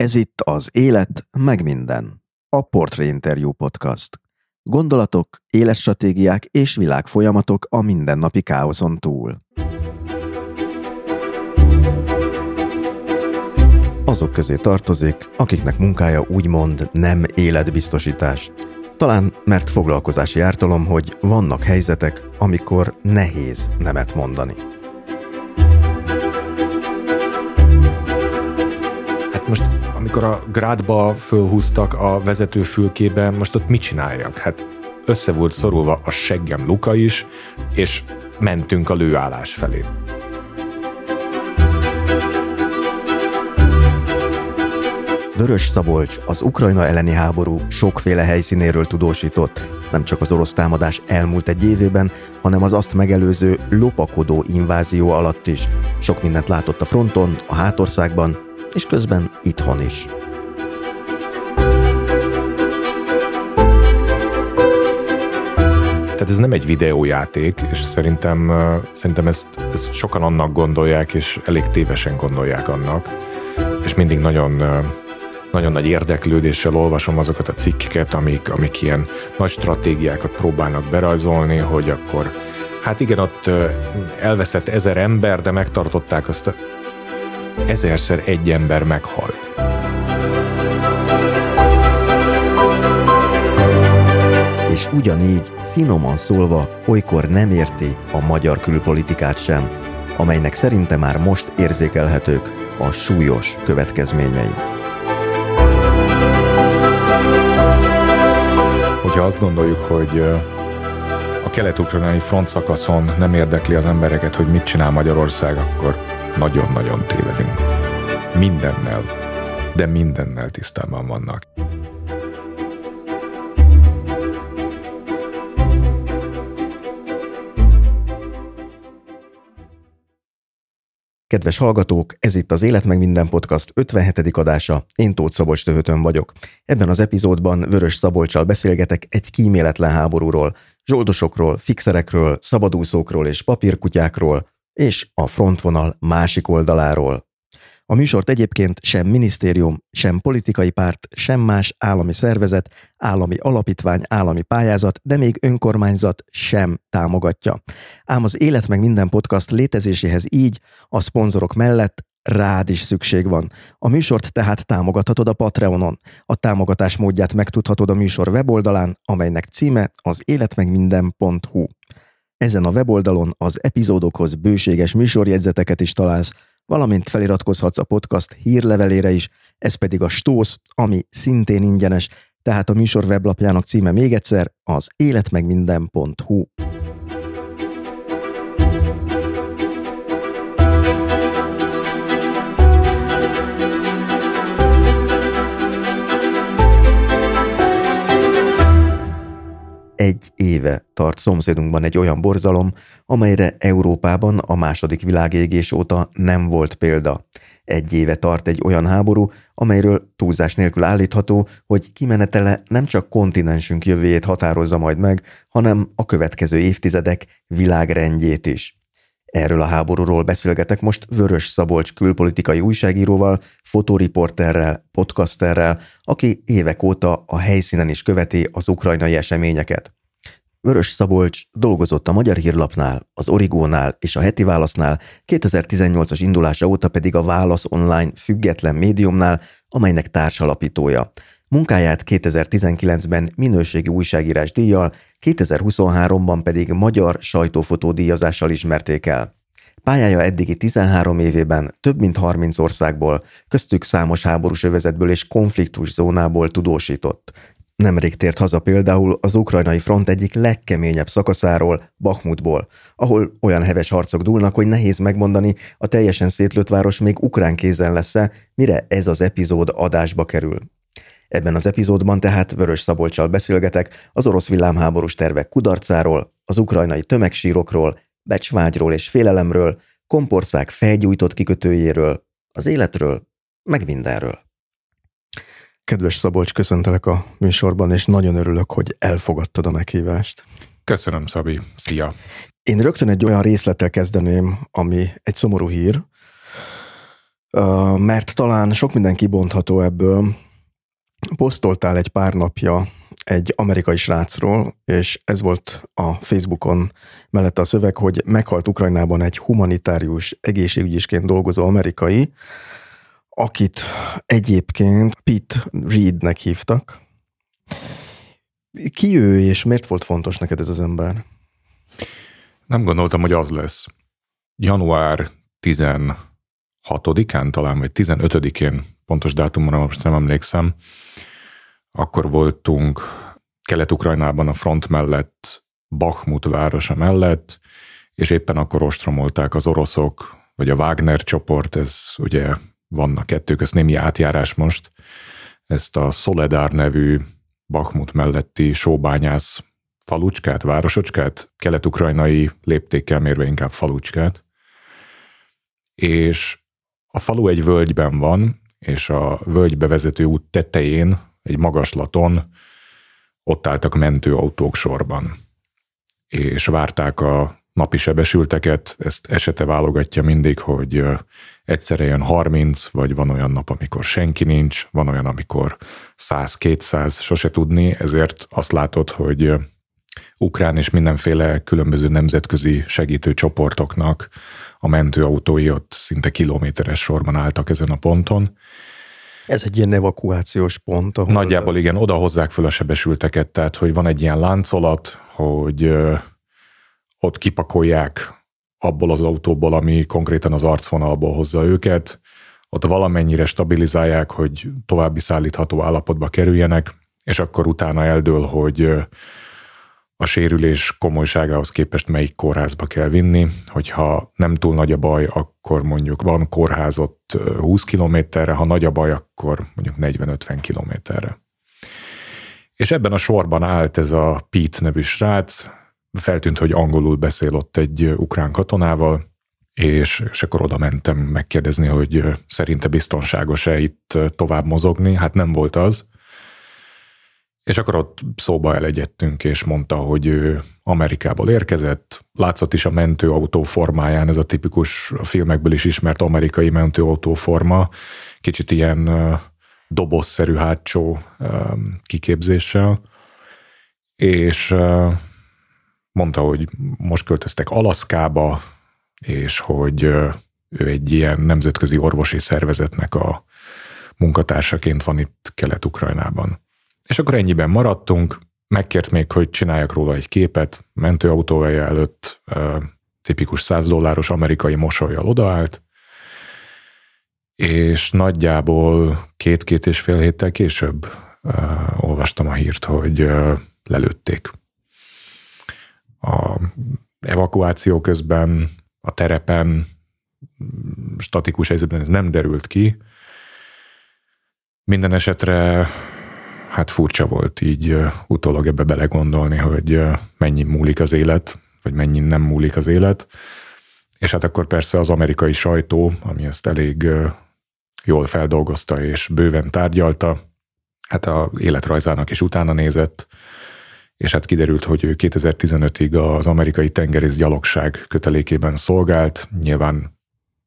Ez itt az Élet, meg minden. A Portré Interview Podcast. Gondolatok, életstratégiák és világfolyamatok a mindennapi káoszon túl. Azok közé tartozik, akiknek munkája úgymond nem életbiztosítás. Talán mert foglalkozási ártalom, hogy vannak helyzetek, amikor nehéz nemet mondani. Hát most, amikor a grádba fölhúztak a vezető fülkében, most ott mit csináljak? Hát össze volt szorulva a seggem luka is, és mentünk a lőállás felé. Vörös Szabolcs az Ukrajna elleni háború sokféle helyszínéről tudósított, nem csak az orosz támadás elmúlt egy évében, hanem az azt megelőző lopakodó invázió alatt is. Sok mindent látott a fronton, a hátországban, és közben itthon is. Tehát ez nem egy videójáték, és szerintem, szerintem ezt, ezt sokan annak gondolják, és elég tévesen gondolják annak, és mindig nagyon nagyon nagy érdeklődéssel olvasom azokat a cikkeket, amik, amik ilyen nagy stratégiákat próbálnak berajzolni, hogy akkor hát igen, ott elveszett ezer ember, de megtartották azt ezerszer egy ember meghalt. És ugyanígy, finoman szólva, olykor nem érti a magyar külpolitikát sem, amelynek szerinte már most érzékelhetők a súlyos következményei. Hogyha azt gondoljuk, hogy a kelet-ukrajnai front szakaszon nem érdekli az embereket, hogy mit csinál Magyarország, akkor nagyon-nagyon tévedünk. Mindennel, de mindennel tisztában vannak. Kedves hallgatók, ez itt az Élet meg minden podcast 57. adása, én Tóth Szabolcs Töhötön vagyok. Ebben az epizódban Vörös Szabolcsal beszélgetek egy kíméletlen háborúról, zsoldosokról, fixerekről, szabadúszókról és papírkutyákról, és a frontvonal másik oldaláról. A műsort egyébként sem minisztérium, sem politikai párt, sem más állami szervezet, állami alapítvány, állami pályázat, de még önkormányzat sem támogatja. Ám az Élet meg minden podcast létezéséhez így a szponzorok mellett rád is szükség van. A műsort tehát támogathatod a Patreonon. A támogatás módját megtudhatod a műsor weboldalán, amelynek címe az életmegminden.hu. Ezen a weboldalon az epizódokhoz bőséges műsorjegyzeteket is találsz, valamint feliratkozhatsz a podcast hírlevelére is, ez pedig a Stósz, ami szintén ingyenes, tehát a műsor weblapjának címe még egyszer az életmegminden.hu. egy éve tart szomszédunkban egy olyan borzalom, amelyre Európában a második világégés óta nem volt példa. Egy éve tart egy olyan háború, amelyről túlzás nélkül állítható, hogy kimenetele nem csak kontinensünk jövőjét határozza majd meg, hanem a következő évtizedek világrendjét is. Erről a háborúról beszélgetek most Vörös Szabolcs külpolitikai újságíróval, fotóriporterrel, podcasterrel, aki évek óta a helyszínen is követi az ukrajnai eseményeket. Vörös Szabolcs dolgozott a Magyar Hírlapnál, az Origónál és a Heti Válasznál, 2018-as indulása óta pedig a Válasz Online független médiumnál, amelynek társalapítója. Munkáját 2019-ben minőségi újságírás díjjal, 2023-ban pedig magyar sajtófotó díjazással ismerték el. Pályája eddigi 13 évében több mint 30 országból, köztük számos háborús övezetből és konfliktus zónából tudósított. Nemrég tért haza például az ukrajnai front egyik legkeményebb szakaszáról, Bakhmutból, ahol olyan heves harcok dúlnak, hogy nehéz megmondani, a teljesen szétlőtt város még ukrán kézen lesz-e, mire ez az epizód adásba kerül. Ebben az epizódban tehát Vörös Szabolcsal beszélgetek az orosz villámháborús tervek kudarcáról, az ukrajnai tömegsírokról, becsvágyról és félelemről, komporcák felgyújtott kikötőjéről, az életről, meg mindenről. Kedves Szabolcs, köszöntelek a műsorban, és nagyon örülök, hogy elfogadtad a meghívást. Köszönöm, Szabi. Szia! Én rögtön egy olyan részlettel kezdeném, ami egy szomorú hír. mert talán sok minden kibontható ebből. Posztoltál egy pár napja egy amerikai srácról, és ez volt a Facebookon mellette a szöveg, hogy meghalt Ukrajnában egy humanitárius egészségügyisként dolgozó amerikai, akit egyébként Pete Reednek hívtak. Ki ő, és miért volt fontos neked ez az ember? Nem gondoltam, hogy az lesz. Január 16-án talán, vagy 15-én, pontos dátumra most nem emlékszem, akkor voltunk Kelet-Ukrajnában a front mellett, Bakhmut városa mellett, és éppen akkor ostromolták az oroszok, vagy a Wagner csoport, ez ugye vannak kettők, ez némi átjárás most, ezt a Soledár nevű Bakhmut melletti sóbányász falucskát, városocskát, kelet-ukrajnai léptékkel mérve inkább falucskát, és a falu egy völgyben van, és a völgybe vezető út tetején, egy magaslaton ott álltak mentőautók sorban, és várták a napi sebesülteket, ezt esete válogatja mindig, hogy egyszerre jön 30, vagy van olyan nap, amikor senki nincs, van olyan, amikor 100-200, sose tudni, ezért azt látod, hogy ukrán és mindenféle különböző nemzetközi segítő csoportoknak a mentőautói ott szinte kilométeres sorban álltak ezen a ponton. Ez egy ilyen evakuációs pont. Ahol Nagyjából igen, oda hozzák föl a sebesülteket, tehát hogy van egy ilyen láncolat, hogy ott kipakolják abból az autóból, ami konkrétan az arcvonalból hozza őket, ott valamennyire stabilizálják, hogy további szállítható állapotba kerüljenek, és akkor utána eldől, hogy a sérülés komolyságához képest melyik kórházba kell vinni. Hogyha nem túl nagy a baj, akkor mondjuk van kórházott 20 kilométerre, ha nagy a baj, akkor mondjuk 40-50 kilométerre. És ebben a sorban állt ez a Pete nevű srác, feltűnt, hogy angolul beszél ott egy ukrán katonával, és, és akkor oda mentem megkérdezni, hogy szerinte biztonságos-e itt tovább mozogni. Hát nem volt az. És akkor ott szóba elegyedtünk, és mondta, hogy ő Amerikából érkezett. Látszott is a mentőautó formáján, ez a tipikus a filmekből is ismert amerikai mentőautó forma. Kicsit ilyen dobozszerű hátsó kiképzéssel. És mondta, hogy most költöztek Alaszkába, és hogy ő egy ilyen nemzetközi orvosi szervezetnek a munkatársaként van itt Kelet-Ukrajnában. És akkor ennyiben maradtunk, megkért még, hogy csináljak róla egy képet, mentőautója előtt tipikus 100 dolláros amerikai mosolyjal odaállt, és nagyjából két-két és fél héttel később uh, olvastam a hírt, hogy uh, lelőtték. A evakuáció közben a terepen statikus helyzetben ez nem derült ki. Minden esetre hát furcsa volt így utólag ebbe belegondolni, hogy mennyi múlik az élet, vagy mennyi nem múlik az élet. És hát akkor persze az amerikai sajtó, ami ezt elég jól feldolgozta és bőven tárgyalta, hát a életrajzának is utána nézett, és hát kiderült, hogy ő 2015-ig az amerikai tengerész gyalogság kötelékében szolgált, nyilván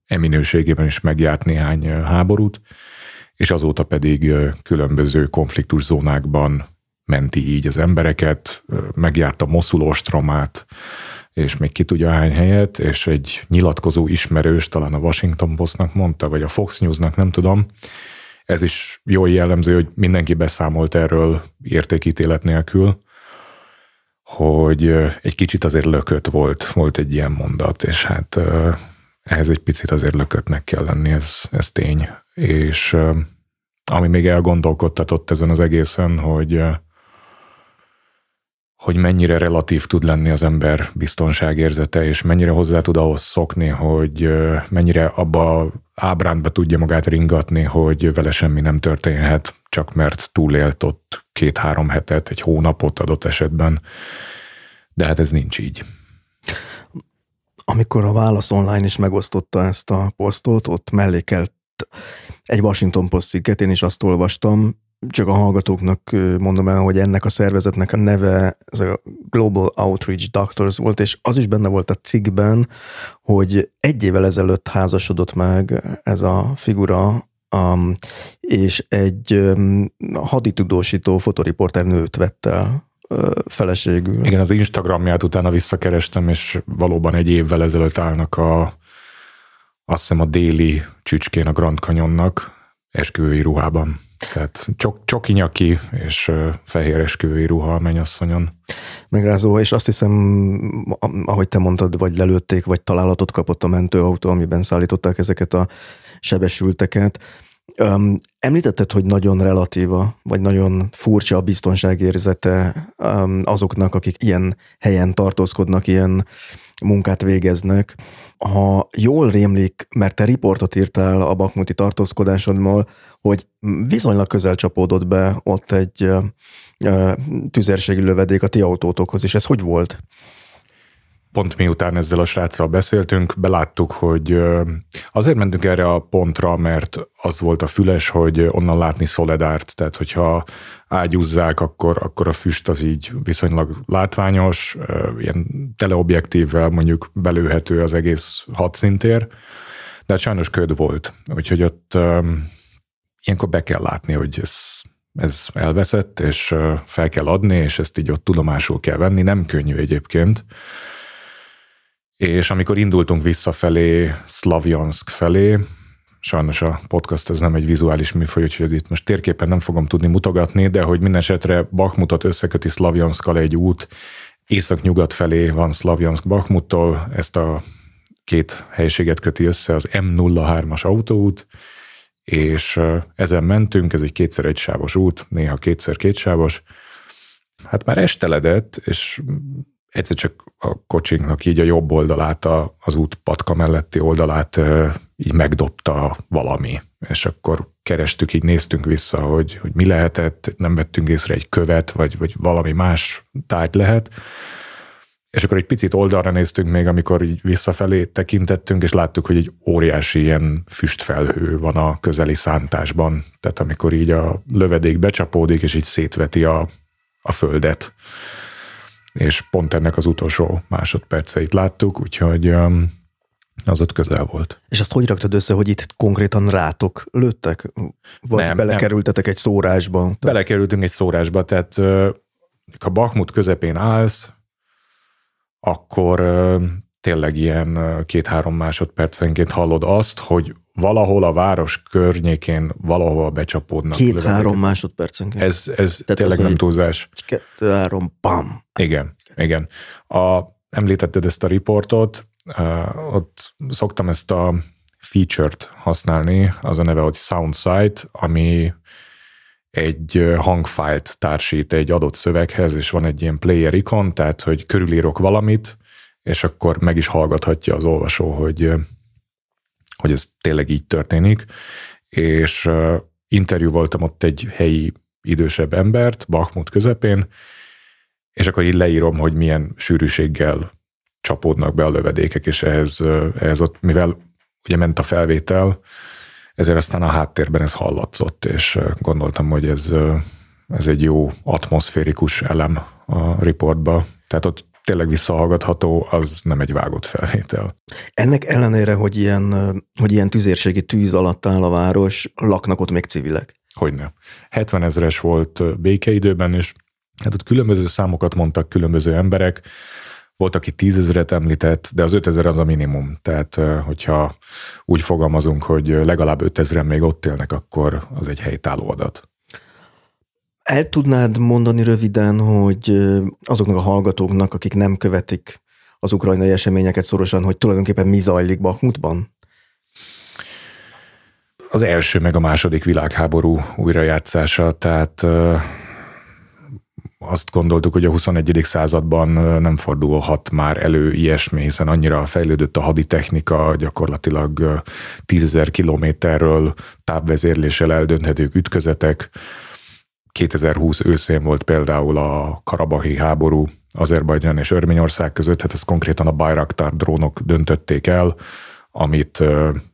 eminőségében is megjárt néhány háborút, és azóta pedig különböző konfliktuszónákban menti így az embereket, megjárta Moszul ostromát, és még ki tudja hány helyet, és egy nyilatkozó ismerős, talán a Washington Postnak mondta, vagy a Fox Newsnak, nem tudom, ez is jól jellemző, hogy mindenki beszámolt erről értékítélet nélkül, hogy egy kicsit azért lökött volt, volt egy ilyen mondat, és hát ehhez egy picit azért lökötnek kell lenni, ez, ez tény. És ami még elgondolkodtatott ezen az egészen, hogy hogy mennyire relatív tud lenni az ember biztonságérzete, és mennyire hozzá tud ahhoz szokni, hogy mennyire abba ábrándba tudja magát ringatni, hogy vele semmi nem történhet, csak mert túlélt ott két-három hetet, egy hónapot adott esetben. De hát ez nincs így. Amikor a Válasz Online is megosztotta ezt a posztot, ott mellékelt egy Washington Post cikket, én is azt olvastam, csak a hallgatóknak mondom el, hogy ennek a szervezetnek a neve ez a Global Outreach Doctors volt, és az is benne volt a cikkben, hogy egy évvel ezelőtt házasodott meg ez a figura, um, és egy um, haditudósító fotoriporter nőt vett el feleségül. Igen, az Instagramját utána visszakerestem, és valóban egy évvel ezelőtt állnak a azt hiszem a déli csücskén a Grand Canyonnak esküvői ruhában. Tehát csok, csoki nyaki és fehér esküvői ruha a mennyasszonyon. Megrázó, és azt hiszem, ahogy te mondtad, vagy lelőtték, vagy találatot kapott a mentőautó, amiben szállították ezeket a sebesülteket. Um, említetted, hogy nagyon relatíva, vagy nagyon furcsa a biztonságérzete um, azoknak, akik ilyen helyen tartózkodnak, ilyen munkát végeznek. Ha jól rémlik, mert te riportot írtál a bakmuti tartózkodásodból, hogy viszonylag közel csapódott be ott egy tüzérségi lövedék a ti autótokhoz, és ez hogy volt? Pont miután ezzel a sráccal beszéltünk, beláttuk, hogy azért mentünk erre a pontra, mert az volt a füles, hogy onnan látni Szoledárt, tehát hogyha ágyúzzák, akkor, akkor a füst az így viszonylag látványos, ilyen teleobjektívvel mondjuk belőhető az egész hadszintér, de hát sajnos köd volt, úgyhogy ott ilyenkor be kell látni, hogy ez, ez elveszett, és fel kell adni, és ezt így ott tudomásul kell venni, nem könnyű egyébként, és amikor indultunk visszafelé, Slavjansk felé, sajnos a podcast ez nem egy vizuális műfaj, úgyhogy itt most térképen nem fogom tudni mutogatni, de hogy minden esetre Bakmutot összeköti Slavjanszkal egy út, észak-nyugat felé van Slavjansk Bakmuttól, ezt a két helységet köti össze az M03-as autóút, és ezen mentünk, ez egy kétszer egysávos út, néha kétszer kétsávos. Hát már esteledett, és egyszer csak a kocsinknak így a jobb oldalát, az út patka melletti oldalát így megdobta valami. És akkor kerestük, így néztünk vissza, hogy, hogy mi lehetett, nem vettünk észre egy követ, vagy, vagy valami más tárgy lehet. És akkor egy picit oldalra néztünk még, amikor így visszafelé tekintettünk, és láttuk, hogy egy óriási ilyen füstfelhő van a közeli szántásban. Tehát amikor így a lövedék becsapódik, és így szétveti a, a földet és pont ennek az utolsó másodperceit láttuk, úgyhogy um, az ott közel volt. És azt hogy raktad össze, hogy itt konkrétan rátok lőttek? Vagy nem, belekerültetek nem. egy szórásba? Belekerültünk egy szórásba, tehát ha Bakmut közepén állsz, akkor tényleg ilyen két-három másodpercenként hallod azt, hogy valahol a város környékén valahol becsapódnak. Két-három másodpercenként. Ez, ez Tehát tényleg nem túlzás. Kettő-három, pam. Igen, igen. A, említetted ezt a riportot, uh, ott szoktam ezt a feature-t használni, az a neve, hogy SoundSite, ami egy hangfájlt társít egy adott szöveghez, és van egy ilyen player ikon, tehát hogy körülírok valamit, és akkor meg is hallgathatja az olvasó, hogy, hogy ez tényleg így történik. És interjú voltam ott egy helyi idősebb embert, Bakmut közepén, és akkor így leírom, hogy milyen sűrűséggel csapódnak be a lövedékek, és ehhez, ehhez ott, mivel ugye ment a felvétel, ezért aztán a háttérben ez hallatszott, és gondoltam, hogy ez, ez egy jó atmoszférikus elem a riportba. Tehát ott tényleg visszahallgatható, az nem egy vágott felvétel. Ennek ellenére, hogy ilyen, hogy ilyen tüzérségi tűz alatt áll a város, laknak ott még civilek? Hogyne. 70 ezeres volt békeidőben, és hát ott különböző számokat mondtak különböző emberek, volt, aki tízezeret említett, de az 5000 az a minimum. Tehát, hogyha úgy fogalmazunk, hogy legalább 5000-en még ott élnek, akkor az egy helytálló adat. El tudnád mondani röviden, hogy azoknak a hallgatóknak, akik nem követik az ukrajnai eseményeket szorosan, hogy tulajdonképpen mi zajlik Bakhmutban? Az első meg a második világháború újrajátszása, tehát azt gondoltuk, hogy a 21. században nem fordulhat már elő ilyesmi, hiszen annyira fejlődött a haditechnika, gyakorlatilag tízezer kilométerről távvezérléssel eldönthető ütközetek, 2020 őszén volt például a Karabahi háború Azerbajdzsán és Örményország között, hát ezt konkrétan a Bayraktar drónok döntötték el, amit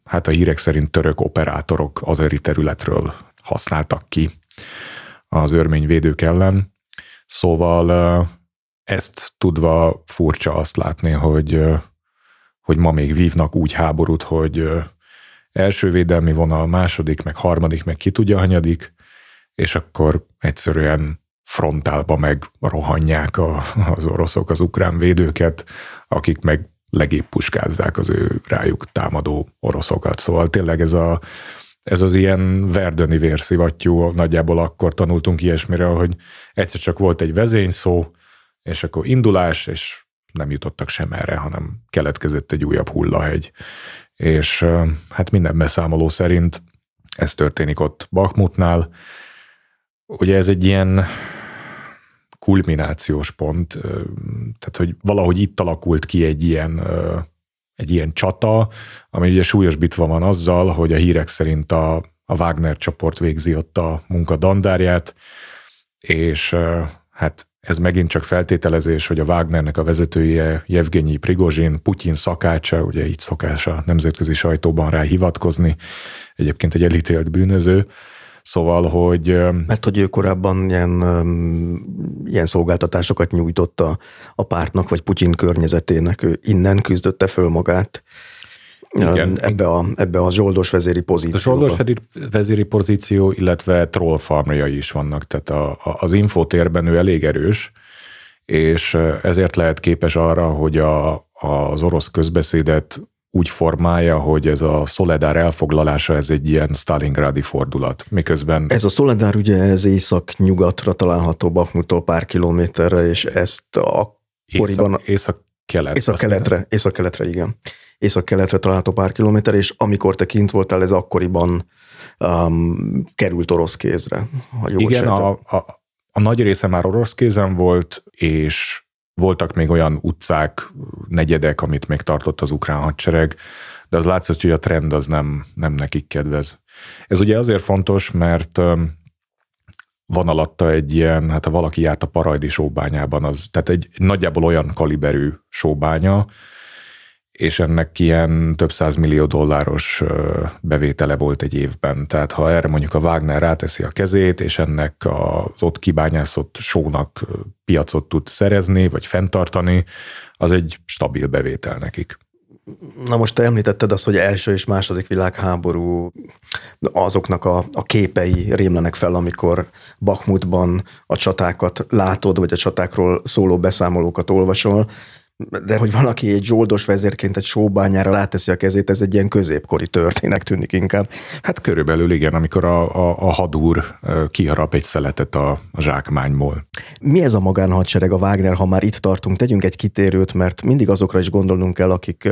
hát a hírek szerint török operátorok azeri területről használtak ki. az örményvédők ellen. Szóval ezt tudva furcsa azt látni, hogy, hogy ma még vívnak úgy háborút, hogy első védelmi vonal, második, meg harmadik, meg ki tudja hanyadik, és akkor egyszerűen frontálba meg rohanják a, az oroszok az ukrán védőket, akik meg legébb az ő rájuk támadó oroszokat. Szóval tényleg ez, a, ez az ilyen verdöni vérszivattyú, nagyjából akkor tanultunk ilyesmire, hogy egyszer csak volt egy vezényszó, és akkor indulás, és nem jutottak sem erre, hanem keletkezett egy újabb hullahegy. És hát minden beszámoló szerint ez történik ott Bakmutnál. Ugye ez egy ilyen kulminációs pont, tehát hogy valahogy itt alakult ki egy ilyen, egy ilyen csata, ami ugye súlyos van azzal, hogy a hírek szerint a, a Wagner csoport végzi ott a munka dandárját, és hát ez megint csak feltételezés, hogy a Wagnernek a vezetője Jevgenyi Prigozsin, Putyin szakácsa, ugye így szokás a nemzetközi sajtóban rá hivatkozni, egyébként egy elítélt bűnöző, Szóval, hogy... Mert hogy ő korábban ilyen, ilyen szolgáltatásokat nyújtotta a pártnak, vagy Putyin környezetének, ő innen küzdötte föl magát. Igen. Ebbe, a, ebbe a zsoldos vezéri pozíció. A zsoldos vezéri pozíció, illetve troll farmjai is vannak, tehát a, a, az infotérben ő elég erős, és ezért lehet képes arra, hogy a, az orosz közbeszédet úgy formálja, hogy ez a Szoledár elfoglalása, ez egy ilyen Stalingrádi fordulat, miközben... Ez a Szoledár ugye ez észak-nyugatra található Bakmuttól pár kilométerre, és ezt akkoriban... Észak, észak-kelet. Észak-keletre, észak-keletre, igen. Észak-keletre található pár kilométer, és amikor te kint voltál, ez akkoriban um, került orosz kézre. Ha igen, a, a, a nagy része már orosz kézen volt, és voltak még olyan utcák, negyedek, amit még tartott az ukrán hadsereg, de az látszott, hogy a trend az nem, nem nekik kedvez. Ez ugye azért fontos, mert van alatta egy ilyen, hát ha valaki járt a Parajdi sóbányában, az, tehát egy nagyjából olyan kaliberű sóbánya, és ennek ilyen több száz millió dolláros bevétele volt egy évben. Tehát ha erre mondjuk a Wagner ráteszi a kezét, és ennek az ott kibányászott sónak piacot tud szerezni, vagy fenntartani, az egy stabil bevétel nekik. Na most te említetted azt, hogy első és második világháború azoknak a, a képei rémlenek fel, amikor Bakhmutban a csatákat látod, vagy a csatákról szóló beszámolókat olvasol de hogy valaki egy zsoldos vezérként egy sóbányára láteszi a kezét, ez egy ilyen középkori történek tűnik inkább. Hát körülbelül igen, amikor a, a, a hadúr kiharap egy szeletet a, a zsákmányból. Mi ez a magánhadsereg, a Wagner, ha már itt tartunk, tegyünk egy kitérőt, mert mindig azokra is gondolnunk kell, akik,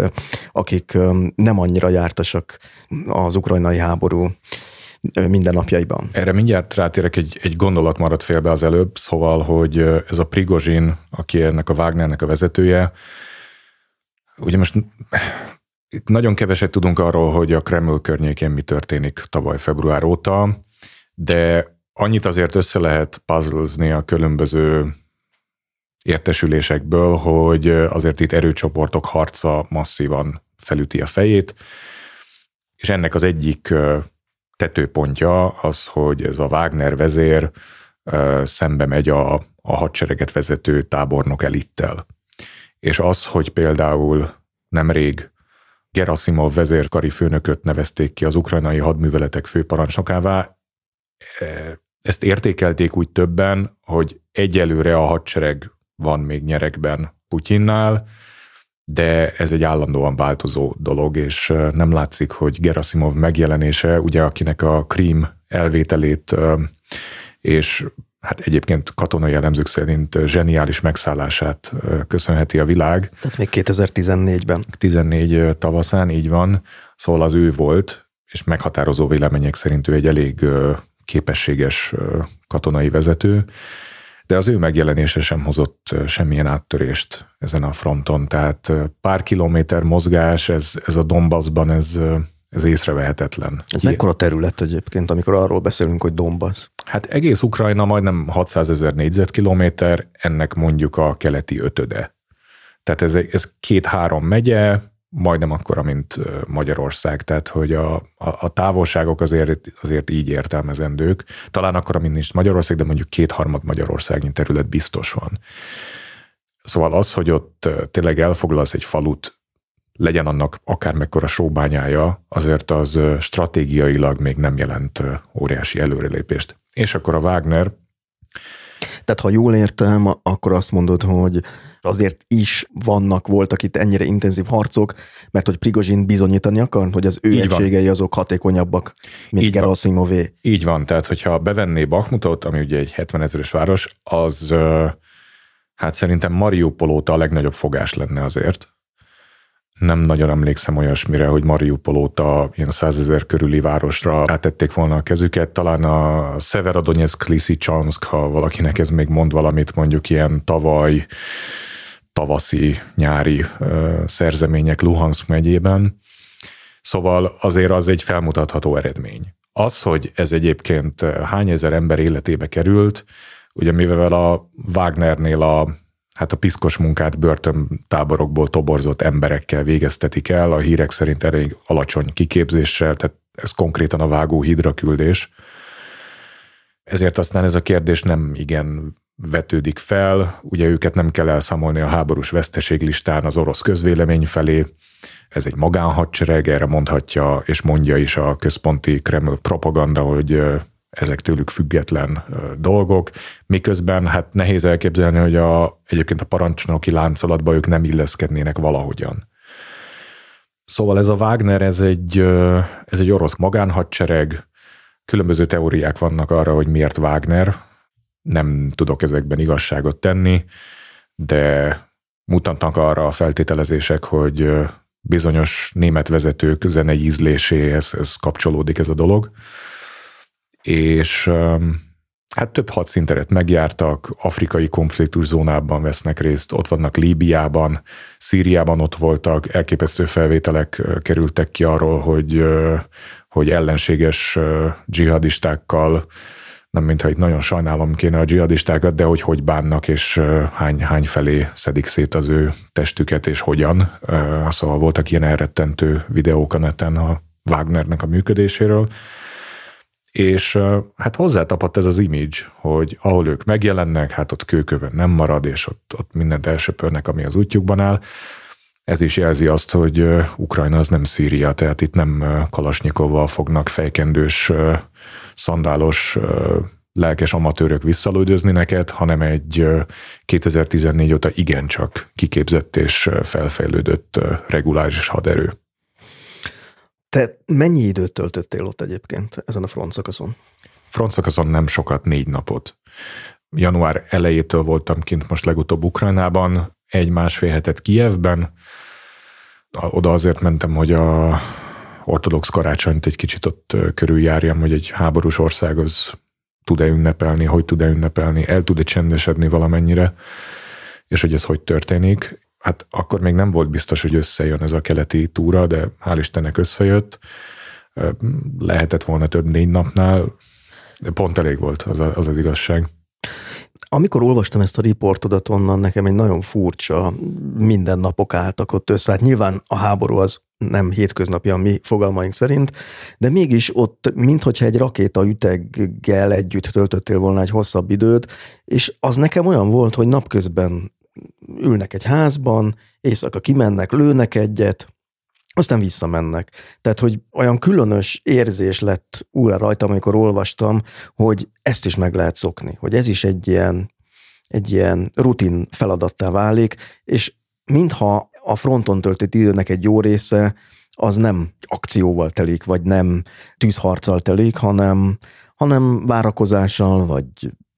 akik nem annyira jártasak az ukrajnai háború mindennapjaiban. Erre mindjárt rátérek, egy, egy gondolat maradt félbe az előbb, szóval, hogy ez a Prigozsin, aki ennek a Wagnernek a vezetője, ugye most itt nagyon keveset tudunk arról, hogy a Kreml környékén mi történik tavaly február óta, de annyit azért össze lehet puzzlezni a különböző értesülésekből, hogy azért itt erőcsoportok harca masszívan felüti a fejét, és ennek az egyik tetőpontja az, hogy ez a Wagner vezér szembe megy a, a hadsereget vezető tábornok elittel. És az, hogy például nemrég Gerasimov vezérkari főnököt nevezték ki az ukrajnai hadműveletek főparancsnokává, e, ezt értékelték úgy többen, hogy egyelőre a hadsereg van még nyerekben Putyinnál, de ez egy állandóan változó dolog, és nem látszik, hogy Gerasimov megjelenése, ugye akinek a Krím elvételét és hát egyébként katonai elemzők szerint zseniális megszállását köszönheti a világ. Tehát még 2014-ben. 14 tavaszán, így van. Szóval az ő volt, és meghatározó vélemények szerint ő egy elég képességes katonai vezető, de az ő megjelenése sem hozott semmilyen áttörést ezen a fronton. Tehát pár kilométer mozgás, ez, ez a Donbassban, ez, ez észrevehetetlen. Ez mekkora terület egyébként, amikor arról beszélünk, hogy Donbass? Hát egész Ukrajna majdnem 600 ezer négyzetkilométer, ennek mondjuk a keleti ötöde. Tehát ez, ez két-három megye, majdnem akkora, mint Magyarország, tehát hogy a, a, a távolságok azért, azért így értelmezendők. Talán akkora, mint nincs Magyarország, de mondjuk kétharmad Magyarországnyi terület biztos van. Szóval az, hogy ott tényleg elfoglalsz egy falut, legyen annak akár mekkora sóbányája, azért az stratégiailag még nem jelent óriási előrelépést. És akkor a Wagner tehát ha jól értem, akkor azt mondod, hogy azért is vannak, voltak itt ennyire intenzív harcok, mert hogy Prigozsin bizonyítani akar, hogy az ő Így egységei van. azok hatékonyabbak, mint Így Gerasimové. Van. Így van, tehát hogyha bevenné Bakmutot, ami ugye egy 70 ezeres város, az hát szerintem Mariupol óta a legnagyobb fogás lenne azért nem nagyon emlékszem olyasmire, hogy Mariupol óta ilyen százezer körüli városra rátették volna a kezüket. Talán a Severodonetsk, Lysychansk, ha valakinek ez még mond valamit, mondjuk ilyen tavaly, tavaszi, nyári ö, szerzemények Luhansk megyében. Szóval azért az egy felmutatható eredmény. Az, hogy ez egyébként hány ezer ember életébe került, ugye mivel a Wagnernél a hát a piszkos munkát börtöntáborokból toborzott emberekkel végeztetik el, a hírek szerint elég alacsony kiképzéssel, tehát ez konkrétan a vágóhídra küldés. Ezért aztán ez a kérdés nem igen vetődik fel, ugye őket nem kell elszámolni a háborús veszteséglistán az orosz közvélemény felé, ez egy magánhadsereg, erre mondhatja és mondja is a központi Kreml propaganda, hogy ezek tőlük független dolgok, miközben hát nehéz elképzelni, hogy a, egyébként a parancsnoki láncolatba ők nem illeszkednének valahogyan. Szóval ez a Wagner, ez egy, ez egy orosz magánhadsereg, különböző teóriák vannak arra, hogy miért Wagner, nem tudok ezekben igazságot tenni, de mutatnak arra a feltételezések, hogy bizonyos német vezetők zenei ízléséhez ez kapcsolódik ez a dolog és hát több hadszínteret megjártak, afrikai konfliktus zónában vesznek részt, ott vannak Líbiában, Szíriában ott voltak, elképesztő felvételek kerültek ki arról, hogy, hogy ellenséges dzsihadistákkal, nem mintha itt nagyon sajnálom kéne a dzsihadistákat, de hogy hogy bánnak, és hány, hány felé szedik szét az ő testüket, és hogyan. Szóval voltak ilyen elrettentő videók a neten a Wagnernek a működéséről és hát hozzátapadt ez az image, hogy ahol ők megjelennek, hát ott kőkövön nem marad, és ott, ott mindent elsöpörnek, ami az útjukban áll. Ez is jelzi azt, hogy Ukrajna az nem Szíria, tehát itt nem Kalasnyikovval fognak fejkendős, szandálos lelkes amatőrök visszalődözni neked, hanem egy 2014 óta igencsak kiképzett és felfejlődött reguláris haderő. Te mennyi időt töltöttél ott egyébként ezen a front szakaszon? Front szakaszon nem sokat, négy napot. Január elejétől voltam kint most legutóbb Ukrajnában, egy-másfél hetet Kijevben. Oda azért mentem, hogy a ortodox karácsonyt egy kicsit ott körüljárjam, hogy egy háborús ország az tud-e ünnepelni, hogy tud-e ünnepelni, el tud-e csendesedni valamennyire, és hogy ez hogy történik hát akkor még nem volt biztos, hogy összejön ez a keleti túra, de hál' Istennek összejött. Lehetett volna több négy napnál, de pont elég volt az, a, az az igazság. Amikor olvastam ezt a riportodat onnan, nekem egy nagyon furcsa, minden napok álltak ott össze. Hát nyilván a háború az nem hétköznapi a mi fogalmaink szerint, de mégis ott, minthogyha egy rakéta üteggel együtt töltöttél volna egy hosszabb időt, és az nekem olyan volt, hogy napközben ülnek egy házban, éjszaka kimennek, lőnek egyet, aztán visszamennek. Tehát, hogy olyan különös érzés lett újra rajtam, amikor olvastam, hogy ezt is meg lehet szokni, hogy ez is egy ilyen, egy ilyen rutin feladattá válik, és mintha a fronton töltött időnek egy jó része az nem akcióval telik, vagy nem tűzharccal telik, hanem, hanem várakozással, vagy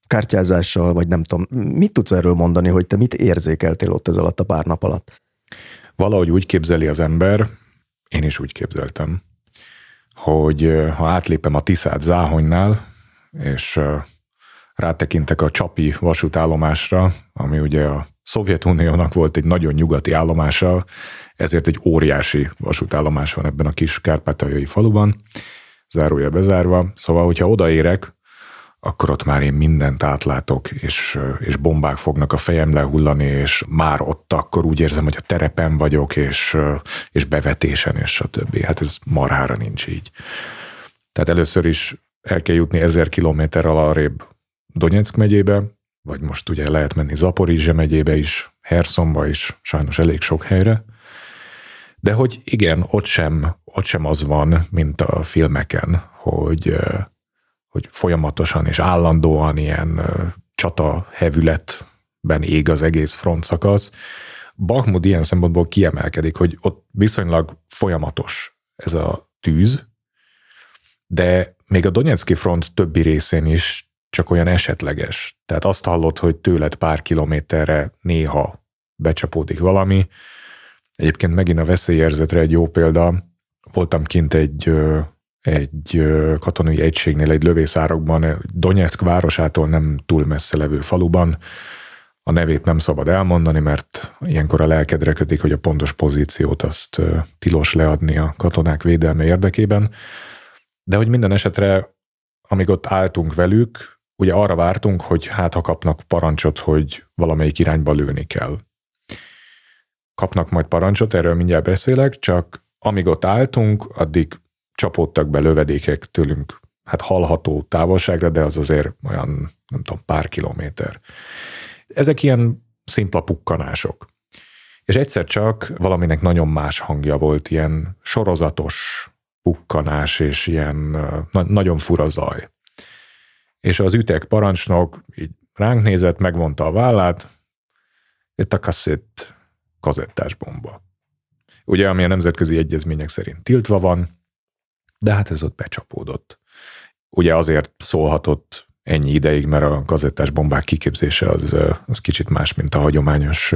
kártyázással, vagy nem tudom. Mit tudsz erről mondani, hogy te mit érzékeltél ott ez alatt a pár nap alatt? Valahogy úgy képzeli az ember, én is úgy képzeltem, hogy ha átlépem a Tiszát Záhonynál, és rátekintek a Csapi vasútállomásra, ami ugye a Szovjetuniónak volt egy nagyon nyugati állomása, ezért egy óriási vasútállomás van ebben a kis kárpátaljai faluban, zárója bezárva. Szóval, hogyha odaérek, akkor ott már én mindent átlátok, és, és bombák fognak a fejem lehullani, és már ott akkor úgy érzem, hogy a terepen vagyok, és, és bevetésen, és stb. Hát ez marhára nincs így. Tehát először is el kell jutni ezer kilométerrel arrébb Donetsk megyébe, vagy most ugye lehet menni Zaporizse megyébe is, Herszomba is, sajnos elég sok helyre. De hogy igen, ott sem, ott sem az van, mint a filmeken, hogy, hogy folyamatosan és állandóan ilyen csata hevületben ég az egész frontszakasz. Bakhmut ilyen szempontból kiemelkedik, hogy ott viszonylag folyamatos ez a tűz, de még a Donetszki front többi részén is csak olyan esetleges. Tehát azt hallott, hogy tőled pár kilométerre néha becsapódik valami. Egyébként megint a veszélyérzetre egy jó példa. Voltam kint egy, egy katonai egységnél, egy lövészárokban, Donetsk városától nem túl messze levő faluban. A nevét nem szabad elmondani, mert ilyenkor a lelkedre kötik, hogy a pontos pozíciót azt tilos leadni a katonák védelme érdekében. De hogy minden esetre, amíg ott álltunk velük, ugye arra vártunk, hogy hát ha kapnak parancsot, hogy valamelyik irányba lőni kell. Kapnak majd parancsot, erről mindjárt beszélek, csak amíg ott álltunk, addig csapódtak be lövedékek tőlünk, hát hallható távolságra, de az azért olyan, nem tudom, pár kilométer. Ezek ilyen szimpla pukkanások. És egyszer csak valaminek nagyon más hangja volt, ilyen sorozatos pukkanás és ilyen na- nagyon fura zaj. És az ütek parancsnok így ránk nézett, megvonta a vállát, itt a kasszett kazettás bomba. Ugye, ami a nemzetközi egyezmények szerint tiltva van, de hát ez ott becsapódott. Ugye azért szólhatott ennyi ideig, mert a kazettás bombák kiképzése az, az kicsit más, mint a hagyományos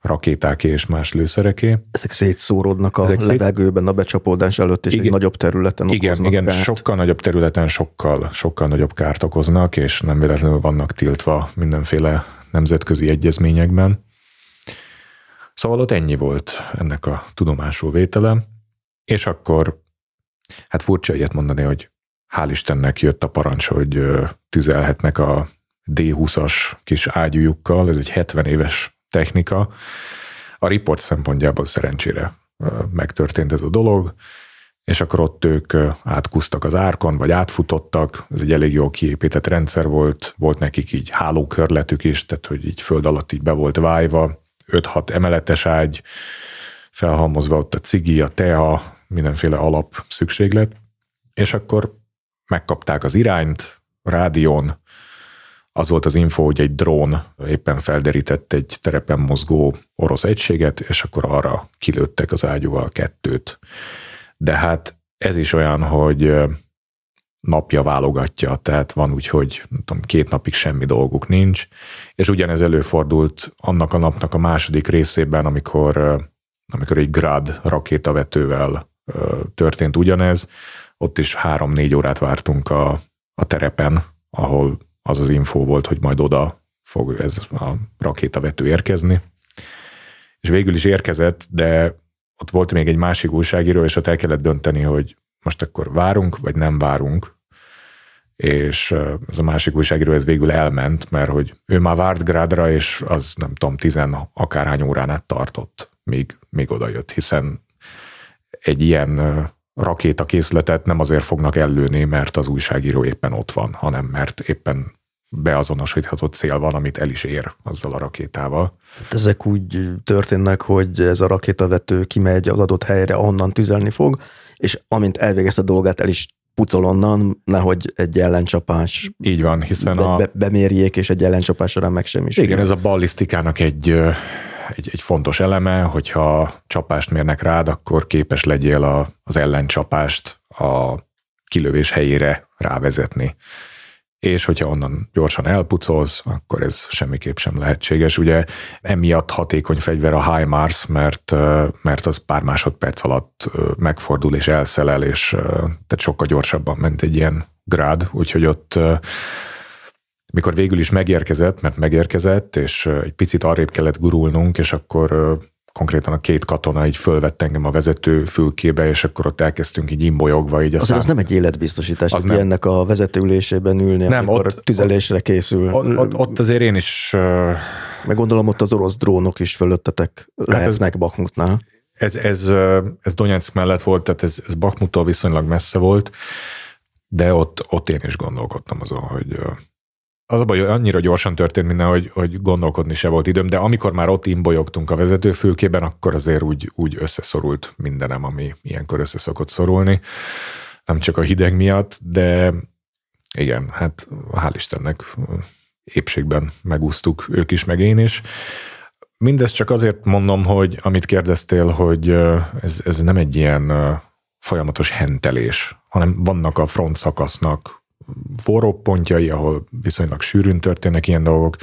rakétáké és más lőszereké. Ezek szétszóródnak a Ezek levegőben szét... a becsapódás előtt, és igen, egy nagyobb területen Igen, igen kárt. sokkal nagyobb területen sokkal, sokkal nagyobb kárt okoznak, és nem véletlenül vannak tiltva mindenféle nemzetközi egyezményekben. Szóval ott ennyi volt ennek a tudomásul vétele, és akkor hát furcsa ilyet mondani, hogy hál' Istennek jött a parancs, hogy tüzelhetnek a D20-as kis ágyújukkal, ez egy 70 éves technika. A report szempontjából szerencsére megtörtént ez a dolog, és akkor ott ők átkusztak az árkon, vagy átfutottak, ez egy elég jól kiépített rendszer volt, volt nekik így hálókörletük is, tehát hogy így föld alatt így be volt vájva, 5-6 emeletes ágy, felhalmozva ott a cigi, a tea, mindenféle alap szükséglet, és akkor megkapták az irányt, rádión, az volt az info, hogy egy drón éppen felderített egy terepen mozgó orosz egységet, és akkor arra kilőttek az ágyúval kettőt. De hát ez is olyan, hogy napja válogatja, tehát van úgy, hogy tudom, két napig semmi dolguk nincs, és ugyanez előfordult annak a napnak a második részében, amikor, amikor egy Grad rakétavetővel történt ugyanez, ott is három-négy órát vártunk a, a terepen, ahol az az info volt, hogy majd oda fog ez a rakétavető érkezni. És végül is érkezett, de ott volt még egy másik újságíró, és ott el kellett dönteni, hogy most akkor várunk, vagy nem várunk. És ez a másik újságíró ez végül elment, mert hogy ő már várt Grádra, és az nem tudom, tizen akárhány órán át tartott, míg, míg oda jött, hiszen egy ilyen rakétakészletet nem azért fognak ellőni, mert az újságíró éppen ott van, hanem mert éppen beazonosítható cél van, amit el is ér azzal a rakétával. Hát ezek úgy történnek, hogy ez a rakétavető kimegy az adott helyre, onnan tüzelni fog, és amint elvégezte a dolgát, el is pucol onnan, nehogy egy ellencsapás Így van, hiszen be, be, bemérjék, és egy ellencsapás során meg sem is. Igen, ez a ballisztikának egy egy, egy fontos eleme, hogyha csapást mérnek rád, akkor képes legyél a, az ellencsapást a kilövés helyére rávezetni. És hogyha onnan gyorsan elpucolsz, akkor ez semmiképp sem lehetséges. Ugye emiatt hatékony fegyver a HIMARS, mert, mert az pár másodperc alatt megfordul és elszelel, és tehát sokkal gyorsabban ment egy ilyen grád, úgyhogy ott mikor végül is megérkezett, mert megérkezett, és egy picit arrébb kellett gurulnunk, és akkor konkrétan a két katona így fölvett engem a vezető fülkébe, és akkor ott elkezdtünk így imbolyogva. Így a Azért szám... az nem egy életbiztosítás, az nem. ilyennek a vezetőülésében ülni, nem, amikor ott, tüzelésre készül. Ott, ott, ott azért én is... Meg gondolom ott az orosz drónok is fölöttetek lehetnek hát ez, Bakmutnál. Ez, ez, ez Donetsk mellett volt, tehát ez, ez Bakmuttól viszonylag messze volt, de ott, ott én is gondolkodtam azon, hogy az a baj, hogy annyira gyorsan történt minden, hogy, hogy gondolkodni se volt időm, de amikor már ott imbolyogtunk a vezetőfülkében, akkor azért úgy, úgy összeszorult mindenem, ami ilyenkor össze szokott szorulni. Nem csak a hideg miatt, de igen, hát hál' Istennek épségben megúsztuk ők is, meg én is. Mindezt csak azért mondom, hogy amit kérdeztél, hogy ez, ez nem egy ilyen folyamatos hentelés, hanem vannak a front szakasznak forró pontjai, ahol viszonylag sűrűn történnek ilyen dolgok,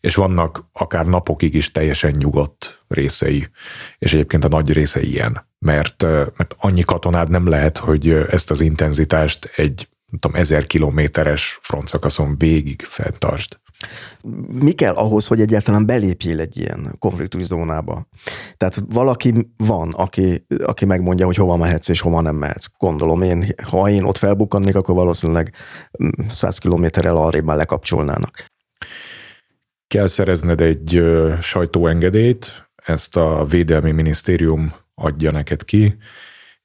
és vannak akár napokig is teljesen nyugodt részei, és egyébként a nagy része ilyen, mert, mert annyi katonád nem lehet, hogy ezt az intenzitást egy tudom, ezer kilométeres frontszakaszon végig fenntartsd. Mi kell ahhoz, hogy egyáltalán belépjél egy ilyen konfliktus zónába? Tehát valaki van, aki, aki megmondja, hogy hova mehetsz és hova nem mehetsz. Gondolom én, ha én ott felbukkannék, akkor valószínűleg 100 mm, kilométerrel arrébb már lekapcsolnának. Kell szerezned egy sajtóengedélyt, ezt a Védelmi Minisztérium adja neked ki,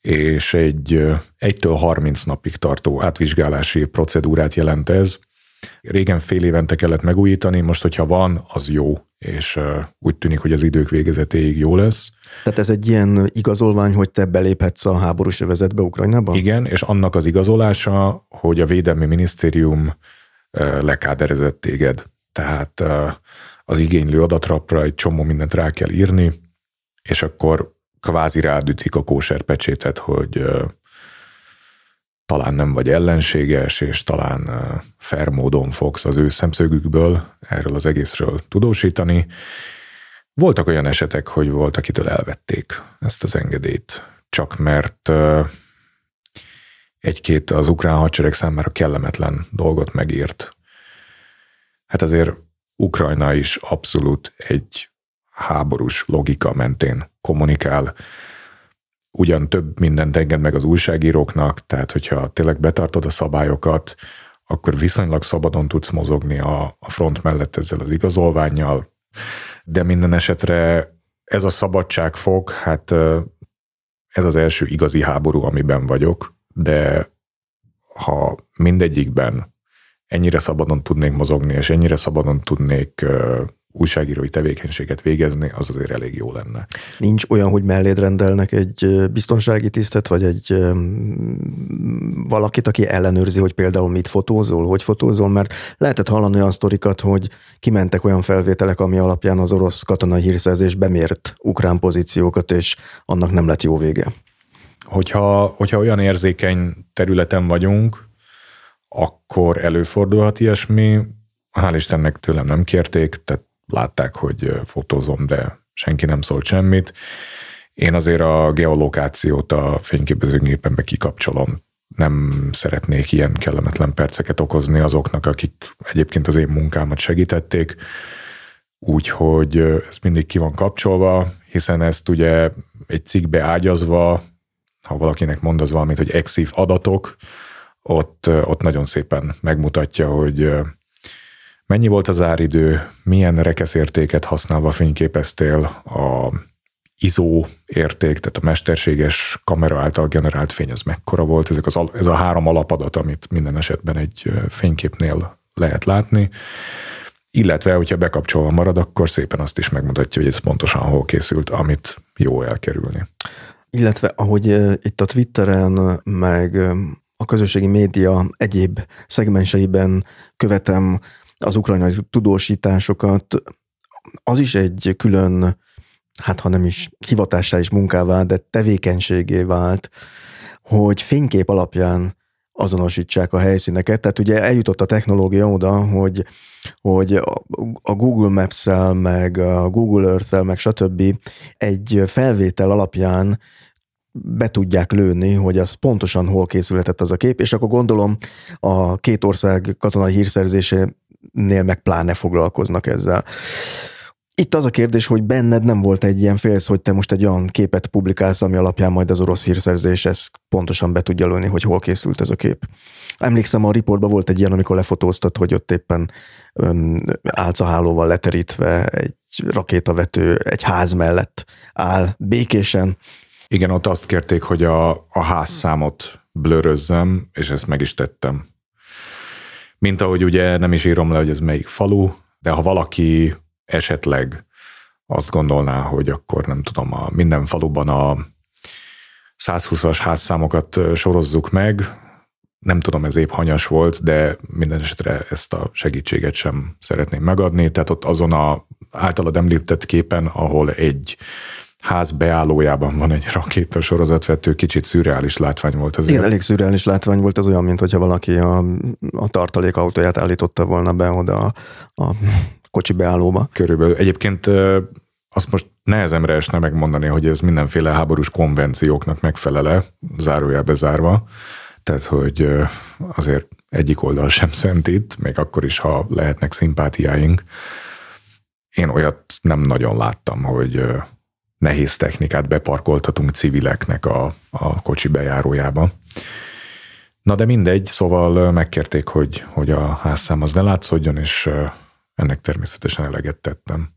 és egy 1-től 30 napig tartó átvizsgálási procedúrát jelent ez, Régen fél évente kellett megújítani, most, hogyha van, az jó, és úgy tűnik, hogy az idők végezetéig jó lesz. Tehát ez egy ilyen igazolvány, hogy te beléphetsz a háborús övezetbe Ukrajnába? Igen, és annak az igazolása, hogy a Védelmi Minisztérium lekáderezett téged. Tehát az igénylő adatrapra egy csomó mindent rá kell írni, és akkor kvázi rádütik a kóserpecsétet, hogy talán nem vagy ellenséges, és talán fair módon fogsz az ő szemszögükből erről az egészről tudósítani. Voltak olyan esetek, hogy volt, akitől elvették ezt az engedélyt, csak mert egy-két az ukrán hadsereg számára kellemetlen dolgot megírt. Hát azért Ukrajna is abszolút egy háborús logika mentén kommunikál, ugyan több mindent enged meg az újságíróknak, tehát hogyha tényleg betartod a szabályokat, akkor viszonylag szabadon tudsz mozogni a, a front mellett ezzel az igazolványjal, de minden esetre ez a szabadságfog, hát ez az első igazi háború, amiben vagyok, de ha mindegyikben ennyire szabadon tudnék mozogni, és ennyire szabadon tudnék újságírói tevékenységet végezni, az azért elég jó lenne. Nincs olyan, hogy melléd rendelnek egy biztonsági tisztet, vagy egy valakit, aki ellenőrzi, hogy például mit fotózol, hogy fotózol, mert lehetett hallani olyan sztorikat, hogy kimentek olyan felvételek, ami alapján az orosz katonai hírszerzés bemért ukrán pozíciókat, és annak nem lett jó vége. Hogyha, hogyha olyan érzékeny területen vagyunk, akkor előfordulhat ilyesmi. Hál' Istennek tőlem nem kérték, tehát látták, hogy fotózom, de senki nem szólt semmit. Én azért a geolokációt a fényképezőgépembe kikapcsolom. Nem szeretnék ilyen kellemetlen perceket okozni azoknak, akik egyébként az én munkámat segítették. Úgyhogy ez mindig ki van kapcsolva, hiszen ezt ugye egy cikkbe ágyazva, ha valakinek mond az valamit, hogy exif adatok, ott, ott nagyon szépen megmutatja, hogy Mennyi volt az áridő, milyen rekeszértéket használva fényképeztél, a ISO érték, tehát a mesterséges kamera által generált fény, az mekkora volt, ezek az, ez a három alapadat, amit minden esetben egy fényképnél lehet látni, illetve, hogyha bekapcsolva marad, akkor szépen azt is megmutatja, hogy ez pontosan hol készült, amit jó elkerülni. Illetve, ahogy itt a Twitteren, meg a közösségi média egyéb szegmenseiben követem az ukrajnai tudósításokat, az is egy külön, hát ha nem is hivatássá is munkává, de tevékenységé vált, hogy fénykép alapján azonosítsák a helyszíneket. Tehát ugye eljutott a technológia oda, hogy, hogy a Google Maps-el, meg a Google Earth-el, meg stb. egy felvétel alapján be tudják lőni, hogy az pontosan hol készülhetett az a kép, és akkor gondolom a két ország katonai hírszerzése nél meg pláne foglalkoznak ezzel. Itt az a kérdés, hogy benned nem volt egy ilyen félsz, hogy te most egy olyan képet publikálsz, ami alapján majd az orosz hírszerzés ezt pontosan be tudja lőni, hogy hol készült ez a kép. Emlékszem, a riportban volt egy ilyen, amikor lefotóztat, hogy ott éppen álcahálóval leterítve egy rakétavető egy ház mellett áll békésen. Igen, ott azt kérték, hogy a, a házszámot blörözzem, és ezt meg is tettem. Mint ahogy ugye nem is írom le, hogy ez melyik falu, de ha valaki esetleg azt gondolná, hogy akkor nem tudom, a minden faluban a 120-as házszámokat sorozzuk meg, nem tudom, ez épp hanyas volt, de minden esetre ezt a segítséget sem szeretném megadni. Tehát ott azon a általad említett képen, ahol egy ház beállójában van egy rakéta sorozatvető, kicsit szürreális látvány volt az. Igen, elég szürreális látvány volt, az olyan, mint hogyha valaki a, a tartalékautóját állította volna be oda a, a kocsi beállóba. Körülbelül. Egyébként azt most nehezemre esne megmondani, hogy ez mindenféle háborús konvencióknak megfelele, zárójelbe zárva. Tehát, hogy azért egyik oldal sem szent itt, még akkor is, ha lehetnek szimpátiáink. Én olyat nem nagyon láttam, hogy nehéz technikát beparkoltatunk civileknek a, a kocsi bejárójába. Na de mindegy, szóval megkérték, hogy, hogy a házszám az ne látszódjon, és ennek természetesen eleget tettem.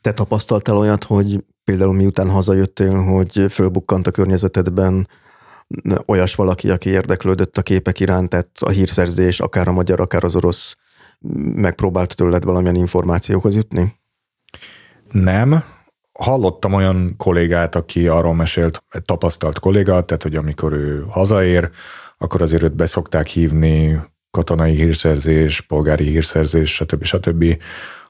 Te tapasztaltál olyat, hogy például miután hazajöttél, hogy fölbukkant a környezetedben olyas valaki, aki érdeklődött a képek iránt, tehát a hírszerzés, akár a magyar, akár az orosz, megpróbált tőled valamilyen információhoz jutni? Nem. Hallottam olyan kollégát, aki arról mesélt, egy tapasztalt kolléga, tehát hogy amikor ő hazaér, akkor azért őt beszokták hívni katonai hírszerzés, polgári hírszerzés, stb. stb.,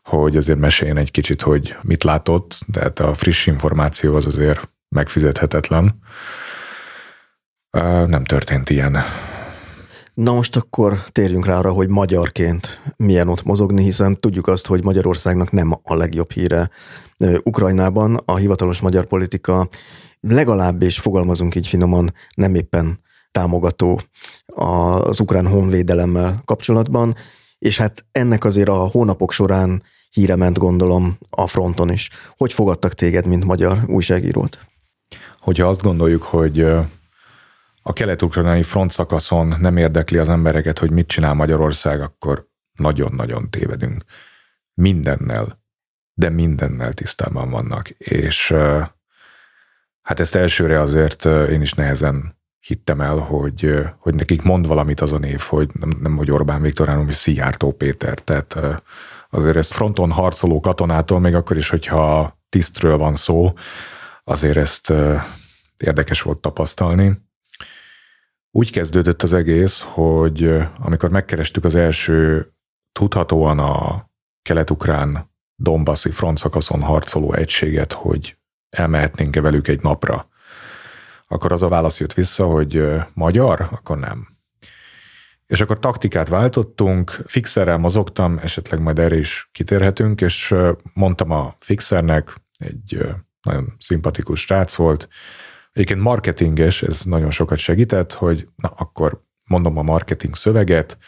hogy azért meséljen egy kicsit, hogy mit látott, tehát a friss információ az azért megfizethetetlen. Nem történt ilyen. Na most akkor térjünk rá arra, hogy magyarként milyen ott mozogni, hiszen tudjuk azt, hogy Magyarországnak nem a legjobb híre Ukrajnában. A hivatalos magyar politika legalábbis fogalmazunk így finoman, nem éppen támogató az ukrán honvédelemmel kapcsolatban, és hát ennek azért a hónapok során híre ment gondolom a fronton is. Hogy fogadtak téged, mint magyar újságírót? Hogyha azt gondoljuk, hogy a kelet-ukrajnai front szakaszon nem érdekli az embereket, hogy mit csinál Magyarország, akkor nagyon-nagyon tévedünk. Mindennel, de mindennel tisztában vannak. És hát ezt elsőre azért én is nehezen hittem el, hogy, hogy nekik mond valamit az a név, hogy nem, nem hogy Orbán Viktor, hanem hogy Szijjártó Péter. Tehát azért ezt fronton harcoló katonától, még akkor is, hogyha tisztről van szó, azért ezt érdekes volt tapasztalni. Úgy kezdődött az egész, hogy amikor megkerestük az első tudhatóan a kelet-ukrán Donbassi frontszakaszon harcoló egységet, hogy elmehetnénk-e velük egy napra, akkor az a válasz jött vissza, hogy magyar, akkor nem. És akkor taktikát váltottunk, fixerrel mozogtam, esetleg majd erre is kitérhetünk, és mondtam a fixernek, egy nagyon szimpatikus srác volt, Egyébként marketinges, ez nagyon sokat segített, hogy na akkor mondom a marketing szöveget,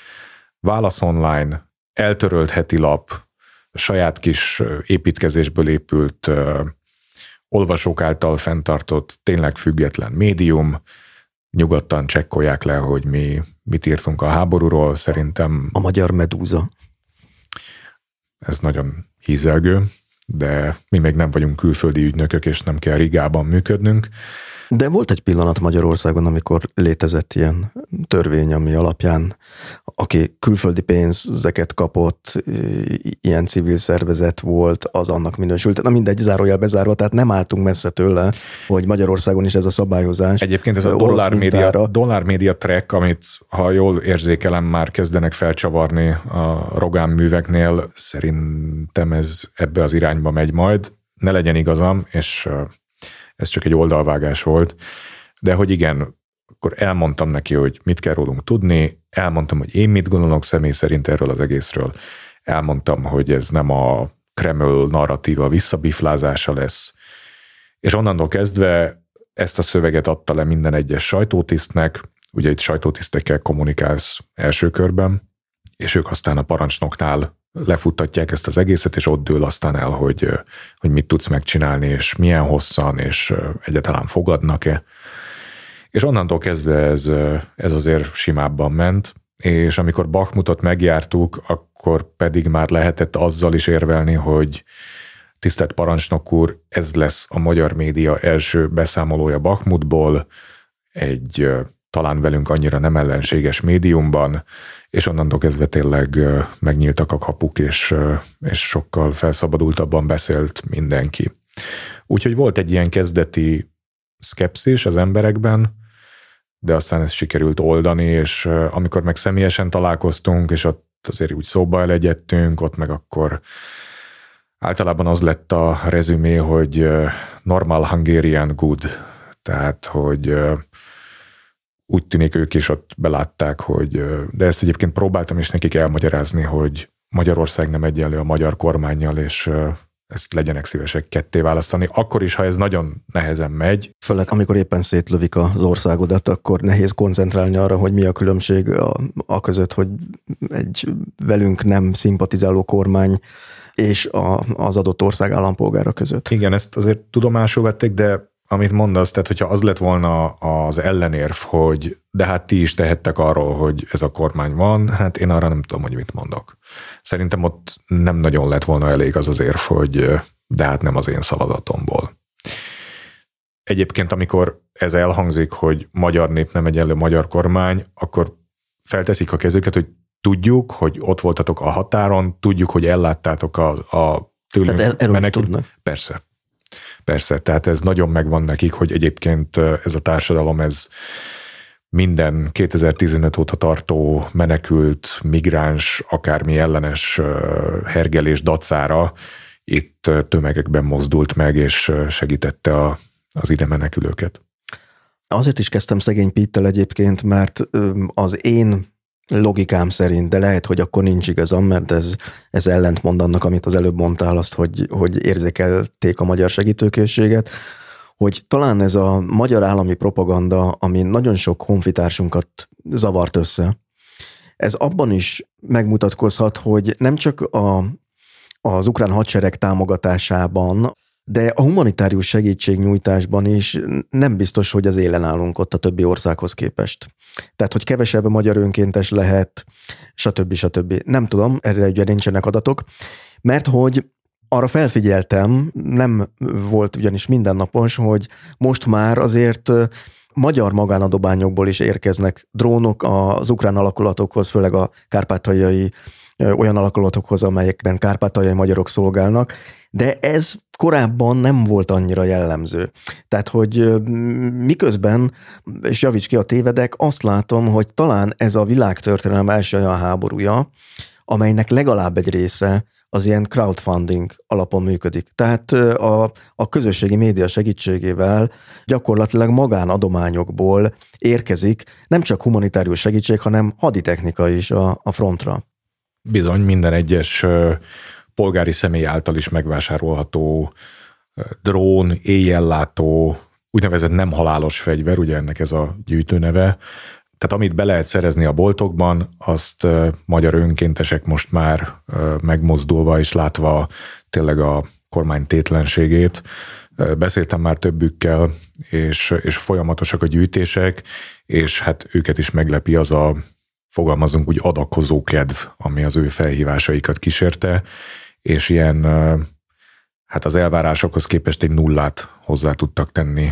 válasz online, eltörölt heti lap, saját kis építkezésből épült, olvasók által fenntartott, tényleg független médium, nyugodtan csekkolják le, hogy mi mit írtunk a háborúról, szerintem... A magyar medúza. Ez nagyon hízelgő, de mi még nem vagyunk külföldi ügynökök, és nem kell Rigában működnünk. De volt egy pillanat Magyarországon, amikor létezett ilyen törvény, ami alapján aki külföldi pénzeket kapott, ilyen civil szervezet volt, az annak minősült. Na mindegy, zárójel bezárva, tehát nem álltunk messze tőle, hogy Magyarországon is ez a szabályozás. Egyébként ez a dollár média, dollár média track, amit ha jól érzékelem, már kezdenek felcsavarni a Rogán műveknél, szerintem ez ebbe az irányba megy majd. Ne legyen igazam, és ez csak egy oldalvágás volt, de hogy igen, akkor elmondtam neki, hogy mit kell rólunk tudni, elmondtam, hogy én mit gondolok személy szerint erről az egészről, elmondtam, hogy ez nem a Kreml narratíva visszabiflázása lesz, és onnantól kezdve ezt a szöveget adta le minden egyes sajtótisztnek, ugye itt sajtótisztekkel kommunikálsz első körben, és ők aztán a parancsnoknál lefuttatják ezt az egészet, és ott dől aztán el, hogy, hogy mit tudsz megcsinálni, és milyen hosszan, és egyáltalán fogadnak-e. És onnantól kezdve ez, ez azért simábban ment, és amikor Bakmutot megjártuk, akkor pedig már lehetett azzal is érvelni, hogy tisztelt parancsnok úr, ez lesz a magyar média első beszámolója Bakmutból, egy talán velünk annyira nem ellenséges médiumban, és onnantól kezdve tényleg megnyíltak a kapuk, és, és sokkal felszabadultabban beszélt mindenki. Úgyhogy volt egy ilyen kezdeti szkepszis az emberekben, de aztán ezt sikerült oldani, és amikor meg személyesen találkoztunk, és ott azért úgy szóba elegyettünk, ott meg akkor általában az lett a rezümé, hogy normal Hungarian good, tehát, hogy úgy tűnik ők is ott belátták, hogy, de ezt egyébként próbáltam is nekik elmagyarázni, hogy Magyarország nem egyenlő a magyar kormányjal, és ezt legyenek szívesek ketté választani, akkor is, ha ez nagyon nehezen megy. Főleg, amikor éppen szétlövik az országodat, akkor nehéz koncentrálni arra, hogy mi a különbség a, a között, hogy egy velünk nem szimpatizáló kormány és a, az adott ország állampolgára között. Igen, ezt azért tudomásul vették, de amit mondasz, tehát hogyha az lett volna az ellenérv, hogy de hát ti is tehettek arról, hogy ez a kormány van, hát én arra nem tudom, hogy mit mondok. Szerintem ott nem nagyon lett volna elég az az érv, hogy de hát nem az én szavazatomból. Egyébként, amikor ez elhangzik, hogy magyar nép nem egyenlő magyar kormány, akkor felteszik a kezüket, hogy tudjuk, hogy ott voltatok a határon, tudjuk, hogy elláttátok a, a tőlünk Tehát erről menekül... tudnak. Persze. Persze, tehát ez nagyon megvan nekik, hogy egyébként ez a társadalom, ez minden 2015 óta tartó menekült, migráns, akármi ellenes hergelés dacára itt tömegekben mozdult meg, és segítette a, az ide menekülőket. Azért is kezdtem szegény Pittel egyébként, mert az én logikám szerint, de lehet, hogy akkor nincs igazam, mert ez, ez ellentmond annak, amit az előbb mondtál, azt, hogy, hogy érzékelték a magyar segítőkészséget, hogy talán ez a magyar állami propaganda, ami nagyon sok honfitársunkat zavart össze, ez abban is megmutatkozhat, hogy nem csak a, az ukrán hadsereg támogatásában, de a humanitárius segítségnyújtásban is nem biztos, hogy az élen állunk ott a többi országhoz képest. Tehát, hogy kevesebb magyar önkéntes lehet, stb. stb. Nem tudom, erre ugye nincsenek adatok, mert hogy arra felfigyeltem, nem volt ugyanis mindennapos, hogy most már azért magyar magánadobányokból is érkeznek drónok az ukrán alakulatokhoz, főleg a kárpátaljai olyan alakulatokhoz, amelyekben kárpátaljai magyarok szolgálnak, de ez korábban nem volt annyira jellemző. Tehát, hogy miközben, és javíts ki a tévedek, azt látom, hogy talán ez a világtörténelem első olyan háborúja, amelynek legalább egy része az ilyen crowdfunding alapon működik. Tehát a, a közösségi média segítségével gyakorlatilag magánadományokból érkezik nem csak humanitárius segítség, hanem haditechnika is a, a frontra. Bizony, minden egyes polgári személy által is megvásárolható drón, éjjellátó, úgynevezett nem halálos fegyver, ugye ennek ez a gyűjtőneve, tehát amit be lehet szerezni a boltokban, azt magyar önkéntesek most már megmozdulva és látva tényleg a kormány tétlenségét. Beszéltem már többükkel, és, és folyamatosak a gyűjtések, és hát őket is meglepi az a fogalmazunk úgy adakozó kedv, ami az ő felhívásaikat kísérte, és ilyen hát az elvárásokhoz képest egy nullát hozzá tudtak tenni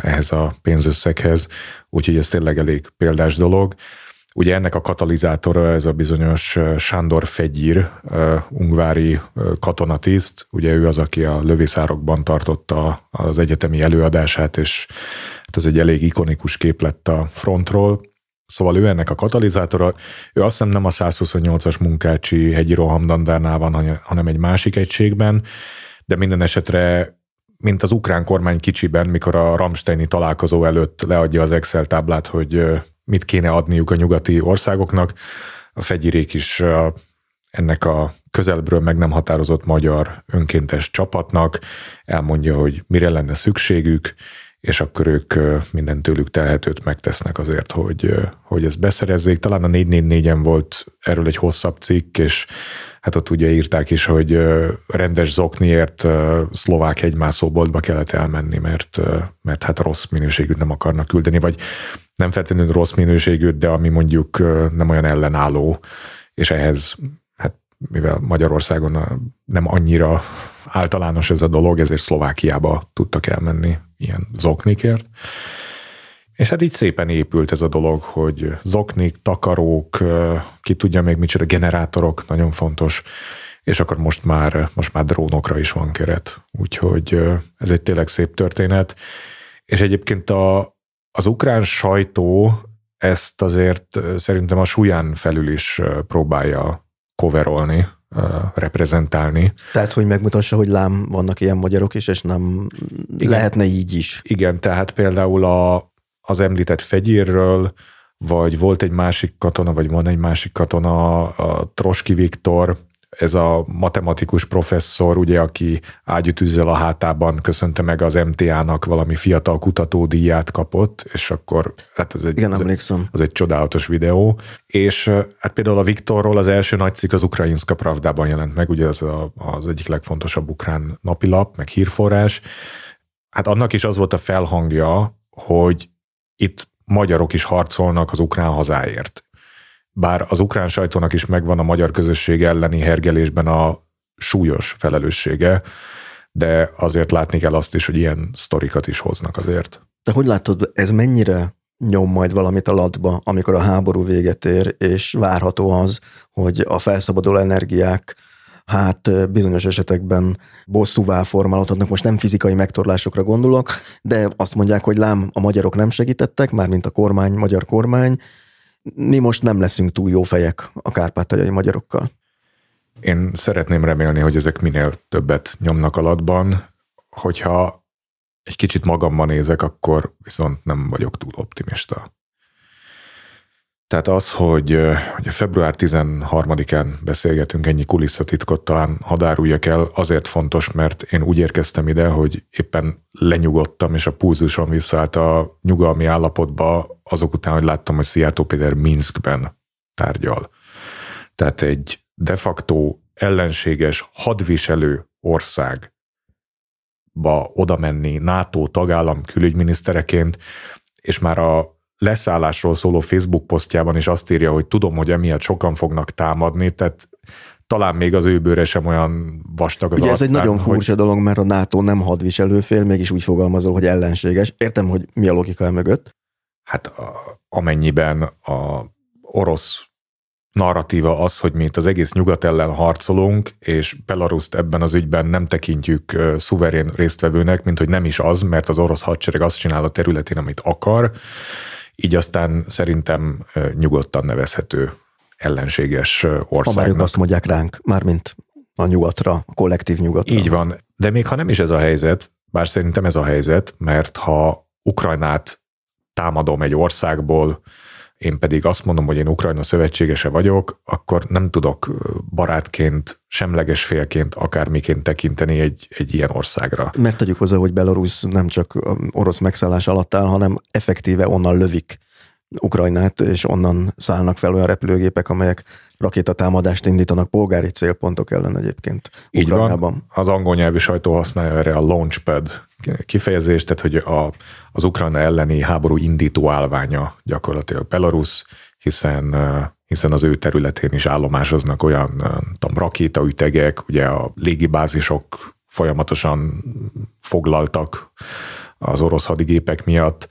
ehhez a pénzösszeghez, úgyhogy ez tényleg elég példás dolog. Ugye ennek a katalizátora ez a bizonyos Sándor Fegyír, ungvári katonatiszt, ugye ő az, aki a lövészárokban tartotta az egyetemi előadását, és hát ez egy elég ikonikus kép lett a frontról. Szóval ő ennek a katalizátora, ő azt hiszem nem a 128-as munkácsi hegyi rohamdandárnál van, hanem egy másik egységben, de minden esetre mint az ukrán kormány kicsiben, mikor a Ramsteini találkozó előtt leadja az Excel táblát, hogy mit kéne adniuk a nyugati országoknak, a fegyirék is ennek a közelbről meg nem határozott magyar önkéntes csapatnak elmondja, hogy mire lenne szükségük, és akkor ők minden tőlük telhetőt megtesznek azért, hogy, hogy ezt beszerezzék. Talán a 444-en volt erről egy hosszabb cikk, és hát ott ugye írták is, hogy rendes zokniért szlovák hegymászóboltba kellett elmenni, mert, mert hát rossz minőségűt nem akarnak küldeni, vagy nem feltétlenül rossz minőségűt, de ami mondjuk nem olyan ellenálló, és ehhez, hát mivel Magyarországon nem annyira általános ez a dolog, ezért Szlovákiába tudtak elmenni ilyen zoknikért. És hát így szépen épült ez a dolog, hogy zoknik, takarók, ki tudja még micsoda, generátorok, nagyon fontos, és akkor most már, most már drónokra is van keret. Úgyhogy ez egy tényleg szép történet. És egyébként a, az ukrán sajtó ezt azért szerintem a súlyán felül is próbálja coverolni, reprezentálni. Tehát, hogy megmutassa, hogy lám vannak ilyen magyarok is, és nem Igen. lehetne így is. Igen, tehát például a, az említett fegyérről, vagy volt egy másik katona, vagy van egy másik katona, a Troski Viktor, ez a matematikus professzor, ugye, aki ágyütűzzel a hátában köszönte meg az MTA-nak valami fiatal kutatódíját kapott, és akkor hát ez egy, Igen, emlékszem. Az egy csodálatos videó. És hát például a Viktorról az első nagy cikk az Ukrajinska Pravdában jelent meg, ugye ez a, az egyik legfontosabb ukrán napilap, meg hírforrás. Hát annak is az volt a felhangja, hogy itt magyarok is harcolnak az ukrán hazáért. Bár az ukrán sajtónak is megvan a magyar közösség elleni hergelésben a súlyos felelőssége, de azért látni kell azt is, hogy ilyen sztorikat is hoznak azért. De hogy látod, ez mennyire nyom majd valamit a latba, amikor a háború véget ér, és várható az, hogy a felszabaduló energiák hát bizonyos esetekben bosszúvá formálódhatnak. Most nem fizikai megtorlásokra gondolok, de azt mondják, hogy lám, a magyarok nem segítettek, mármint a kormány, magyar kormány, mi most nem leszünk túl jó fejek a kárpátaljai magyarokkal. Én szeretném remélni, hogy ezek minél többet nyomnak alatban, hogyha egy kicsit magamban nézek, akkor viszont nem vagyok túl optimista. Tehát az, hogy, hogy február 13-án beszélgetünk, ennyi kulisszatitkot talán hadáruljak el, azért fontos, mert én úgy érkeztem ide, hogy éppen lenyugodtam, és a pulzusom visszaállt a nyugalmi állapotba azok után, hogy láttam, hogy Szijjártó Péter Minskben tárgyal. Tehát egy de facto ellenséges, hadviselő országba oda menni NATO tagállam külügyminisztereként, és már a leszállásról szóló Facebook posztjában is azt írja, hogy tudom, hogy emiatt sokan fognak támadni, tehát talán még az ő bőre sem olyan vastag az Ugye ez egy nagyon furcsa hogy... dolog, mert a NATO nem hadviselőfél, mégis úgy fogalmazol, hogy ellenséges. Értem, hogy mi a logika mögött. Hát amennyiben a orosz narratíva az, hogy mi itt az egész nyugat ellen harcolunk, és Belaruszt ebben az ügyben nem tekintjük szuverén résztvevőnek, mint hogy nem is az, mert az orosz hadsereg azt csinál a területén, amit akar, így aztán szerintem nyugodtan nevezhető ellenséges országnak. Ha ők azt mondják ránk, mármint a nyugatra, a kollektív nyugatra. Így van, de még ha nem is ez a helyzet, bár szerintem ez a helyzet, mert ha Ukrajnát támadom egy országból, én pedig azt mondom, hogy én Ukrajna szövetségese vagyok, akkor nem tudok barátként, semleges félként, akármiként tekinteni egy, egy ilyen országra. Mert tegyük hozzá, hogy Belarus nem csak orosz megszállás alatt áll, hanem effektíve onnan lövik Ukrajnát, és onnan szállnak fel olyan repülőgépek, amelyek rakétatámadást indítanak polgári célpontok ellen egyébként Így Ukrajnában. Van. Az angol nyelvű sajtó használja erre a launchpad kifejezést, tehát hogy a, az Ukrajna elleni háború indító állványa gyakorlatilag Belarus, hiszen hiszen az ő területén is állomásoznak olyan tudom, rakétaütegek, ugye a légibázisok folyamatosan foglaltak az orosz hadigépek miatt,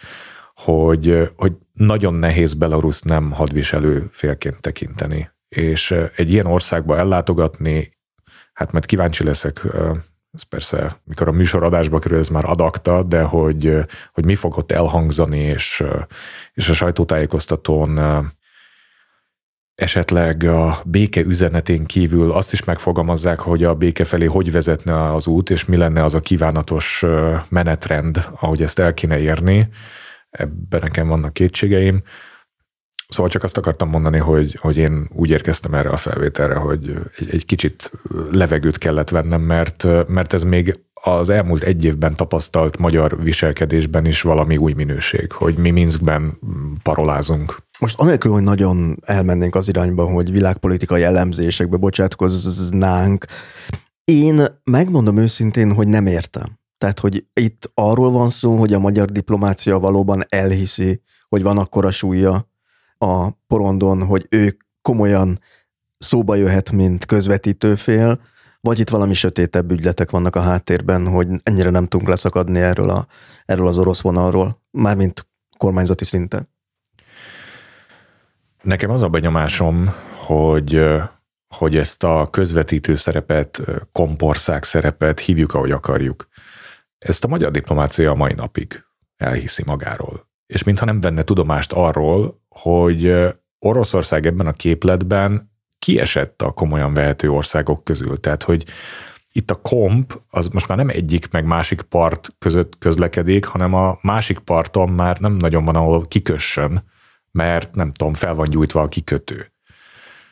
hogy, hogy nagyon nehéz Belarus nem hadviselő félként tekinteni. És egy ilyen országba ellátogatni, hát mert kíváncsi leszek, ez persze, mikor a műsoradásba kerül, ez már adakta, de hogy, hogy mi fog ott elhangzani, és, és a sajtótájékoztatón esetleg a béke üzenetén kívül azt is megfogalmazzák, hogy a béke felé hogy vezetne az út, és mi lenne az a kívánatos menetrend, ahogy ezt el kéne érni. Ebben nekem vannak kétségeim. Szóval csak azt akartam mondani, hogy, hogy én úgy érkeztem erre a felvételre, hogy egy, egy kicsit levegőt kellett vennem, mert, mert ez még az elmúlt egy évben tapasztalt magyar viselkedésben is valami új minőség, hogy mi Minskben parolázunk. Most anélkül, hogy nagyon elmennénk az irányba, hogy világpolitikai elemzésekbe bocsátkoznánk, én megmondom őszintén, hogy nem értem. Tehát, hogy itt arról van szó, hogy a magyar diplomácia valóban elhiszi, hogy van akkora súlya a porondon, hogy ő komolyan szóba jöhet, mint közvetítőfél, vagy itt valami sötétebb ügyletek vannak a háttérben, hogy ennyire nem tudunk leszakadni erről, a, erről az orosz vonalról, mármint kormányzati szinten. Nekem az a benyomásom, hogy hogy ezt a közvetítő szerepet, kompország szerepet hívjuk, ahogy akarjuk. Ezt a magyar diplomácia a mai napig elhiszi magáról. És mintha nem venne tudomást arról, hogy Oroszország ebben a képletben kiesett a komolyan vehető országok közül. Tehát, hogy itt a komp az most már nem egyik meg másik part között közlekedik, hanem a másik parton már nem nagyon van, ahol kikössön, mert nem tudom, fel van gyújtva a kikötő.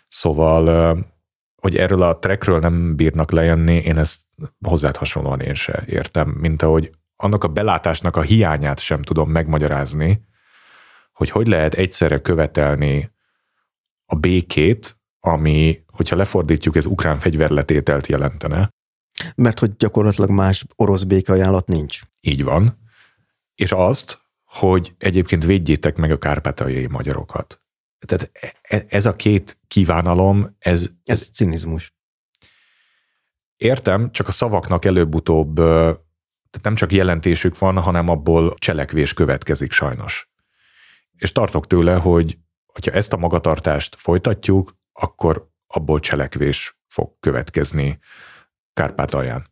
Szóval, hogy erről a trackről nem bírnak lejönni, én ezt hozzád hasonlóan én se értem, mint ahogy annak a belátásnak a hiányát sem tudom megmagyarázni, hogy hogy lehet egyszerre követelni a békét, ami, hogyha lefordítjuk, ez ukrán fegyverletételt jelentene. Mert hogy gyakorlatilag más orosz békeajánlat nincs. Így van. És azt, hogy egyébként védjétek meg a kárpátaljai magyarokat. Tehát e, e, ez a két kívánalom, ez... Ez, ez cinizmus. Értem, csak a szavaknak előbb-utóbb tehát nem csak jelentésük van, hanem abból cselekvés következik sajnos. És tartok tőle, hogy ha ezt a magatartást folytatjuk, akkor abból cselekvés fog következni Kárpátalján.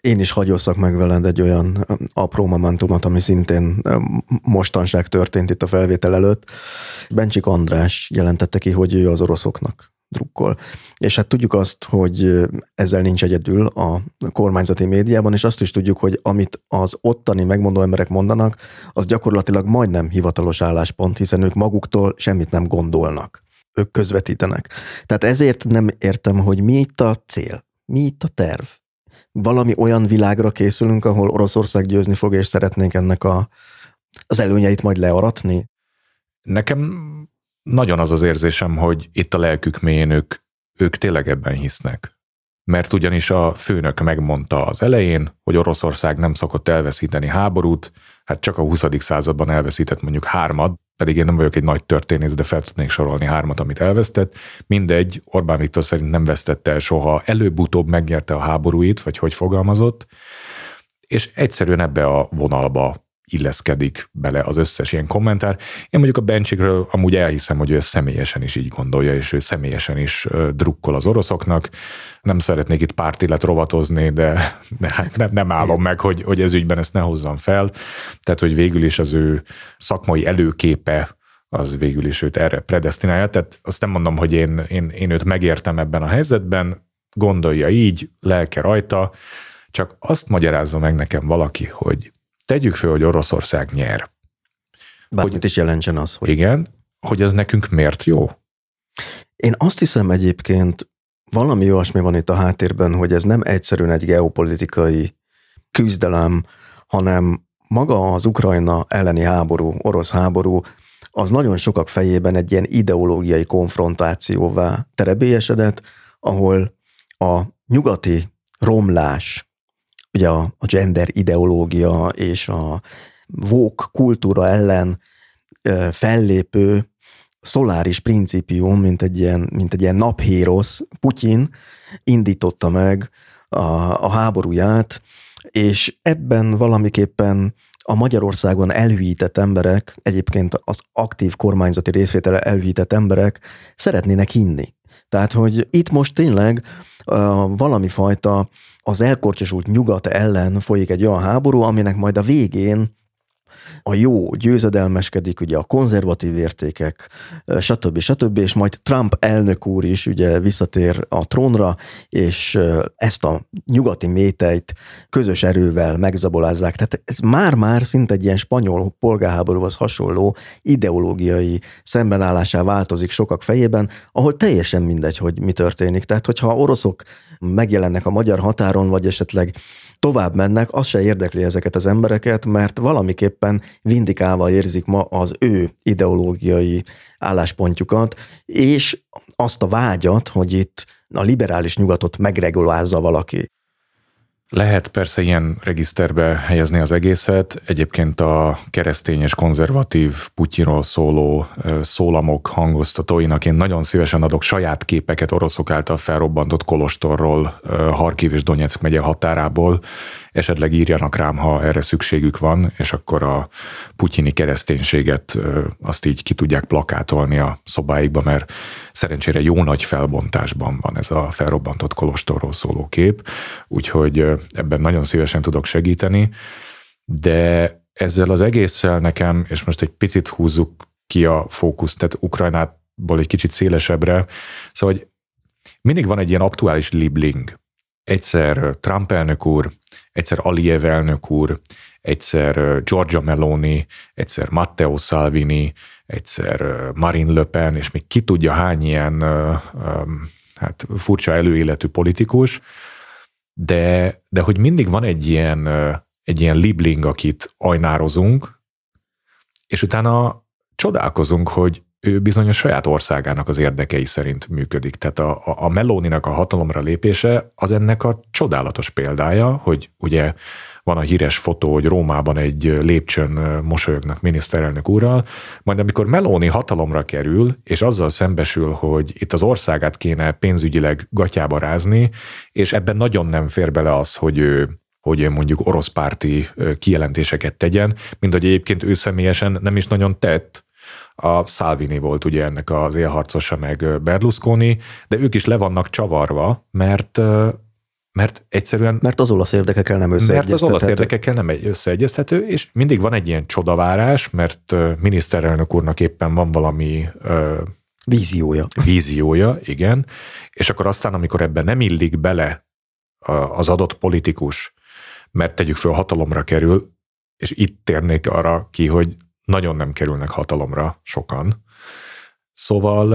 Én is hagyószak meg veled egy olyan apró momentumot, ami szintén mostanság történt itt a felvétel előtt. Bencsik András jelentette ki, hogy ő az oroszoknak drukkol. És hát tudjuk azt, hogy ezzel nincs egyedül a kormányzati médiában, és azt is tudjuk, hogy amit az ottani megmondó emberek mondanak, az gyakorlatilag majdnem hivatalos álláspont, hiszen ők maguktól semmit nem gondolnak. Ők közvetítenek. Tehát ezért nem értem, hogy mi itt a cél, mi itt a terv. Valami olyan világra készülünk, ahol Oroszország győzni fog, és szeretnénk ennek a, az előnyeit majd learatni? Nekem nagyon az az érzésem, hogy itt a lelkük mélyén ők, ők tényleg ebben hisznek. Mert ugyanis a főnök megmondta az elején, hogy Oroszország nem szokott elveszíteni háborút, hát csak a 20. században elveszített mondjuk hármat, pedig én nem vagyok egy nagy történész, de fel tudnék sorolni hármat, amit elvesztett. Mindegy, Orbán Viktor szerint nem vesztette el soha, előbb-utóbb megnyerte a háborúit, vagy hogy fogalmazott, és egyszerűen ebbe a vonalba illeszkedik bele az összes ilyen kommentár. Én mondjuk a Bencsikről amúgy elhiszem, hogy ő személyesen is így gondolja, és ő személyesen is drukkol az oroszoknak. Nem szeretnék itt pártillet rovatozni, de, hát nem, nem állom meg, hogy, hogy ez ügyben ezt ne hozzam fel. Tehát, hogy végül is az ő szakmai előképe az végül is őt erre predestinálja. Tehát azt nem mondom, hogy én, én, én őt megértem ebben a helyzetben, gondolja így, lelke rajta, csak azt magyarázza meg nekem valaki, hogy tegyük fel, hogy Oroszország nyer. Bármit hogy, is jelentsen az, hogy... Igen, hogy ez nekünk miért jó? Én azt hiszem egyébként, valami olyasmi van itt a háttérben, hogy ez nem egyszerűen egy geopolitikai küzdelem, hanem maga az Ukrajna elleni háború, orosz háború, az nagyon sokak fejében egy ilyen ideológiai konfrontációvá terebélyesedett, ahol a nyugati romlás, ugye a, a gender ideológia és a vók kultúra ellen fellépő szoláris principium, mint egy ilyen, mint egy ilyen naphírosz, Putyin indította meg a, a háborúját, és ebben valamiképpen a Magyarországon elhűített emberek, egyébként az aktív kormányzati részvétele elhűített emberek szeretnének hinni. Tehát, hogy itt most tényleg uh, valami fajta az elkorcsosult nyugat ellen folyik egy olyan háború, aminek majd a végén a jó győzedelmeskedik, ugye a konzervatív értékek, stb. stb. és majd Trump elnök úr is ugye visszatér a trónra, és ezt a nyugati méteit közös erővel megzabolázzák. Tehát ez már-már szinte egy ilyen spanyol polgárháborúhoz hasonló ideológiai szembenállásá változik sokak fejében, ahol teljesen mindegy, hogy mi történik. Tehát, hogyha oroszok megjelennek a magyar határon, vagy esetleg tovább mennek, az se érdekli ezeket az embereket, mert valamiképpen vindikálva érzik ma az ő ideológiai álláspontjukat, és azt a vágyat, hogy itt a liberális nyugatot megregulázza valaki. Lehet persze ilyen regiszterbe helyezni az egészet. Egyébként a keresztény és konzervatív Putyinról szóló szólamok hangoztatóinak én nagyon szívesen adok saját képeket oroszok által felrobbantott Kolostorról, Harkiv és Donetsk megye határából, esetleg írjanak rám, ha erre szükségük van, és akkor a putyini kereszténységet azt így ki tudják plakátolni a szobáikba, mert szerencsére jó nagy felbontásban van ez a felrobbantott kolostorról szóló kép, úgyhogy ebben nagyon szívesen tudok segíteni, de ezzel az egésszel nekem, és most egy picit húzzuk ki a fókuszt, tehát Ukrajnából egy kicsit szélesebbre, szóval hogy mindig van egy ilyen aktuális libling. Egyszer Trump elnök úr egyszer Aliyev elnök úr, egyszer Giorgia Meloni, egyszer Matteo Salvini, egyszer Marine Le Pen, és még ki tudja hány ilyen hát furcsa előéletű politikus, de, de hogy mindig van egy ilyen, egy ilyen libling, akit ajnározunk, és utána csodálkozunk, hogy ő bizony a saját országának az érdekei szerint működik. Tehát a, a Melóninak a hatalomra lépése az ennek a csodálatos példája, hogy ugye van a híres fotó, hogy Rómában egy lépcsőn mosolyognak miniszterelnök úrral, majd amikor Meloni hatalomra kerül, és azzal szembesül, hogy itt az országát kéne pénzügyileg gatyába rázni, és ebben nagyon nem fér bele az, hogy ő hogy mondjuk orosz párti kijelentéseket tegyen, mint hogy egyébként ő személyesen nem is nagyon tett, a Salvini volt ugye ennek az élharcosa, meg Berlusconi, de ők is le vannak csavarva, mert mert egyszerűen... Mert az olasz érdekekkel nem összeegyeztethető. Mert az olasz érdekekkel nem összeegyeztető, és mindig van egy ilyen csodavárás, mert miniszterelnök úrnak éppen van valami... Víziója. Víziója, igen. És akkor aztán, amikor ebben nem illik bele az adott politikus, mert tegyük föl hatalomra kerül, és itt térnék arra ki, hogy nagyon nem kerülnek hatalomra sokan. Szóval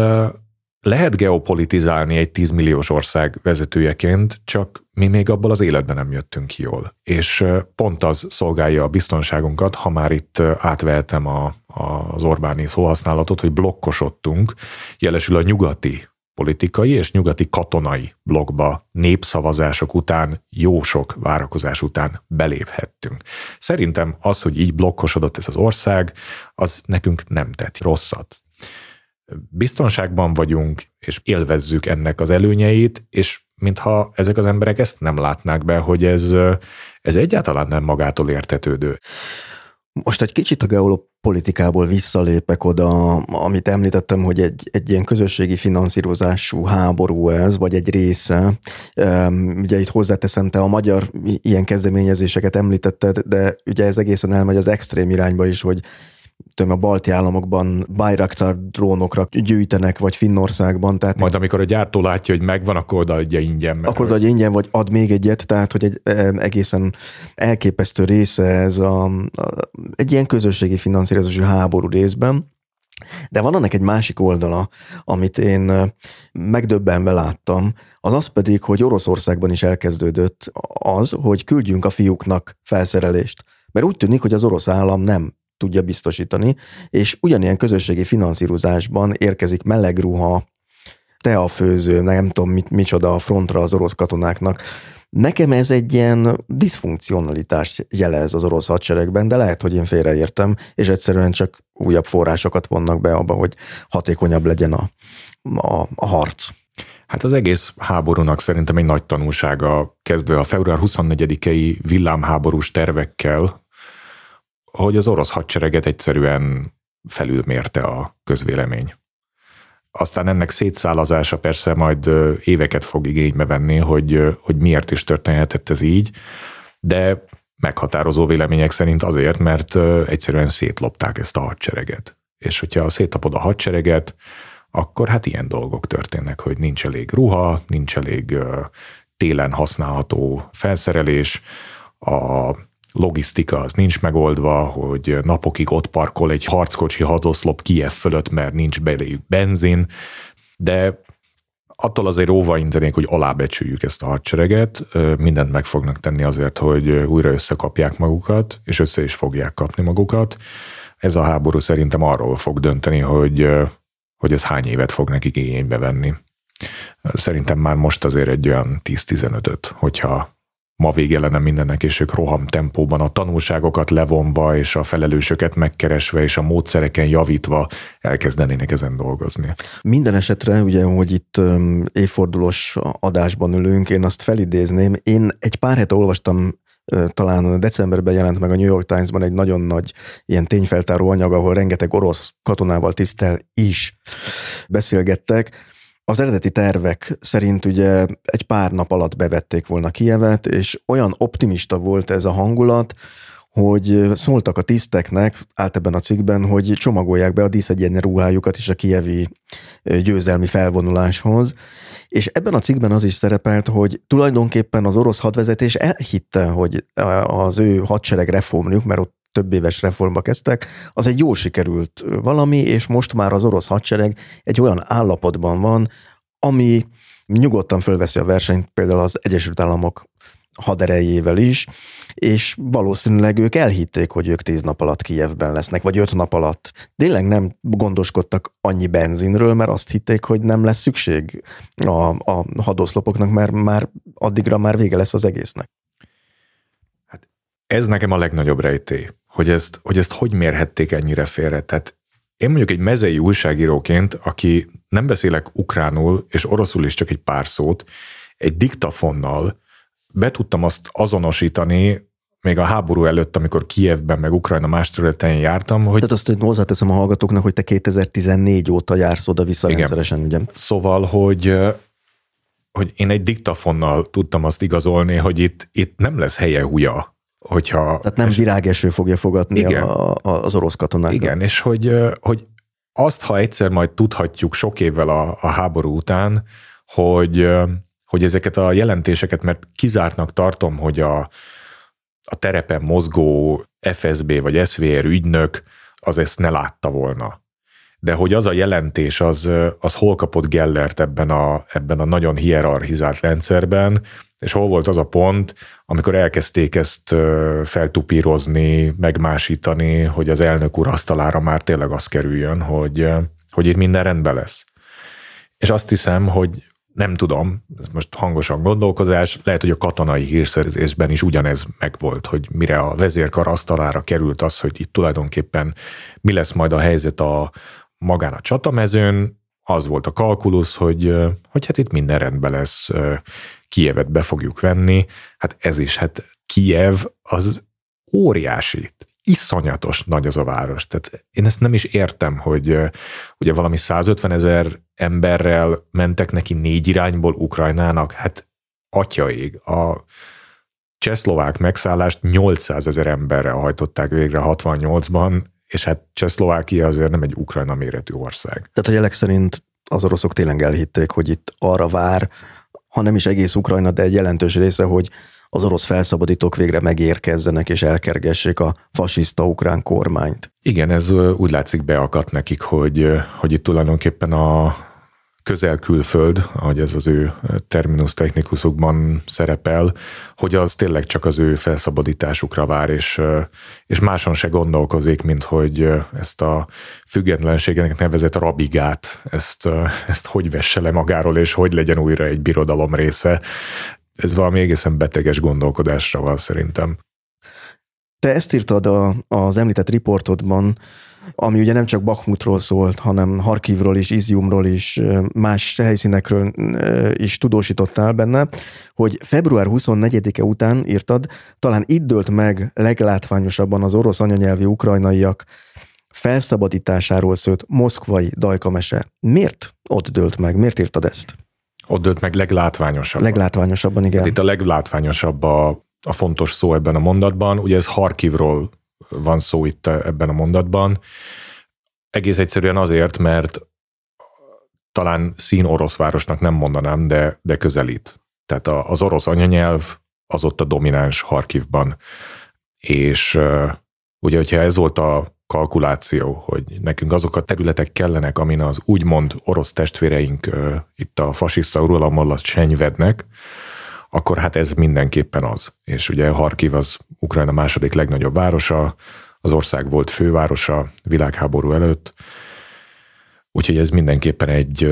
lehet geopolitizálni egy 10 milliós ország vezetőjeként, csak mi még abból az életben nem jöttünk ki jól. És pont az szolgálja a biztonságunkat, ha már itt átvehetem a, a, az Orbáni szóhasználatot, hogy blokkosodtunk, jelesül a nyugati politikai és nyugati katonai blogba népszavazások után, jó sok várakozás után beléphettünk. Szerintem az, hogy így blokkosodott ez az ország, az nekünk nem tett rosszat. Biztonságban vagyunk, és élvezzük ennek az előnyeit, és mintha ezek az emberek ezt nem látnák be, hogy ez, ez egyáltalán nem magától értetődő. Most egy kicsit a geopolitikából visszalépek oda, amit említettem, hogy egy, egy ilyen közösségi finanszírozású háború ez, vagy egy része. Ugye itt hozzáteszem, te a magyar ilyen kezdeményezéseket említetted, de ugye ez egészen elmegy az extrém irányba is, hogy tudom, a balti államokban Bayraktar drónokra gyűjtenek, vagy Finnországban. Tehát Majd amikor a gyártó látja, hogy megvan, akkor odaadja ingyen. Mert akkor odaadja ingyen, vagy ad még egyet, tehát hogy egy egészen elképesztő része ez a, a, egy ilyen közösségi finanszírozási háború részben. De van annak egy másik oldala, amit én megdöbbenve láttam, az az pedig, hogy Oroszországban is elkezdődött az, hogy küldjünk a fiúknak felszerelést. Mert úgy tűnik, hogy az orosz állam nem tudja biztosítani, és ugyanilyen közösségi finanszírozásban érkezik meleg ruha, teafőző, nem tudom mit, micsoda a frontra az orosz katonáknak. Nekem ez egy ilyen diszfunkcionalitást jelez az orosz hadseregben, de lehet, hogy én félreértem, és egyszerűen csak újabb forrásokat vonnak be abba, hogy hatékonyabb legyen a, a, a harc. Hát az egész háborúnak szerintem egy nagy tanulsága kezdve a február 24-i villámháborús tervekkel, hogy az orosz hadsereget egyszerűen felülmérte a közvélemény. Aztán ennek szétszálazása persze majd éveket fog igénybe venni, hogy, hogy miért is történhetett ez így, de meghatározó vélemények szerint azért, mert egyszerűen szétlopták ezt a hadsereget. És hogyha szétlapod a hadsereget, akkor hát ilyen dolgok történnek, hogy nincs elég ruha, nincs elég télen használható felszerelés, a logisztika az nincs megoldva, hogy napokig ott parkol egy harckocsi hadoszlop Kiev fölött, mert nincs beléjük benzin, de attól azért óvaintenék, hogy alábecsüljük ezt a hadsereget, mindent meg fognak tenni azért, hogy újra összekapják magukat, és össze is fogják kapni magukat. Ez a háború szerintem arról fog dönteni, hogy, hogy ez hány évet fog nekik igénybe venni. Szerintem már most azért egy olyan 10-15-öt, hogyha ma vége lenne mindennek, és ők roham tempóban a tanulságokat levonva, és a felelősöket megkeresve, és a módszereken javítva elkezdenének ezen dolgozni. Minden esetre, ugye, hogy itt évfordulós adásban ülünk, én azt felidézném. Én egy pár hete olvastam talán decemberben jelent meg a New York Times-ban egy nagyon nagy ilyen tényfeltáró anyag, ahol rengeteg orosz katonával tisztel is beszélgettek, az eredeti tervek szerint ugye egy pár nap alatt bevették volna Kievet, és olyan optimista volt ez a hangulat, hogy szóltak a tiszteknek, állt ebben a cikkben, hogy csomagolják be a díszegyenlő ruhájukat is a kievi győzelmi felvonuláshoz. És ebben a cikkben az is szerepelt, hogy tulajdonképpen az orosz hadvezetés elhitte, hogy az ő hadsereg reformjuk, mert ott több éves reformba kezdtek, az egy jól sikerült valami, és most már az orosz hadsereg egy olyan állapotban van, ami nyugodtan fölveszi a versenyt például az Egyesült Államok haderejével is, és valószínűleg ők elhitték, hogy ők tíz nap alatt Kijevben lesznek, vagy öt nap alatt. Tényleg nem gondoskodtak annyi benzinről, mert azt hitték, hogy nem lesz szükség a, a hadoszlopoknak, mert már addigra már vége lesz az egésznek. Ez nekem a legnagyobb rejtély hogy ezt, hogy ezt hogy mérhették ennyire félre. Tehát én mondjuk egy mezei újságíróként, aki nem beszélek ukránul, és oroszul is csak egy pár szót, egy diktafonnal be tudtam azt azonosítani, még a háború előtt, amikor Kievben, meg Ukrajna más területen jártam, hogy... Tehát azt hogy hozzáteszem a hallgatóknak, hogy te 2014 óta jársz oda-vissza Igen. rendszeresen, ugye? Szóval, hogy hogy én egy diktafonnal tudtam azt igazolni, hogy itt, itt nem lesz helye húja hogyha... Tehát nem virágeső fogja fogadni igen, a, a, az orosz katonák. Igen, és hogy, hogy azt, ha egyszer majd tudhatjuk sok évvel a, a háború után, hogy, hogy ezeket a jelentéseket, mert kizártnak tartom, hogy a, a terepen mozgó FSB vagy SVR ügynök az ezt ne látta volna. De hogy az a jelentés, az, az hol kapott Gellert ebben a, ebben a nagyon hierarchizált rendszerben, és hol volt az a pont, amikor elkezdték ezt feltupírozni, megmásítani, hogy az elnök úr asztalára már tényleg az kerüljön, hogy, hogy itt minden rendben lesz. És azt hiszem, hogy nem tudom, ez most hangosan gondolkozás, lehet, hogy a katonai hírszerzésben is ugyanez megvolt, hogy mire a vezérkar asztalára került az, hogy itt tulajdonképpen mi lesz majd a helyzet a magán a csatamezőn, az volt a kalkulusz, hogy, hogy hát itt minden rendben lesz, Kievet be fogjuk venni, hát ez is, hát Kiev az óriási, iszonyatos nagy az a város. Tehát én ezt nem is értem, hogy ugye valami 150 ezer emberrel mentek neki négy irányból Ukrajnának, hát atyaig. A csehszlovák megszállást 800 ezer emberrel hajtották végre 68-ban, és hát Csehszlovákia azért nem egy Ukrajna méretű ország. Tehát a jelek szerint az oroszok tényleg elhitték, hogy itt arra vár ha nem is egész Ukrajna, de egy jelentős része, hogy az orosz felszabadítók végre megérkezzenek és elkergessék a fasiszta ukrán kormányt. Igen, ez úgy látszik beakadt nekik, hogy, hogy itt tulajdonképpen a közel-külföld, ahogy ez az ő terminus technikusukban szerepel, hogy az tényleg csak az ő felszabadításukra vár, és, és máson se gondolkozik, mint hogy ezt a függetlenségnek nevezett rabigát, ezt, ezt hogy vesse le magáról, és hogy legyen újra egy birodalom része. Ez valami egészen beteges gondolkodásra van szerintem. Te ezt írtad a, az említett riportodban, ami ugye nem csak Bakhmutról szólt, hanem Harkivról is, Iziumról is, más helyszínekről is tudósítottál benne, hogy február 24-e után írtad, talán itt dőlt meg leglátványosabban az orosz anyanyelvi ukrajnaiak felszabadításáról szólt moszkvai dajkamese. Miért ott dőlt meg? Miért írtad ezt? Ott dőlt meg leglátványosabban. Leglátványosabban, igen. Hát itt a leglátványosabb a, a fontos szó ebben a mondatban. Ugye ez Harkivról van szó itt ebben a mondatban. Egész egyszerűen azért, mert talán szín orosz városnak nem mondanám, de, de közelít. Tehát az orosz anyanyelv az ott a domináns Harkivban. És ugye, hogyha ez volt a kalkuláció, hogy nekünk azok a területek kellenek, amin az úgymond orosz testvéreink itt a fasiszta uralom alatt senyvednek, akkor hát ez mindenképpen az. És ugye Harkiv az Ukrajna második legnagyobb városa, az ország volt fővárosa világháború előtt, úgyhogy ez mindenképpen egy,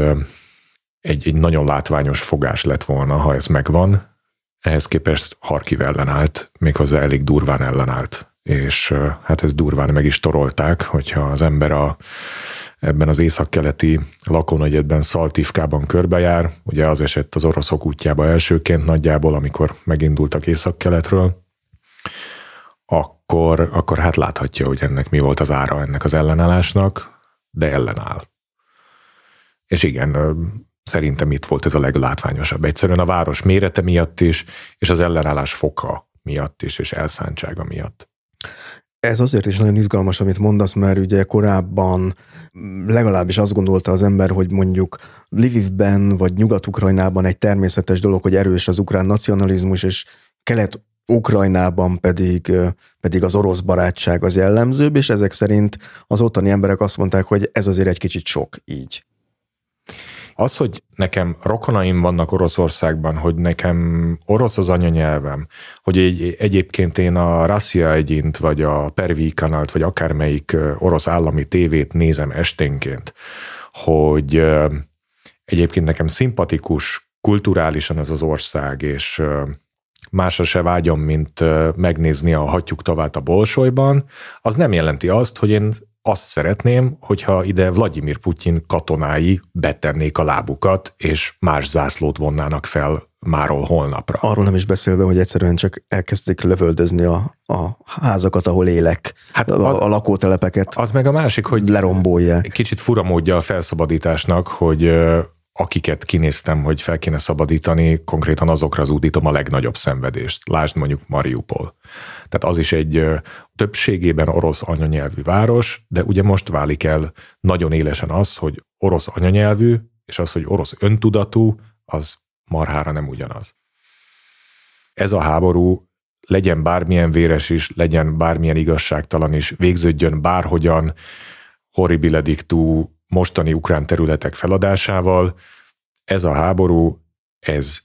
egy, egy nagyon látványos fogás lett volna, ha ez megvan. Ehhez képest Harkiv ellenállt, méghozzá elég durván ellenállt, és hát ez durván meg is torolták, hogyha az ember a ebben az északkeleti lakónegyedben Szaltivkában körbejár, ugye az esett az oroszok útjába elsőként nagyjából, amikor megindultak északkeletről, akkor, akkor hát láthatja, hogy ennek mi volt az ára ennek az ellenállásnak, de ellenáll. És igen, szerintem itt volt ez a leglátványosabb. Egyszerűen a város mérete miatt is, és az ellenállás foka miatt is, és elszántsága miatt. Ez azért is nagyon izgalmas, amit mondasz, mert ugye korábban legalábbis azt gondolta az ember, hogy mondjuk Lvivben vagy Nyugat-Ukrajnában egy természetes dolog, hogy erős az ukrán nacionalizmus, és kelet Ukrajnában pedig, pedig az orosz barátság az jellemzőbb, és ezek szerint az ottani emberek azt mondták, hogy ez azért egy kicsit sok így. Az, hogy nekem rokonaim vannak Oroszországban, hogy nekem orosz az anyanyelvem, hogy egy, egyébként én a Rassia egyint, vagy a Pervi kanált, vagy akármelyik orosz állami tévét nézem esténként, hogy egyébként nekem szimpatikus kulturálisan ez az ország, és másra se vágyom, mint megnézni a hatjuk tavát a Bolsolyban, az nem jelenti azt, hogy én azt szeretném, hogyha ide Vladimir Putyin katonái betennék a lábukat, és más zászlót vonnának fel máról holnapra. Arról nem is beszélve, hogy egyszerűen csak elkezdik lövöldözni a, a házakat, ahol élek, hát a, az, a lakótelepeket. Az meg a másik, hogy lerombolják. Kicsit fura módja a felszabadításnak, hogy akiket kinéztem, hogy fel kéne szabadítani, konkrétan azokra zúdítom a legnagyobb szenvedést. Lásd mondjuk Mariupol. Tehát az is egy többségében orosz anyanyelvű város, de ugye most válik el nagyon élesen az, hogy orosz anyanyelvű, és az, hogy orosz öntudatú, az marhára nem ugyanaz. Ez a háború legyen bármilyen véres is, legyen bármilyen igazságtalan is, végződjön bárhogyan, horribile dictu, mostani ukrán területek feladásával, ez a háború, ez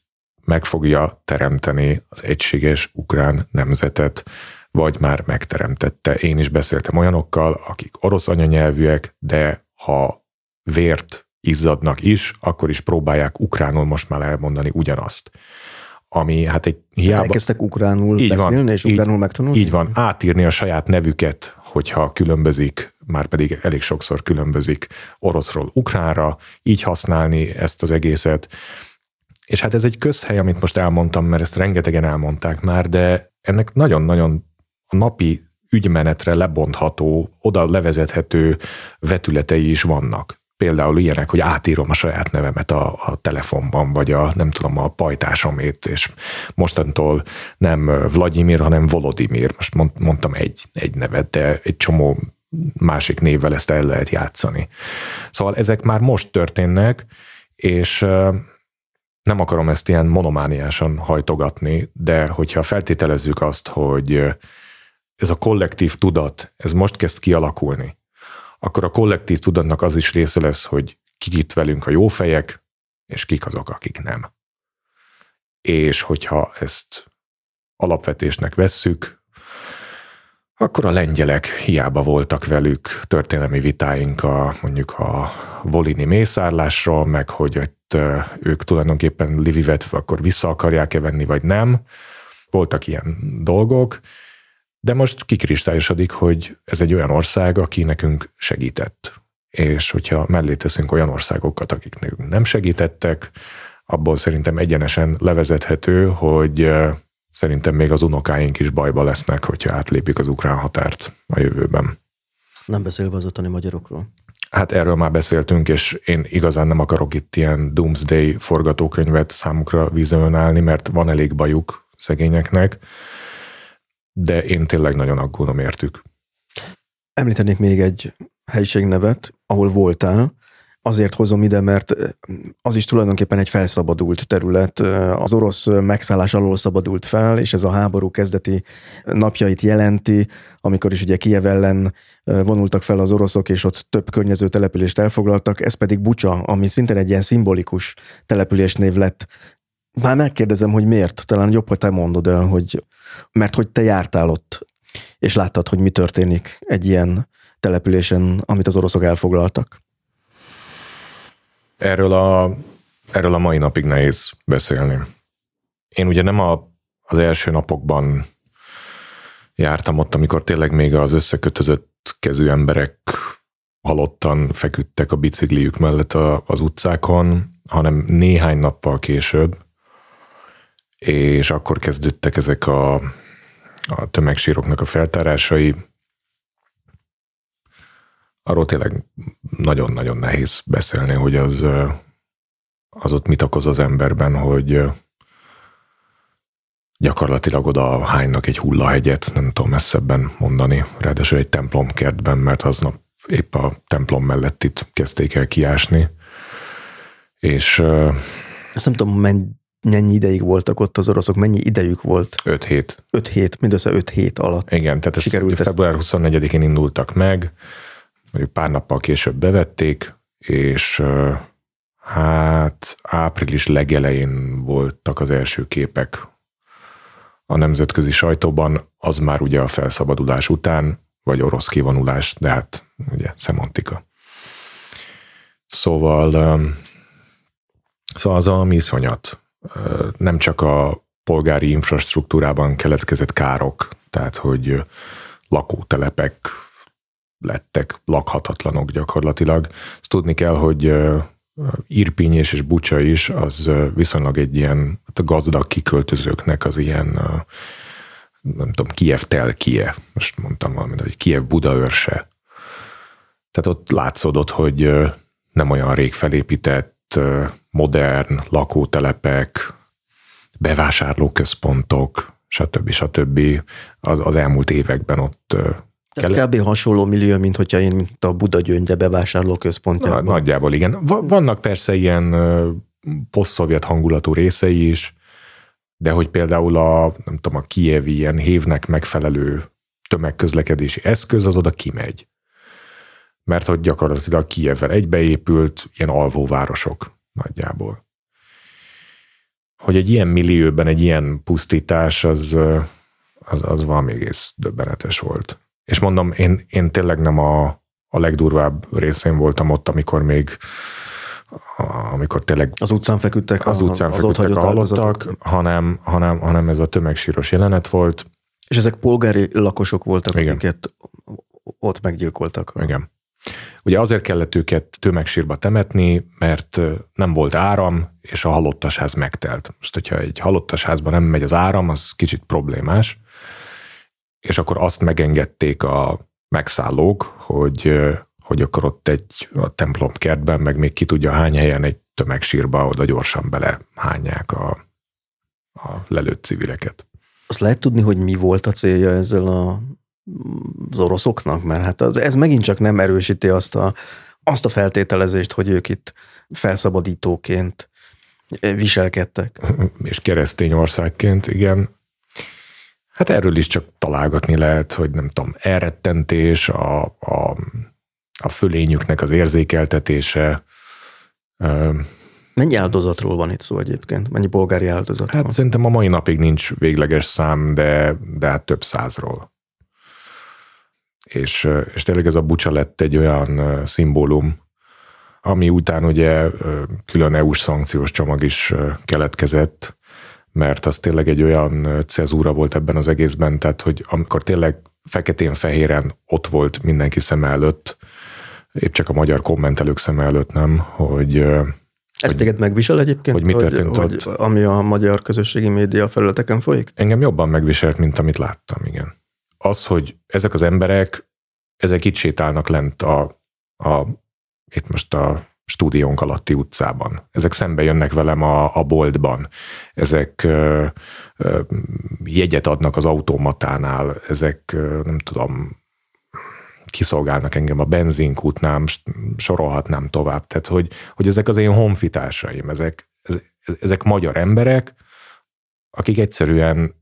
meg fogja teremteni az egységes ukrán nemzetet, vagy már megteremtette. Én is beszéltem olyanokkal, akik orosz anyanyelvűek, de ha vért izzadnak is, akkor is próbálják ukránul most már elmondani ugyanazt. Ami hát egy hiába... Hát elkezdtek ukránul így beszélni, van, és ukránul megtanulni? Így van, átírni a saját nevüket, hogyha különbözik, már pedig elég sokszor különbözik oroszról ukránra, így használni ezt az egészet. És hát ez egy közhely, amit most elmondtam, mert ezt rengetegen elmondták már, de ennek nagyon-nagyon a napi ügymenetre lebontható, oda levezethető vetületei is vannak. Például ilyenek, hogy átírom a saját nevemet a, a telefonban, vagy a nem tudom, a pajtásomét, és mostantól nem Vladimir, hanem Volodimir. Most mond, mondtam egy, egy nevet, de egy csomó másik névvel ezt el lehet játszani. Szóval ezek már most történnek, és nem akarom ezt ilyen monomániásan hajtogatni, de hogyha feltételezzük azt, hogy ez a kollektív tudat, ez most kezd kialakulni, akkor a kollektív tudatnak az is része lesz, hogy kik itt velünk a jó fejek, és kik azok, akik nem. És hogyha ezt alapvetésnek vesszük, akkor a lengyelek hiába voltak velük történelmi vitáink a mondjuk a volini mészárlásról, meg hogy ott ők tulajdonképpen Livivet akkor vissza akarják-e venni, vagy nem. Voltak ilyen dolgok, de most kikristályosodik, hogy ez egy olyan ország, aki nekünk segített. És hogyha mellé teszünk olyan országokat, akik nekünk nem segítettek, abból szerintem egyenesen levezethető, hogy szerintem még az unokáink is bajba lesznek, hogyha átlépjük az ukrán határt a jövőben. Nem beszélve az otthoni magyarokról. Hát erről már beszéltünk, és én igazán nem akarok itt ilyen Doomsday forgatókönyvet számukra vizionálni, mert van elég bajuk szegényeknek, de én tényleg nagyon aggódom értük. Említenék még egy helyiségnevet, ahol voltál, azért hozom ide, mert az is tulajdonképpen egy felszabadult terület. Az orosz megszállás alól szabadult fel, és ez a háború kezdeti napjait jelenti, amikor is ugye Kiev ellen vonultak fel az oroszok, és ott több környező települést elfoglaltak, ez pedig Bucsa, ami szintén egy ilyen szimbolikus településnév lett. Már megkérdezem, hogy miért? Talán jobb, hogy te mondod el, hogy mert hogy te jártál ott, és láttad, hogy mi történik egy ilyen településen, amit az oroszok elfoglaltak. Erről a, erről a mai napig nehéz beszélni. Én ugye nem a, az első napokban jártam ott, amikor tényleg még az összekötözött kezű emberek halottan feküdtek a bicikliük mellett a, az utcákon, hanem néhány nappal később, és akkor kezdődtek ezek a, a tömegsíroknak a feltárásai. Arról tényleg nagyon-nagyon nehéz beszélni, hogy az, az ott mit okoz az emberben, hogy gyakorlatilag oda hánynak egy hullahegyet, nem tudom messzebben mondani, ráadásul egy templomkertben, mert aznap épp a templom mellett itt kezdték el kiásni. És ezt nem tudom, mennyi, ideig voltak ott az oroszok, mennyi idejük volt? Öt hét. Öt hét, mindössze öt hét alatt. Igen, tehát ez sikerült február 24-én indultak meg, pár nappal később bevették, és hát április legelején voltak az első képek a nemzetközi sajtóban, az már ugye a felszabadulás után, vagy orosz kivonulás, de hát ugye szemantika. Szóval, szóval az a iszonyat. Nem csak a polgári infrastruktúrában keletkezett károk, tehát hogy lakótelepek lettek lakhatatlanok gyakorlatilag. Ezt tudni kell, hogy Irpinyés és Bucsa is, az viszonylag egy ilyen hát a gazdag kiköltözőknek az ilyen nem tudom, Kiev tel Kiev, most mondtam valamit, hogy Kiev Budaörse. Tehát ott látszódott, hogy nem olyan rég felépített, modern lakótelepek, bevásárlóközpontok, stb. stb. Az, az elmúlt években ott tehát kell... kb. hasonló millió, mint hogyha én, mint a Buda Gyöngye bevásárló központjában. Na, nagyjából igen. Vannak persze ilyen posztszovjet hangulatú részei is, de hogy például a, nem tudom, a kievi ilyen hévnek megfelelő tömegközlekedési eszköz, az oda kimegy. Mert hogy gyakorlatilag Kievvel egybeépült ilyen alvóvárosok nagyjából. Hogy egy ilyen millióben egy ilyen pusztítás, az, az, az valami egész döbbenetes volt. És mondom, én, én tényleg nem a, a legdurvább részén voltam ott, amikor még amikor tényleg az utcán feküdtek, az utcán az feküdtek a halottak, hanem, hanem, hanem ez a tömegsíros jelenet volt. És ezek polgári lakosok voltak, Igen. akiket ott meggyilkoltak. Igen. Ugye azért kellett őket tömegsírba temetni, mert nem volt áram, és a halottasház megtelt. Most, hogyha egy halottasházban nem megy az áram, az kicsit problémás és akkor azt megengedték a megszállók, hogy, hogy akkor ott egy a templom kertben, meg még ki tudja hány helyen egy tömegsírba oda gyorsan bele hányják a, a lelőtt civileket. Azt lehet tudni, hogy mi volt a célja ezzel a, az oroszoknak? Mert hát az, ez megint csak nem erősíti azt a, azt a feltételezést, hogy ők itt felszabadítóként viselkedtek. És keresztény országként, igen. Hát erről is csak találgatni lehet, hogy nem tudom, elrettentés, a, a, a fölényüknek az érzékeltetése. Mennyi áldozatról van itt szó egyébként? Mennyi polgári áldozat Hát van? szerintem a mai napig nincs végleges szám, de, de hát több százról. És, és tényleg ez a bucsa lett egy olyan szimbólum, ami után ugye külön EU-s szankciós csomag is keletkezett, mert az tényleg egy olyan cezúra volt ebben az egészben, tehát hogy amikor tényleg feketén-fehéren ott volt mindenki szem előtt, épp csak a magyar kommentelők szem előtt nem, hogy ezt téged megvisel egyébként? Hogy mi történt hogy, ott? Hogy ami a magyar közösségi média felületeken folyik? Engem jobban megviselt, mint amit láttam, igen. Az, hogy ezek az emberek, ezek itt sétálnak lent a, a itt most a stúdiónk alatti utcában. Ezek szembe jönnek velem a, a boltban. Ezek ö, ö, jegyet adnak az automatánál. Ezek, ö, nem tudom, kiszolgálnak engem a benzinkútnám, sorolhatnám tovább. Tehát, hogy, hogy ezek az én honfitársaim, ezek, ezek magyar emberek, akik egyszerűen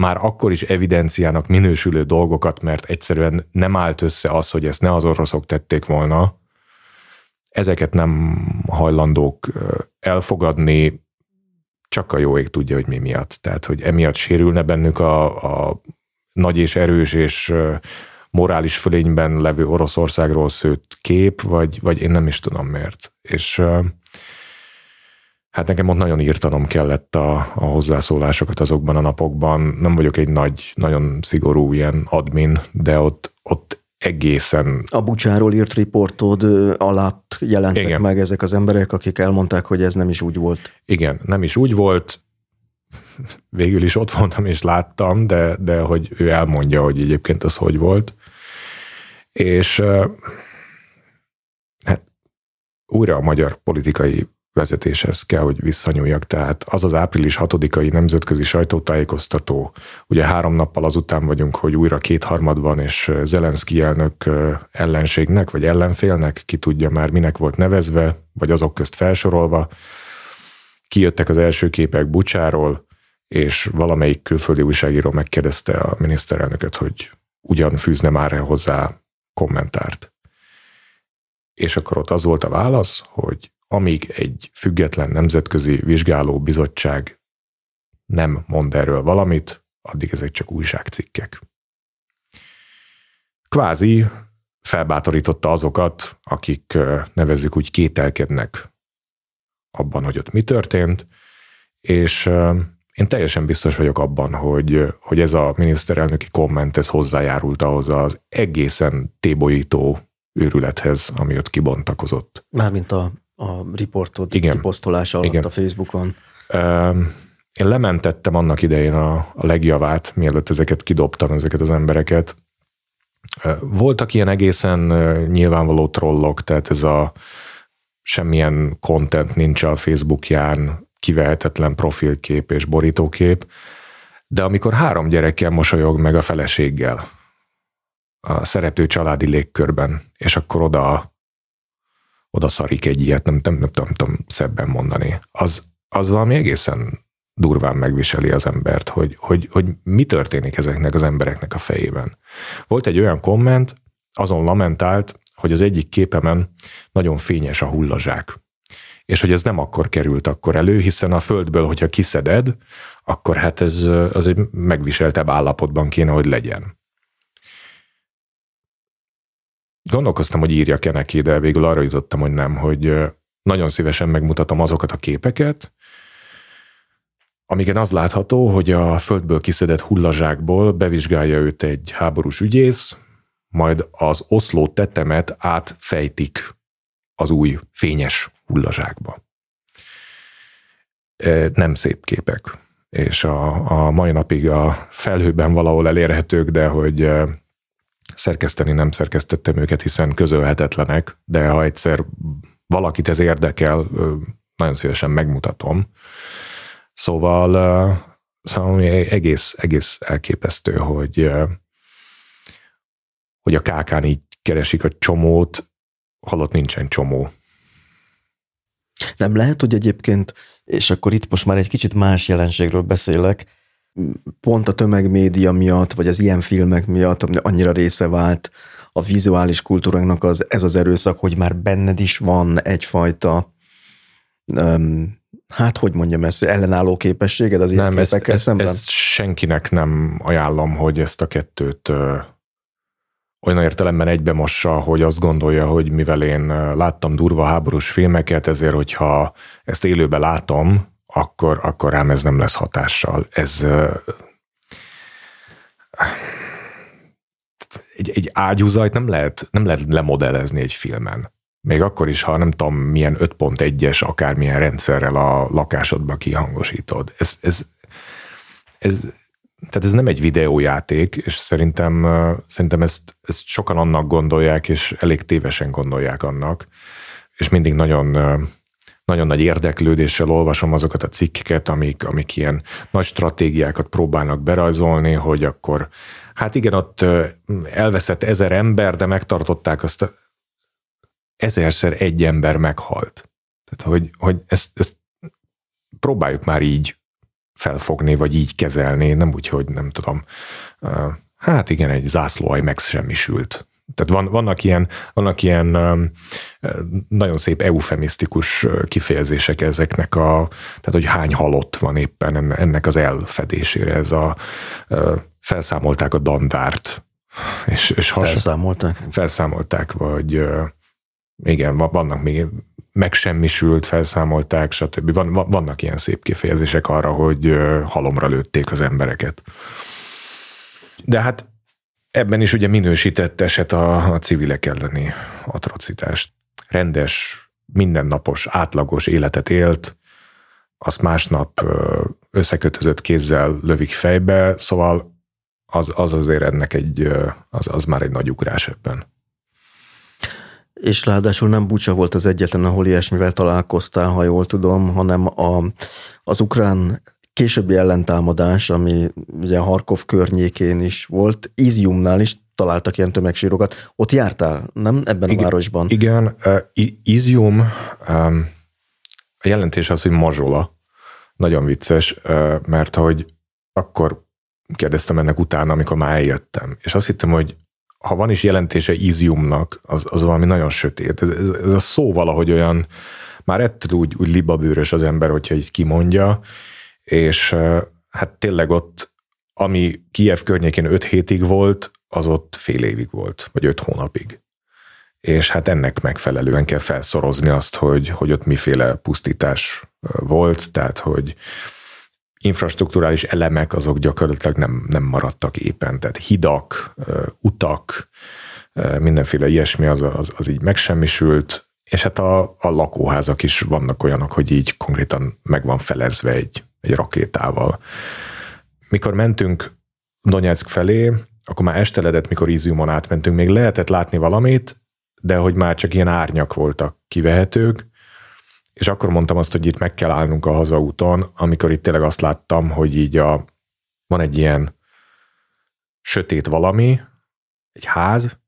már akkor is evidenciának minősülő dolgokat, mert egyszerűen nem állt össze az, hogy ezt ne az oroszok tették volna, ezeket nem hajlandók elfogadni, csak a jó ég tudja, hogy mi miatt. Tehát, hogy emiatt sérülne bennük a, a nagy és erős és morális fölényben levő Oroszországról szőtt kép, vagy, vagy én nem is tudom miért. És hát nekem ott nagyon írtanom kellett a, a hozzászólásokat azokban a napokban. Nem vagyok egy nagy, nagyon szigorú ilyen admin, de ott, ott egészen... A Bucsáról írt riportod alatt jelentek Igen. meg ezek az emberek, akik elmondták, hogy ez nem is úgy volt. Igen, nem is úgy volt. Végül is ott voltam és láttam, de, de hogy ő elmondja, hogy egyébként az hogy volt. És hát újra a magyar politikai vezetéshez kell, hogy visszanyúljak. Tehát az az április 6-ai nemzetközi sajtótájékoztató, ugye három nappal azután vagyunk, hogy újra kétharmad van, és Zelenszky elnök ellenségnek, vagy ellenfélnek, ki tudja már minek volt nevezve, vagy azok közt felsorolva, kijöttek az első képek Bucsáról, és valamelyik külföldi újságíró megkérdezte a miniszterelnököt, hogy ugyan fűzne már hozzá kommentárt. És akkor ott az volt a válasz, hogy amíg egy független nemzetközi vizsgáló bizottság nem mond erről valamit, addig ezek csak újságcikkek. Kvázi felbátorította azokat, akik nevezzük úgy kételkednek abban, hogy ott mi történt, és én teljesen biztos vagyok abban, hogy, hogy ez a miniszterelnöki komment ez hozzájárult ahhoz az egészen tébolyító őrülethez, ami ott kibontakozott. Mármint a a riportod Igen. kiposztolása alatt Igen. a Facebookon. Én lementettem annak idején a, a legjavát, mielőtt ezeket kidobtam, ezeket az embereket. Voltak ilyen egészen nyilvánvaló trollok, tehát ez a semmilyen content nincs a Facebookján, kivehetetlen profilkép és borítókép, de amikor három gyerekkel mosolyog meg a feleséggel, a szerető családi légkörben, és akkor oda oda szarik egy ilyet, nem, nem, nem, tudom szebben mondani. Az, az valami egészen durván megviseli az embert, hogy, hogy, hogy mi történik ezeknek az embereknek a fejében. Volt egy olyan komment, azon lamentált, hogy az egyik képemen nagyon fényes a hullazsák. És hogy ez nem akkor került akkor elő, hiszen a földből, hogyha kiszeded, akkor hát ez az egy megviseltebb állapotban kéne, hogy legyen. Gondolkoztam, hogy írjak-e neki, de végül arra jutottam, hogy nem, hogy nagyon szívesen megmutatom azokat a képeket, amiken az látható, hogy a földből kiszedett hullazsákból bevizsgálja őt egy háborús ügyész, majd az oszló tetemet átfejtik az új fényes hullazsákba. Nem szép képek, és a, a mai napig a felhőben valahol elérhetők, de hogy szerkeszteni nem szerkesztettem őket, hiszen közölhetetlenek, de ha egyszer valakit ez érdekel, nagyon szívesen megmutatom. Szóval, szóval egész, egész elképesztő, hogy, hogy a kákán így keresik a csomót, halott nincsen csomó. Nem lehet, hogy egyébként, és akkor itt most már egy kicsit más jelenségről beszélek, pont a tömegmédia miatt, vagy az ilyen filmek miatt annyira része vált a vizuális kultúránknak az, ez az erőszak, hogy már benned is van egyfajta um, hát hogy mondjam ezt, ellenálló képességed az nem, ezt, ezt, szemben? Ezt senkinek nem ajánlom, hogy ezt a kettőt ö, olyan értelemben egybe mossa, hogy azt gondolja, hogy mivel én láttam durva háborús filmeket, ezért, hogyha ezt élőben látom, akkor, akkor rám ez nem lesz hatással. Ez egy, egy ágyúzajt nem lehet, nem lehet lemodellezni egy filmen. Még akkor is, ha nem tudom, milyen 5.1-es akármilyen rendszerrel a lakásodba kihangosítod. Ez, ez, ez, tehát ez nem egy videójáték, és szerintem, szerintem ezt, ezt sokan annak gondolják, és elég tévesen gondolják annak, és mindig nagyon nagyon nagy érdeklődéssel olvasom azokat a cikkeket, amik, amik ilyen nagy stratégiákat próbálnak berajzolni, hogy akkor Hát igen, ott elveszett ezer ember, de megtartották azt a ezerszer egy ember meghalt. Tehát, hogy, hogy ezt, ezt próbáljuk már így felfogni, vagy így kezelni, nem úgy, hogy nem tudom, hát igen, egy zászlóaj megsemmisült. Tehát van, vannak ilyen, vannak ilyen nagyon szép eufemisztikus kifejezések ezeknek a, tehát hogy hány halott van éppen ennek az elfedésére. Ez a, felszámolták a dandárt. És, és has, felszámolták? Felszámolták, vagy igen, vannak még megsemmisült, felszámolták, stb. Van, vannak ilyen szép kifejezések arra, hogy halomra lőtték az embereket. De hát ebben is ugye minősített eset a, a civilek elleni atrocitást. Rendes, mindennapos, átlagos életet élt, azt másnap összekötözött kézzel lövik fejbe, szóval az, az azért ennek egy, az, az már egy nagy ugrás ebben. És ráadásul nem Bucsa volt az egyetlen, ahol ilyesmivel találkoztál, ha jól tudom, hanem a, az ukrán későbbi ellentámadás, ami ugye Harkov környékén is volt, Iziumnál is találtak ilyen tömegsírokat. Ott jártál, nem ebben igen, a városban? Igen, uh, Izium, um, a jelentés az, hogy mazsola. Nagyon vicces, uh, mert hogy akkor kérdeztem ennek utána, amikor már eljöttem, és azt hittem, hogy ha van is jelentése Iziumnak, az, az valami nagyon sötét. Ez, ez, ez a szó valahogy olyan, már ettől úgy, úgy libabőrös az ember, hogyha így kimondja, és hát tényleg ott, ami Kiev környékén öt hétig volt, az ott fél évig volt, vagy öt hónapig. És hát ennek megfelelően kell felszorozni azt, hogy, hogy ott miféle pusztítás volt, tehát hogy infrastruktúrális elemek azok gyakorlatilag nem, nem maradtak éppen, tehát hidak, utak, mindenféle ilyesmi az, az, az így megsemmisült, és hát a, a lakóházak is vannak olyanok, hogy így konkrétan meg van felezve egy, egy rakétával. Mikor mentünk Donetsk felé, akkor már esteledett, mikor Iziumon átmentünk, még lehetett látni valamit, de hogy már csak ilyen árnyak voltak kivehetők, és akkor mondtam azt, hogy itt meg kell állnunk a hazaúton, amikor itt tényleg azt láttam, hogy így a, van egy ilyen sötét valami, egy ház,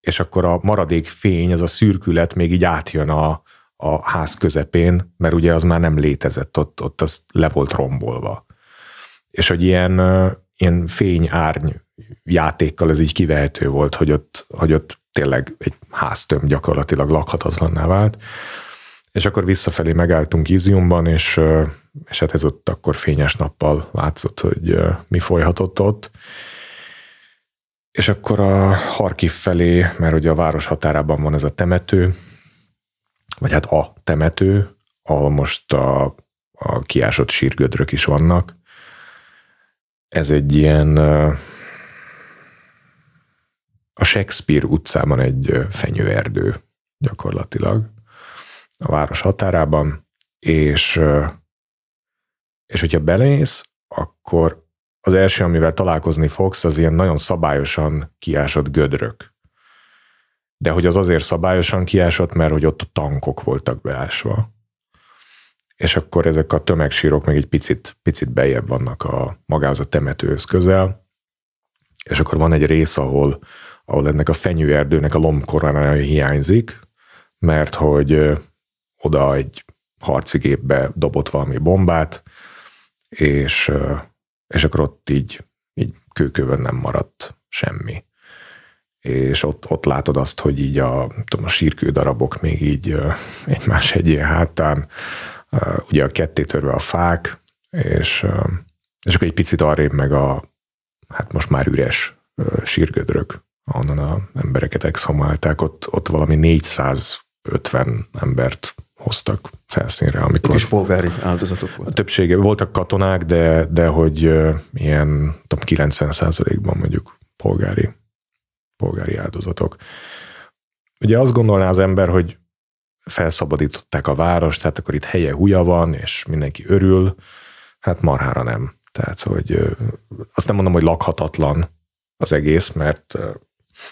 és akkor a maradék fény, az a szürkület még így átjön a, a ház közepén, mert ugye az már nem létezett, ott, ott az le volt rombolva. És hogy ilyen, ilyen fény-árny játékkal ez így kivehető volt, hogy ott, hogy ott tényleg egy háztöm gyakorlatilag lakhatatlanná vált. És akkor visszafelé megálltunk Iziumban, és, és hát ez ott akkor fényes nappal látszott, hogy mi folyhatott ott. És akkor a Harkiv felé, mert ugye a város határában van ez a temető, vagy hát a temető, ahol most a, a kiásott sírgödrök is vannak. Ez egy ilyen a Shakespeare utcában egy fenyőerdő gyakorlatilag a város határában, és, és hogyha belész, akkor az első, amivel találkozni fogsz, az ilyen nagyon szabályosan kiásott gödrök. De hogy az azért szabályosan kiásott, mert hogy ott a tankok voltak beásva. És akkor ezek a tömegsírok meg egy picit, picit bejebb vannak a magához a temetőhöz közel, és akkor van egy rész, ahol, ahol ennek a fenyőerdőnek a lombkoronája hiányzik, mert hogy oda egy harci gépbe dobott valami bombát, és, és akkor ott így, így kőkövön nem maradt semmi. És ott, ott látod azt, hogy így a, tudom, a sírkő darabok még így egymás hegyén hátán, ugye a ketté törve a fák, és, és akkor egy picit arrébb meg a, hát most már üres sírgödrök, ahonnan a embereket exhumálták, ott, ott valami 450 embert hoztak felszínre. Amikor és polgári áldozatok voltak. A többsége voltak katonák, de, de hogy ilyen tudom, 90 ban mondjuk polgári, polgári áldozatok. Ugye azt gondolná az ember, hogy felszabadították a várost, tehát akkor itt helye húja van, és mindenki örül. Hát marhára nem. Tehát, hogy azt nem mondom, hogy lakhatatlan az egész, mert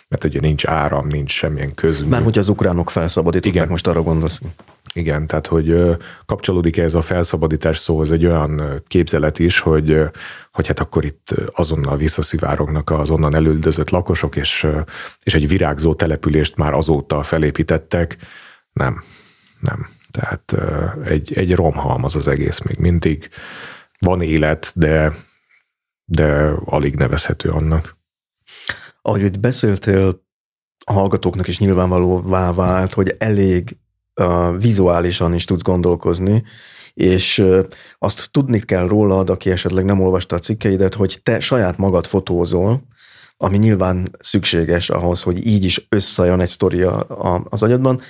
mert ugye nincs áram, nincs semmilyen közmű. Már hogy az ukránok felszabadították, Igen. most arra gondolsz. Igen, tehát hogy kapcsolódik ez a felszabadítás szó, ez egy olyan képzelet is, hogy, hogy hát akkor itt azonnal visszaszivárognak az onnan elüldözött lakosok, és, és egy virágzó települést már azóta felépítettek. Nem, nem. Tehát egy, egy romhalmaz az egész még mindig. Van élet, de, de alig nevezhető annak. Ahogy itt beszéltél, a hallgatóknak is nyilvánvalóvá vált, hogy elég uh, vizuálisan is tudsz gondolkozni, és uh, azt tudni kell rólad, aki esetleg nem olvasta a cikkeidet, hogy te saját magad fotózol, ami nyilván szükséges ahhoz, hogy így is összejön egy sztoria az agyadban.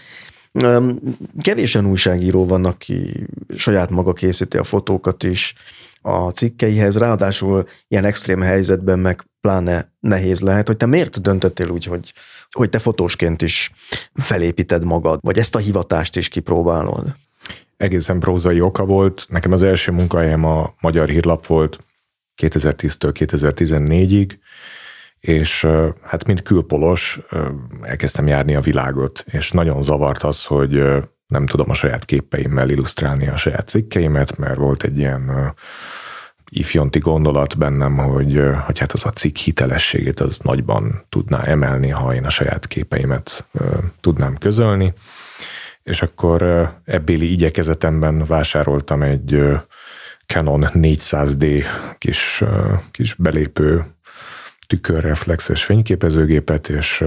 Kevésen újságíró van, aki saját maga készíti a fotókat is a cikkeihez, ráadásul ilyen extrém helyzetben meg pláne nehéz lehet, hogy te miért döntöttél úgy, hogy, hogy te fotósként is felépíted magad, vagy ezt a hivatást is kipróbálod? Egészen prózai oka volt. Nekem az első munkahelyem a Magyar Hírlap volt 2010-től 2014-ig, és hát mint külpolos elkezdtem járni a világot, és nagyon zavart az, hogy nem tudom a saját képeimmel illusztrálni a saját cikkeimet, mert volt egy ilyen ifjonti gondolat bennem, hogy, hogy hát az a cikk hitelességét az nagyban tudná emelni, ha én a saját képeimet tudnám közölni. És akkor ebbéli igyekezetemben vásároltam egy Canon 400D kis, kis belépő tükörreflexes fényképezőgépet, és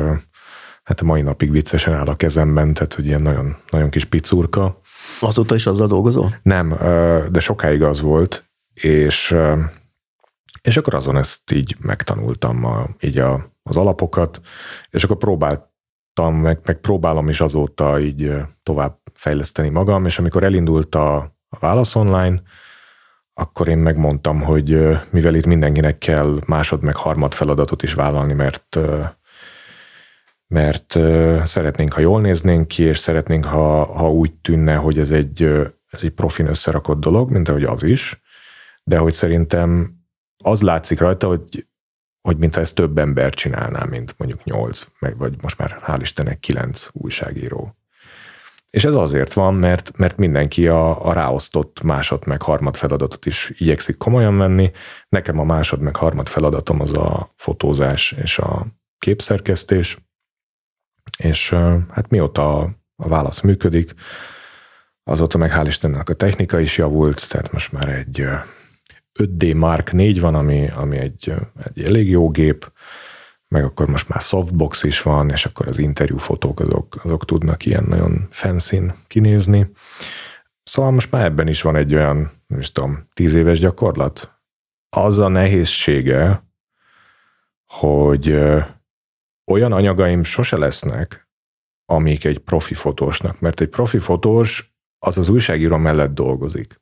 hát a mai napig viccesen áll a kezemben, tehát hogy ilyen nagyon, nagyon kis picurka. Azóta is azzal dolgozol? Nem, de sokáig az volt, és, és akkor azon ezt így megtanultam a, így a, az alapokat, és akkor próbáltam, meg, meg próbálom is azóta így tovább fejleszteni magam, és amikor elindult a, a Válasz Online, akkor én megmondtam, hogy mivel itt mindenkinek kell másod meg harmad feladatot is vállalni, mert mert szeretnénk, ha jól néznénk ki, és szeretnénk, ha, ha úgy tűnne, hogy ez egy, ez egy profin összerakott dolog, mint ahogy az is, de hogy szerintem az látszik rajta, hogy, hogy mintha ezt több ember csinálná, mint mondjuk nyolc, vagy most már hál' Istennek kilenc újságíró. És ez azért van, mert, mert mindenki a, a ráosztott másod meg harmad feladatot is igyekszik komolyan venni. Nekem a másod meg harmad feladatom az a fotózás és a képszerkesztés, és hát mióta a, a válasz működik, azóta meg hál' Istennek a technika is javult, tehát most már egy 5D Mark 4 van, ami, ami egy, egy elég jó gép, meg akkor most már softbox is van, és akkor az interjú fotók azok, azok tudnak ilyen nagyon fancy kinézni. Szóval most már ebben is van egy olyan, nem is tudom, tíz éves gyakorlat. Az a nehézsége, hogy olyan anyagaim sose lesznek, amik egy profi fotósnak, mert egy profi fotós az az újságíró mellett dolgozik.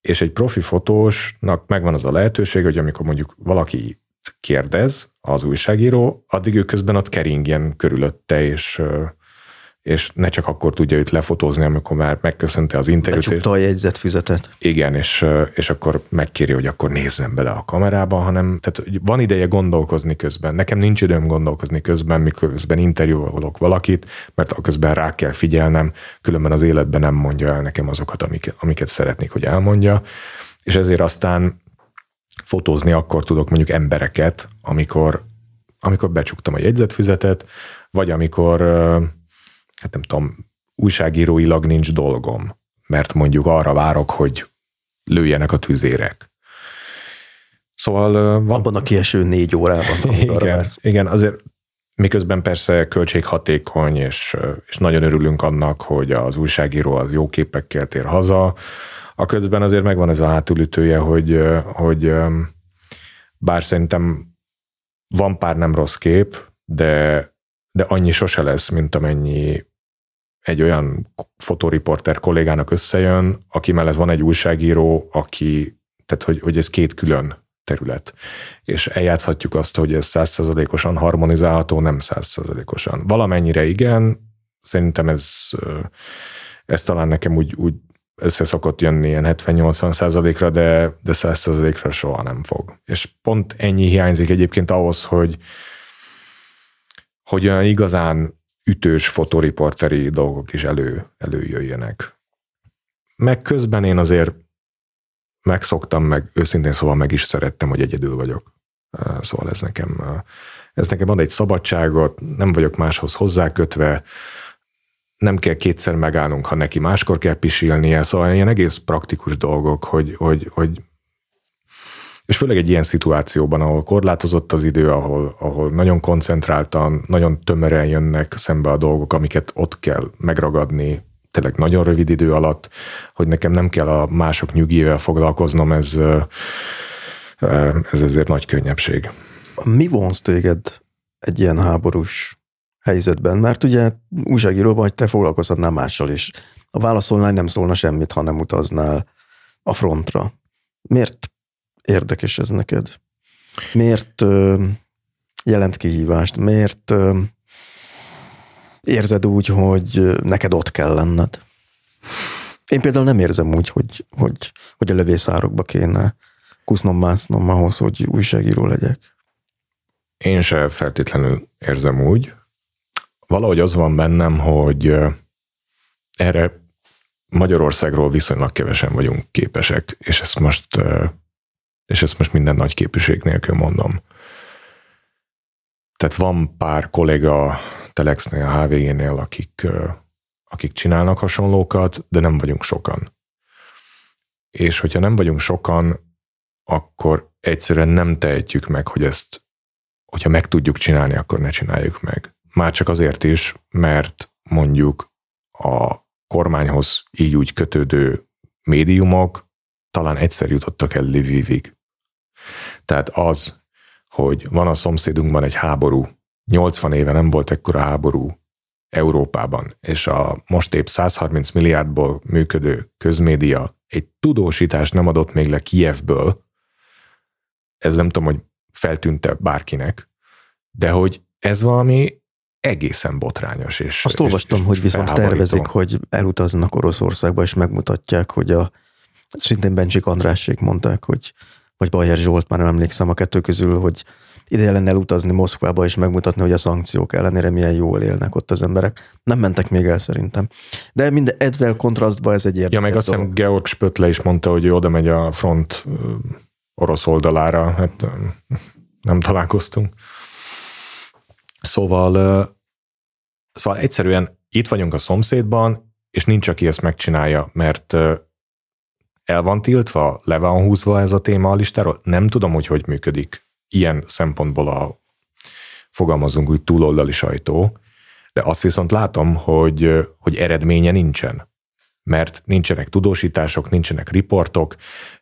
És egy profi fotósnak megvan az a lehetőség, hogy amikor mondjuk valaki kérdez, az újságíró, addig ő közben ott keringjen körülötte, és és ne csak akkor tudja őt lefotózni, amikor már megköszönte az interjút. Becsukta a jegyzetfüzetet. Igen, és, és akkor megkéri, hogy akkor nézzen bele a kamerába, hanem tehát van ideje gondolkozni közben. Nekem nincs időm gondolkozni közben, miközben interjúolok valakit, mert a közben rá kell figyelnem, különben az életben nem mondja el nekem azokat, amiket, amiket szeretnék, hogy elmondja. És ezért aztán fotózni akkor tudok mondjuk embereket, amikor, amikor becsuktam a jegyzetfüzetet, vagy amikor hát nem tudom, újságíróilag nincs dolgom, mert mondjuk arra várok, hogy lőjenek a tüzérek. Szóval... Van... Abban a kieső négy órában. Igen, igen, azért miközben persze költséghatékony, és, és nagyon örülünk annak, hogy az újságíró az jó képekkel tér haza, a közben azért megvan ez a hátulütője, hogy, hogy bár szerintem van pár nem rossz kép, de, de annyi sose lesz, mint amennyi egy olyan fotóriporter kollégának összejön, aki mellett van egy újságíró, aki, tehát hogy, hogy ez két külön terület. És eljátszhatjuk azt, hogy ez százszerzalékosan harmonizálható, nem százszerzalékosan. Valamennyire igen, szerintem ez, ez talán nekem úgy, úgy össze szokott jönni ilyen 70-80 százalékra, de, de 100 százalékra soha nem fog. És pont ennyi hiányzik egyébként ahhoz, hogy hogy olyan igazán ütős fotoriporteri dolgok is elő, előjöjjenek. Meg közben én azért megszoktam, meg őszintén szóval meg is szerettem, hogy egyedül vagyok. Szóval ez nekem, ez nekem ad egy szabadságot, nem vagyok máshoz hozzákötve, nem kell kétszer megállnunk, ha neki máskor kell pisilnie, szóval ilyen egész praktikus dolgok, hogy, hogy, hogy és főleg egy ilyen szituációban, ahol korlátozott az idő, ahol, ahol nagyon koncentráltan, nagyon tömören jönnek szembe a dolgok, amiket ott kell megragadni, tényleg nagyon rövid idő alatt, hogy nekem nem kell a mások nyugivel foglalkoznom, ez, ez ezért nagy könnyebbség. Mi vonz téged egy ilyen háborús helyzetben? Mert ugye újságíró vagy, te foglalkozhatnál mással is. A válaszolnál nem szólna semmit, ha nem utaznál a frontra. Miért érdekes ez neked? Miért ö, jelent kihívást? Miért érzed úgy, hogy neked ott kell lenned? Én például nem érzem úgy, hogy, hogy, hogy a lövészárokba kéne kusznom, másznom ahhoz, hogy újságíró legyek. Én se feltétlenül érzem úgy. Valahogy az van bennem, hogy erre Magyarországról viszonylag kevesen vagyunk képesek, és ezt most, és ezt most minden nagy képűség nélkül mondom. Tehát van pár kolléga Telexnél, a HVG-nél, akik, akik csinálnak hasonlókat, de nem vagyunk sokan. És hogyha nem vagyunk sokan, akkor egyszerűen nem tehetjük meg, hogy ezt, hogyha meg tudjuk csinálni, akkor ne csináljuk meg. Már csak azért is, mert mondjuk a kormányhoz így úgy kötődő médiumok talán egyszer jutottak el Lvivig. Tehát az, hogy van a szomszédunkban egy háború, 80 éve nem volt ekkora háború Európában, és a most épp 130 milliárdból működő közmédia egy tudósítást nem adott még le Kievből, ez nem tudom, hogy feltűnte bárkinek, de hogy ez valami egészen botrányos. És, Azt olvastam, és, hogy viszont tervezik, hogy elutaznak Oroszországba, és megmutatják, hogy a szintén Bencsik Andrásség mondták, hogy vagy Bajer Zsolt, már nem emlékszem a kettő közül, hogy ideje lenne elutazni Moszkvába és megmutatni, hogy a szankciók ellenére milyen jól élnek ott az emberek. Nem mentek még el szerintem. De minden, ezzel kontrasztban ez egy érdekes Ja, meg azt hiszem Georg Spötle is mondta, hogy ő oda megy a front orosz oldalára, hát nem találkoztunk. Szóval, szóval egyszerűen itt vagyunk a szomszédban, és nincs, aki ezt megcsinálja, mert el van tiltva, le van húzva ez a téma a listáról. Nem tudom, hogy hogy működik. Ilyen szempontból a fogalmazunk úgy túloldali sajtó, de azt viszont látom, hogy, hogy eredménye nincsen. Mert nincsenek tudósítások, nincsenek riportok.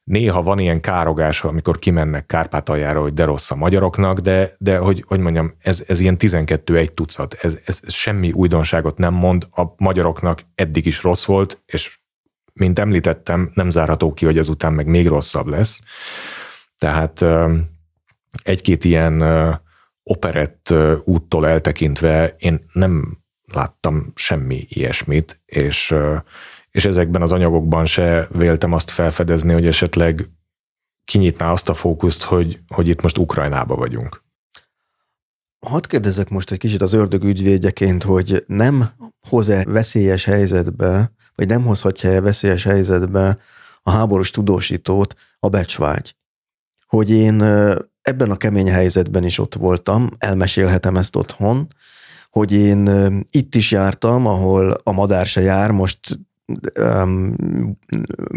Néha van ilyen károgás, amikor kimennek Kárpátaljára, hogy de rossz a magyaroknak, de, de hogy, hogy mondjam, ez, ez ilyen 12 egy tucat, ez, ez, ez semmi újdonságot nem mond, a magyaroknak eddig is rossz volt, és mint említettem, nem zárható ki, hogy ezután meg még rosszabb lesz. Tehát egy-két ilyen operett úttól eltekintve én nem láttam semmi ilyesmit, és és ezekben az anyagokban se véltem azt felfedezni, hogy esetleg kinyitná azt a fókuszt, hogy, hogy itt most Ukrajnába vagyunk. Hadd kérdezek most egy kicsit az ördög ügyvédjeként, hogy nem hoz-e veszélyes helyzetbe, vagy nem hozhatja-e veszélyes helyzetbe a háborús tudósítót a becsvágy? Hogy én ebben a kemény helyzetben is ott voltam, elmesélhetem ezt otthon, hogy én itt is jártam, ahol a madár se jár, most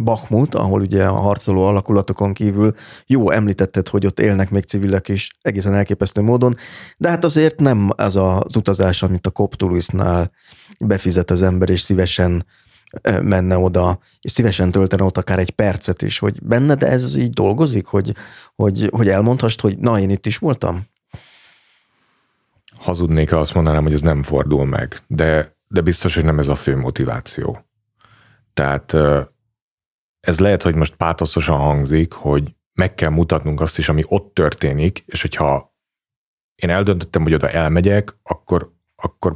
Bakmut, ahol ugye a harcoló alakulatokon kívül jó említetted, hogy ott élnek még civilek is egészen elképesztő módon, de hát azért nem az az utazás, amit a Coptulisnál befizet az ember, és szívesen menne oda, és szívesen töltene ott akár egy percet is, hogy benne, de ez így dolgozik, hogy, hogy, hogy elmondhast, hogy na, én itt is voltam? Hazudnék, ha azt mondanám, hogy ez nem fordul meg, de, de biztos, hogy nem ez a fő motiváció. Tehát ez lehet, hogy most pátoszosan hangzik, hogy meg kell mutatnunk azt is, ami ott történik, és hogyha én eldöntöttem, hogy oda elmegyek, akkor, akkor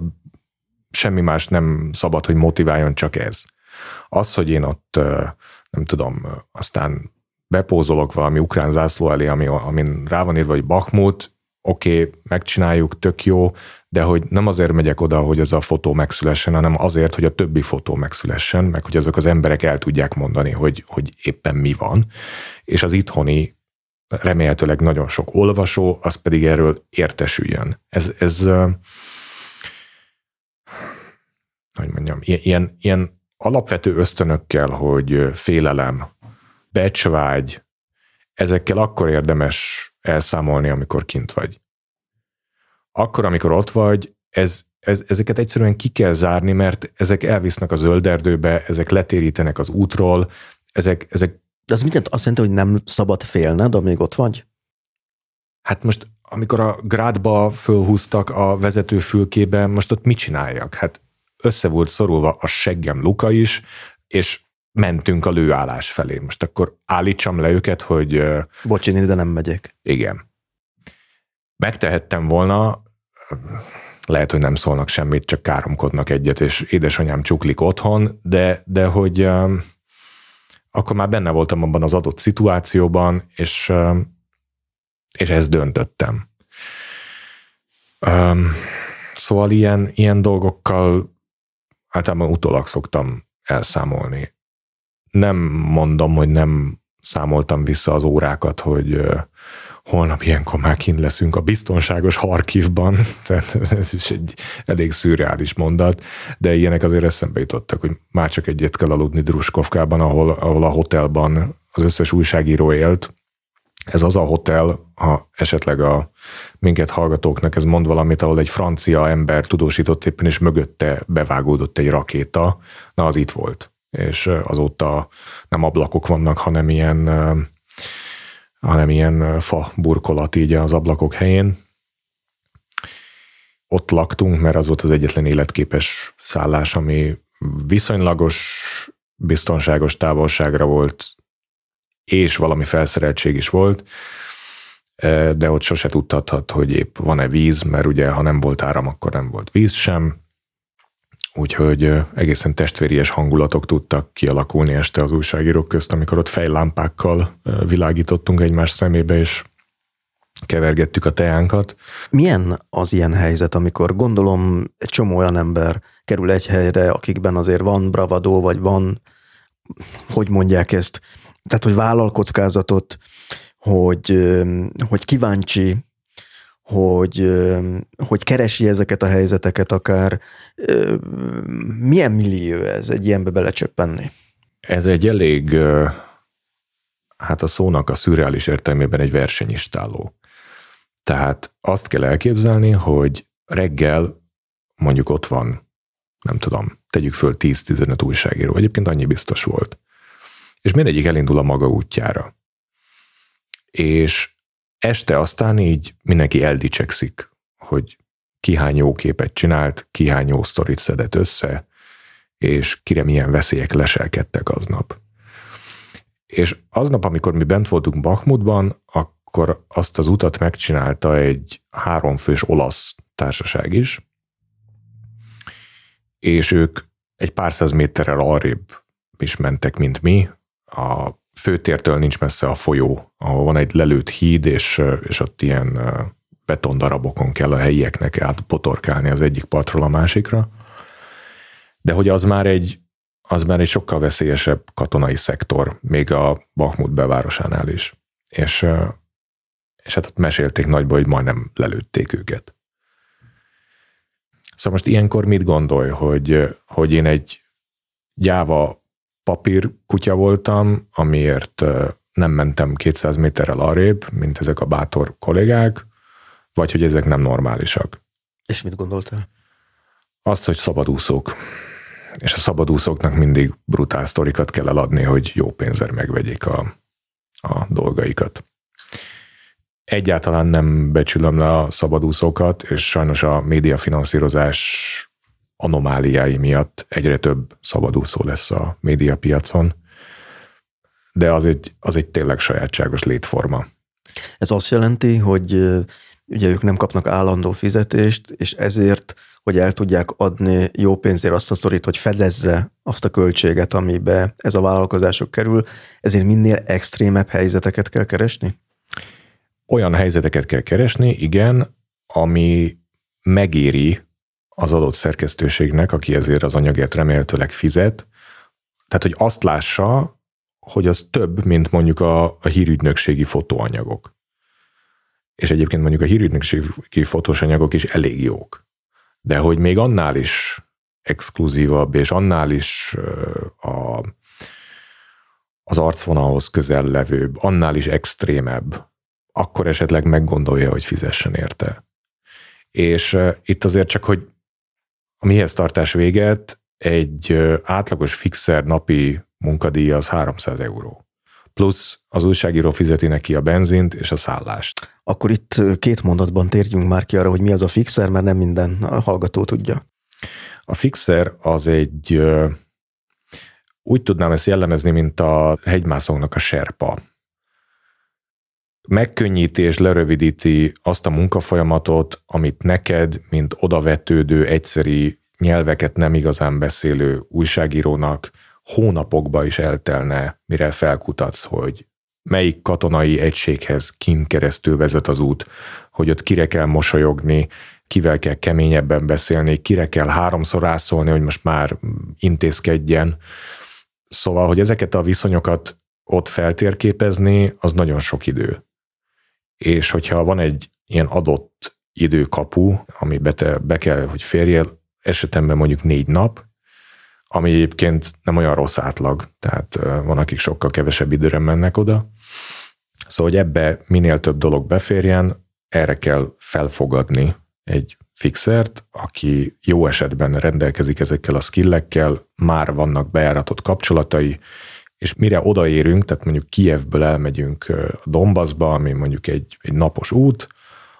semmi más nem szabad, hogy motiváljon, csak ez. Az, hogy én ott, nem tudom, aztán bepózolok valami ukrán zászló elé, ami, amin rá van írva, hogy Bakmut, oké, okay, megcsináljuk, tök jó, de hogy nem azért megyek oda, hogy ez a fotó megszülessen, hanem azért, hogy a többi fotó megszülessen, meg hogy azok az emberek el tudják mondani, hogy, hogy éppen mi van. És az itthoni remélhetőleg nagyon sok olvasó, az pedig erről értesüljön. Ez, ez hogy mondjam, ilyen, ilyen alapvető ösztönökkel, hogy félelem, becsvágy, ezekkel akkor érdemes elszámolni, amikor kint vagy. Akkor, amikor ott vagy, ez, ez, ezeket egyszerűen ki kell zárni, mert ezek elvisznek a zöld erdőbe, ezek letérítenek az útról, ezek, ezek de az mit azt jelenti, hogy nem szabad félned, amíg ott vagy? Hát most, amikor a grádba fölhúztak a vezetőfülkébe, most ott mit csináljak? Hát össze volt szorulva a seggem luka is, és mentünk a lőállás felé. Most akkor állítsam le őket, hogy... Bocsi, de nem megyek. Igen. Megtehettem volna, lehet, hogy nem szólnak semmit, csak káromkodnak egyet, és édesanyám csuklik otthon, de, de hogy akkor már benne voltam abban az adott szituációban, és, és ezt döntöttem. Szóval ilyen, ilyen dolgokkal általában utólag szoktam elszámolni. Nem mondom, hogy nem számoltam vissza az órákat, hogy holnap ilyenkor már kint leszünk a biztonságos Harkivban, tehát ez is egy elég szürreális mondat, de ilyenek azért eszembe jutottak, hogy már csak egyet kell aludni Druskovkában, ahol, ahol a hotelban az összes újságíró élt. Ez az a hotel, ha esetleg a minket hallgatóknak ez mond valamit, ahol egy francia ember tudósított éppen, és mögötte bevágódott egy rakéta, na az itt volt. És azóta nem ablakok vannak, hanem ilyen hanem ilyen fa burkolat így az ablakok helyén. Ott laktunk, mert az volt az egyetlen életképes szállás, ami viszonylagos, biztonságos távolságra volt, és valami felszereltség is volt, de ott sose tudhathat, hogy épp van-e víz, mert ugye ha nem volt áram, akkor nem volt víz sem, úgyhogy egészen testvéries hangulatok tudtak kialakulni este az újságírók közt, amikor ott fejlámpákkal világítottunk egymás szemébe, és kevergettük a teánkat. Milyen az ilyen helyzet, amikor gondolom egy csomó olyan ember kerül egy helyre, akikben azért van bravadó, vagy van, hogy mondják ezt, tehát hogy vállal kockázatot, hogy, hogy kíváncsi hogy, hogy keresi ezeket a helyzeteket akár. Milyen millió ez egy ilyenbe belecsöppenni? Ez egy elég, hát a szónak a szürreális értelmében egy versenyistáló. Tehát azt kell elképzelni, hogy reggel mondjuk ott van, nem tudom, tegyük föl 10-15 újságíró, egyébként annyi biztos volt. És mindegyik elindul a maga útjára. És este aztán így mindenki eldicsekszik, hogy ki hány jó képet csinált, ki hány jó sztorit szedett össze, és kire milyen veszélyek leselkedtek aznap. És aznap, amikor mi bent voltunk Bakmutban, akkor azt az utat megcsinálta egy háromfős olasz társaság is, és ők egy pár száz méterrel arrébb is mentek, mint mi, a főtértől nincs messze a folyó, ahol van egy lelőtt híd, és, és ott ilyen betondarabokon kell a helyieknek átpotorkálni az egyik partról a másikra. De hogy az már egy, az már egy sokkal veszélyesebb katonai szektor, még a Bakhmut bevárosánál is. És, és hát ott mesélték nagyba, hogy majdnem lelőtték őket. Szóval most ilyenkor mit gondolj, hogy, hogy én egy gyáva papír kutya voltam, amiért nem mentem 200 méterrel arrébb, mint ezek a bátor kollégák, vagy hogy ezek nem normálisak. És mit gondoltál? Azt, hogy szabadúszók. És a szabadúszóknak mindig brutál sztorikat kell eladni, hogy jó pénzért megvegyék a, a dolgaikat. Egyáltalán nem becsülöm le a szabadúszókat, és sajnos a médiafinanszírozás anomáliái miatt egyre több szabadúszó lesz a médiapiacon, de az egy, az egy tényleg sajátságos létforma. Ez azt jelenti, hogy ugye ők nem kapnak állandó fizetést, és ezért, hogy el tudják adni jó pénzért azt a szorít, hogy fedezze azt a költséget, amibe ez a vállalkozások kerül, ezért minél extrémebb helyzeteket kell keresni? Olyan helyzeteket kell keresni, igen, ami megéri az adott szerkesztőségnek, aki ezért az anyagért remélhetőleg fizet, tehát hogy azt lássa, hogy az több, mint mondjuk a, a hírügynökségi fotóanyagok. És egyébként mondjuk a hírügynökségi fotós anyagok is elég jók. De hogy még annál is exkluzívabb, és annál is a, az arcvonalhoz közel levőbb, annál is extrémebb, akkor esetleg meggondolja, hogy fizessen érte. És itt azért csak, hogy a mihez tartás véget, egy átlagos fixer napi munkadíj az 300 euró. Plusz az újságíró fizeti neki a benzint és a szállást. Akkor itt két mondatban térjünk már ki arra, hogy mi az a fixer, mert nem minden hallgató tudja. A fixer az egy, úgy tudnám ezt jellemezni, mint a hegymászónak a serpa. Megkönnyíti és lerövidíti azt a munkafolyamatot, amit neked, mint odavetődő, egyszeri nyelveket nem igazán beszélő újságírónak hónapokba is eltelne, mire felkutatsz, hogy melyik katonai egységhez kin keresztül vezet az út, hogy ott kire kell mosolyogni, kivel kell keményebben beszélni, kire kell háromszor rászólni, hogy most már intézkedjen. Szóval, hogy ezeket a viszonyokat ott feltérképezni, az nagyon sok idő. És hogyha van egy ilyen adott időkapu, amibe te be kell, hogy férjél, esetemben mondjuk négy nap, ami egyébként nem olyan rossz átlag, tehát van, akik sokkal kevesebb időre mennek oda. Szóval, hogy ebbe minél több dolog beférjen, erre kell felfogadni egy fixert, aki jó esetben rendelkezik ezekkel a skillekkel, már vannak bejáratott kapcsolatai, és mire odaérünk, tehát mondjuk Kievből elmegyünk a Donbassba, ami mondjuk egy, egy napos út,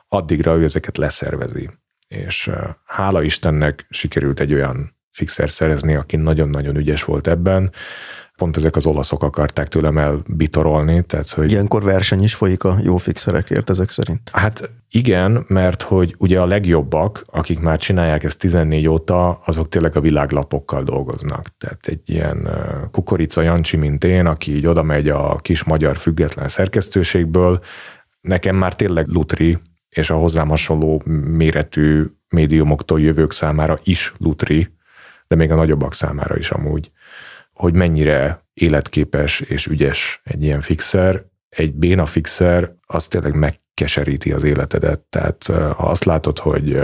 addigra ő ezeket leszervezi. És hála Istennek sikerült egy olyan fixer szerezni, aki nagyon-nagyon ügyes volt ebben. Pont ezek az olaszok akarták tőlem elbitorolni. Tehát, hogy... Ilyenkor verseny is folyik a jó fixerekért ezek szerint? Hát igen, mert hogy ugye a legjobbak, akik már csinálják ezt 14 óta, azok tényleg a világlapokkal dolgoznak. Tehát egy ilyen kukorica Jancsi, mint én, aki így oda megy a kis magyar független szerkesztőségből, nekem már tényleg lutri, és a hozzám hasonló méretű médiumoktól jövők számára is lutri, de még a nagyobbak számára is amúgy, hogy mennyire életképes és ügyes egy ilyen fixer. Egy béna fixer az tényleg megkeseríti az életedet. Tehát ha azt látod, hogy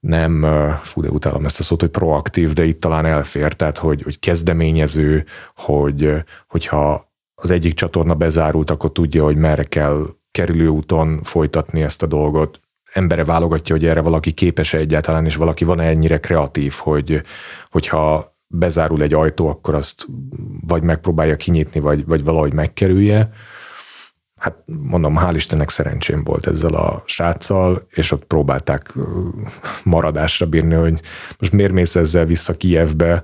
nem, fú, de utálom ezt a szót, hogy proaktív, de itt talán elfér, tehát hogy, hogy kezdeményező, hogy, hogyha az egyik csatorna bezárult, akkor tudja, hogy merre kell kerülőúton folytatni ezt a dolgot embere válogatja, hogy erre valaki képes-e egyáltalán, és valaki van-e ennyire kreatív, hogy, hogyha bezárul egy ajtó, akkor azt vagy megpróbálja kinyitni, vagy, vagy valahogy megkerülje. Hát mondom, hál' Istennek szerencsém volt ezzel a sráccal, és ott próbálták maradásra bírni, hogy most miért mész ezzel vissza Kijevbe,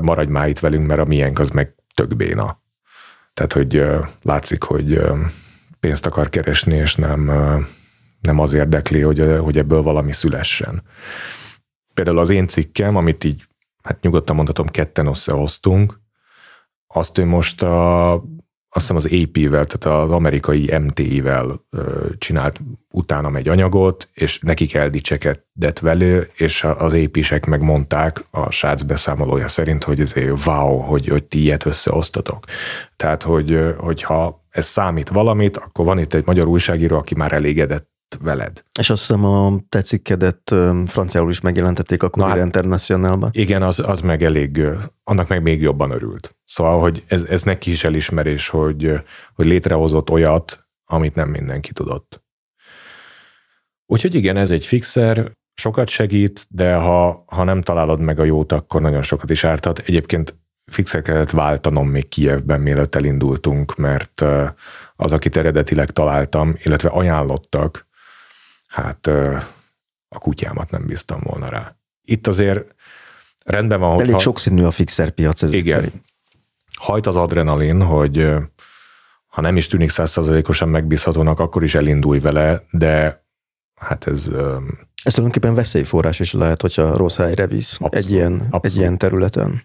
maradj már itt velünk, mert a miénk az meg tök béna. Tehát, hogy látszik, hogy pénzt akar keresni, és nem, nem az érdekli, hogy, hogy ebből valami szülessen. Például az én cikkem, amit így, hát nyugodtan mondhatom, ketten összehoztunk, azt ő most a, azt hiszem az AP-vel, tehát az amerikai MTI-vel csinált utána egy anyagot, és nekik eldicsekedett velő, és az AP-sek megmondták a srác beszámolója szerint, hogy ez wow, hogy, hogy ti ilyet összeosztatok. Tehát, hogy, hogyha ez számít valamit, akkor van itt egy magyar újságíró, aki már elégedett veled. És azt hiszem a te cikkedet franciául is megjelentették a Courier hát, Internationalban. Igen, az, az meg elég, annak meg még jobban örült. Szóval, hogy ez, ez neki is elismerés, hogy, hogy létrehozott olyat, amit nem mindenki tudott. Úgyhogy igen, ez egy fixer, sokat segít, de ha, ha nem találod meg a jót, akkor nagyon sokat is ártat. Egyébként fixer kellett váltanom még Kijevben, mielőtt elindultunk, mert az, akit eredetileg találtam, illetve ajánlottak, hát a kutyámat nem bíztam volna rá. Itt azért rendben van, hogy... Elég sokszínű a fixer piac ez Igen. Szerint. Hajt az adrenalin, hogy ha nem is tűnik százszerzalékosan megbízhatónak, akkor is elindulj vele, de hát ez... Ez tulajdonképpen veszélyforrás is lehet, hogyha rossz helyre visz abszolút, egy, ilyen, abszolút. egy ilyen területen.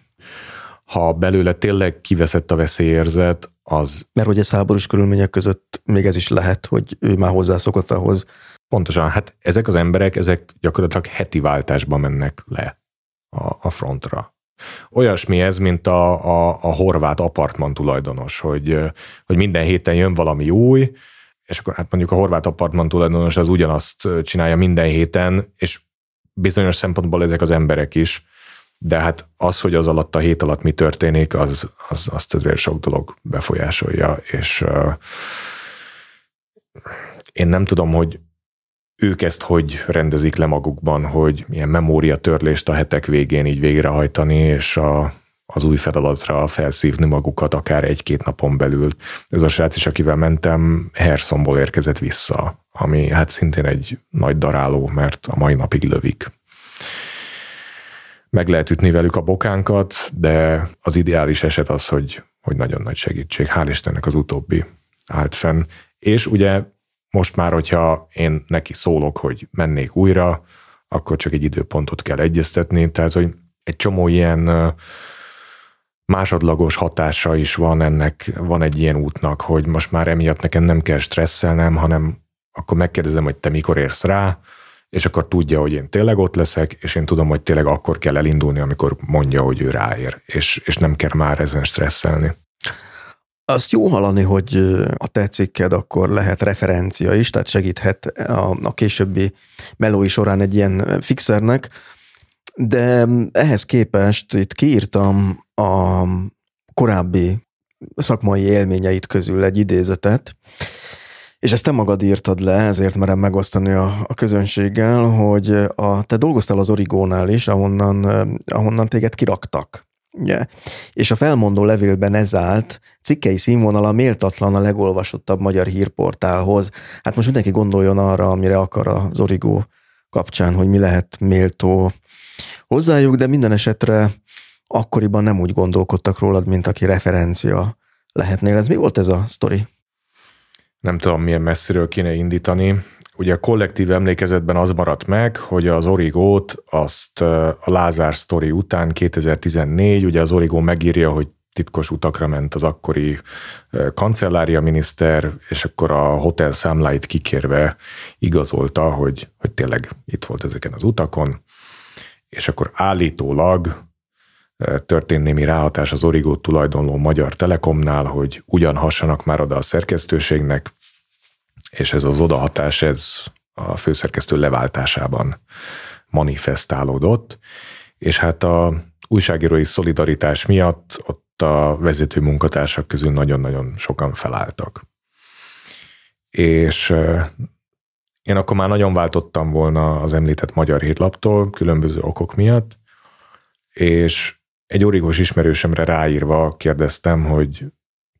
ha belőle tényleg kiveszett a veszélyérzet, az... Mert hogy ez háborús körülmények között még ez is lehet, hogy ő már hozzászokott ahhoz. Pontosan, hát ezek az emberek, ezek gyakorlatilag heti váltásban mennek le a, a frontra. Olyasmi ez, mint a, a, a horvát apartman tulajdonos, hogy, hogy minden héten jön valami új, és akkor hát mondjuk a horvát apartman tulajdonos az ugyanazt csinálja minden héten, és bizonyos szempontból ezek az emberek is, de hát az, hogy az alatt a hét alatt mi történik, az, az azt azért sok dolog befolyásolja, és uh, én nem tudom, hogy ők ezt hogy rendezik le magukban, hogy milyen memóriatörlést a hetek végén így végrehajtani, és a, az új feladatra felszívni magukat akár egy-két napon belül. Ez a srác is, akivel mentem, Herszomból érkezett vissza, ami hát szintén egy nagy daráló, mert a mai napig lövik. Meg lehet ütni velük a bokánkat, de az ideális eset az, hogy, hogy nagyon nagy segítség. Hál' Istennek az utóbbi állt fenn. És ugye most már, hogyha én neki szólok, hogy mennék újra, akkor csak egy időpontot kell egyeztetni, tehát hogy egy csomó ilyen másodlagos hatása is van ennek, van egy ilyen útnak, hogy most már emiatt nekem nem kell stresszelnem, hanem akkor megkérdezem, hogy te mikor érsz rá, és akkor tudja, hogy én tényleg ott leszek, és én tudom, hogy tényleg akkor kell elindulni, amikor mondja, hogy ő ráér, és, és nem kell már ezen stresszelni. Azt jó hallani, hogy a te cikked akkor lehet referencia is, tehát segíthet a, a későbbi melói során egy ilyen fixernek, de ehhez képest itt kiírtam a korábbi szakmai élményeit közül egy idézetet, és ezt te magad írtad le, ezért merem megosztani a, a közönséggel, hogy a, te dolgoztál az Origónál is, ahonnan, ahonnan téged kiraktak. Ugye? És a felmondó levélben ez állt, cikkei színvonala méltatlan a legolvasottabb magyar hírportálhoz. Hát most mindenki gondoljon arra, amire akar az Origó kapcsán, hogy mi lehet méltó hozzájuk, de minden esetre akkoriban nem úgy gondolkodtak rólad, mint aki referencia lehetnél. Ez mi volt ez a sztori? Nem tudom, milyen messziről kéne indítani. Ugye a kollektív emlékezetben az maradt meg, hogy az Origót azt a Lázár sztori után 2014, ugye az Origó megírja, hogy titkos utakra ment az akkori kancellária miniszter, és akkor a hotel számláit kikérve igazolta, hogy, hogy tényleg itt volt ezeken az utakon, és akkor állítólag történt némi ráhatás az Origo tulajdonló Magyar Telekomnál, hogy ugyan hassanak már oda a szerkesztőségnek, és ez az odahatás, ez a főszerkesztő leváltásában manifestálódott, és hát a újságírói szolidaritás miatt ott a vezető munkatársak közül nagyon-nagyon sokan felálltak. És én akkor már nagyon váltottam volna az említett magyar hírlaptól, különböző okok miatt, és egy origós ismerősömre ráírva kérdeztem, hogy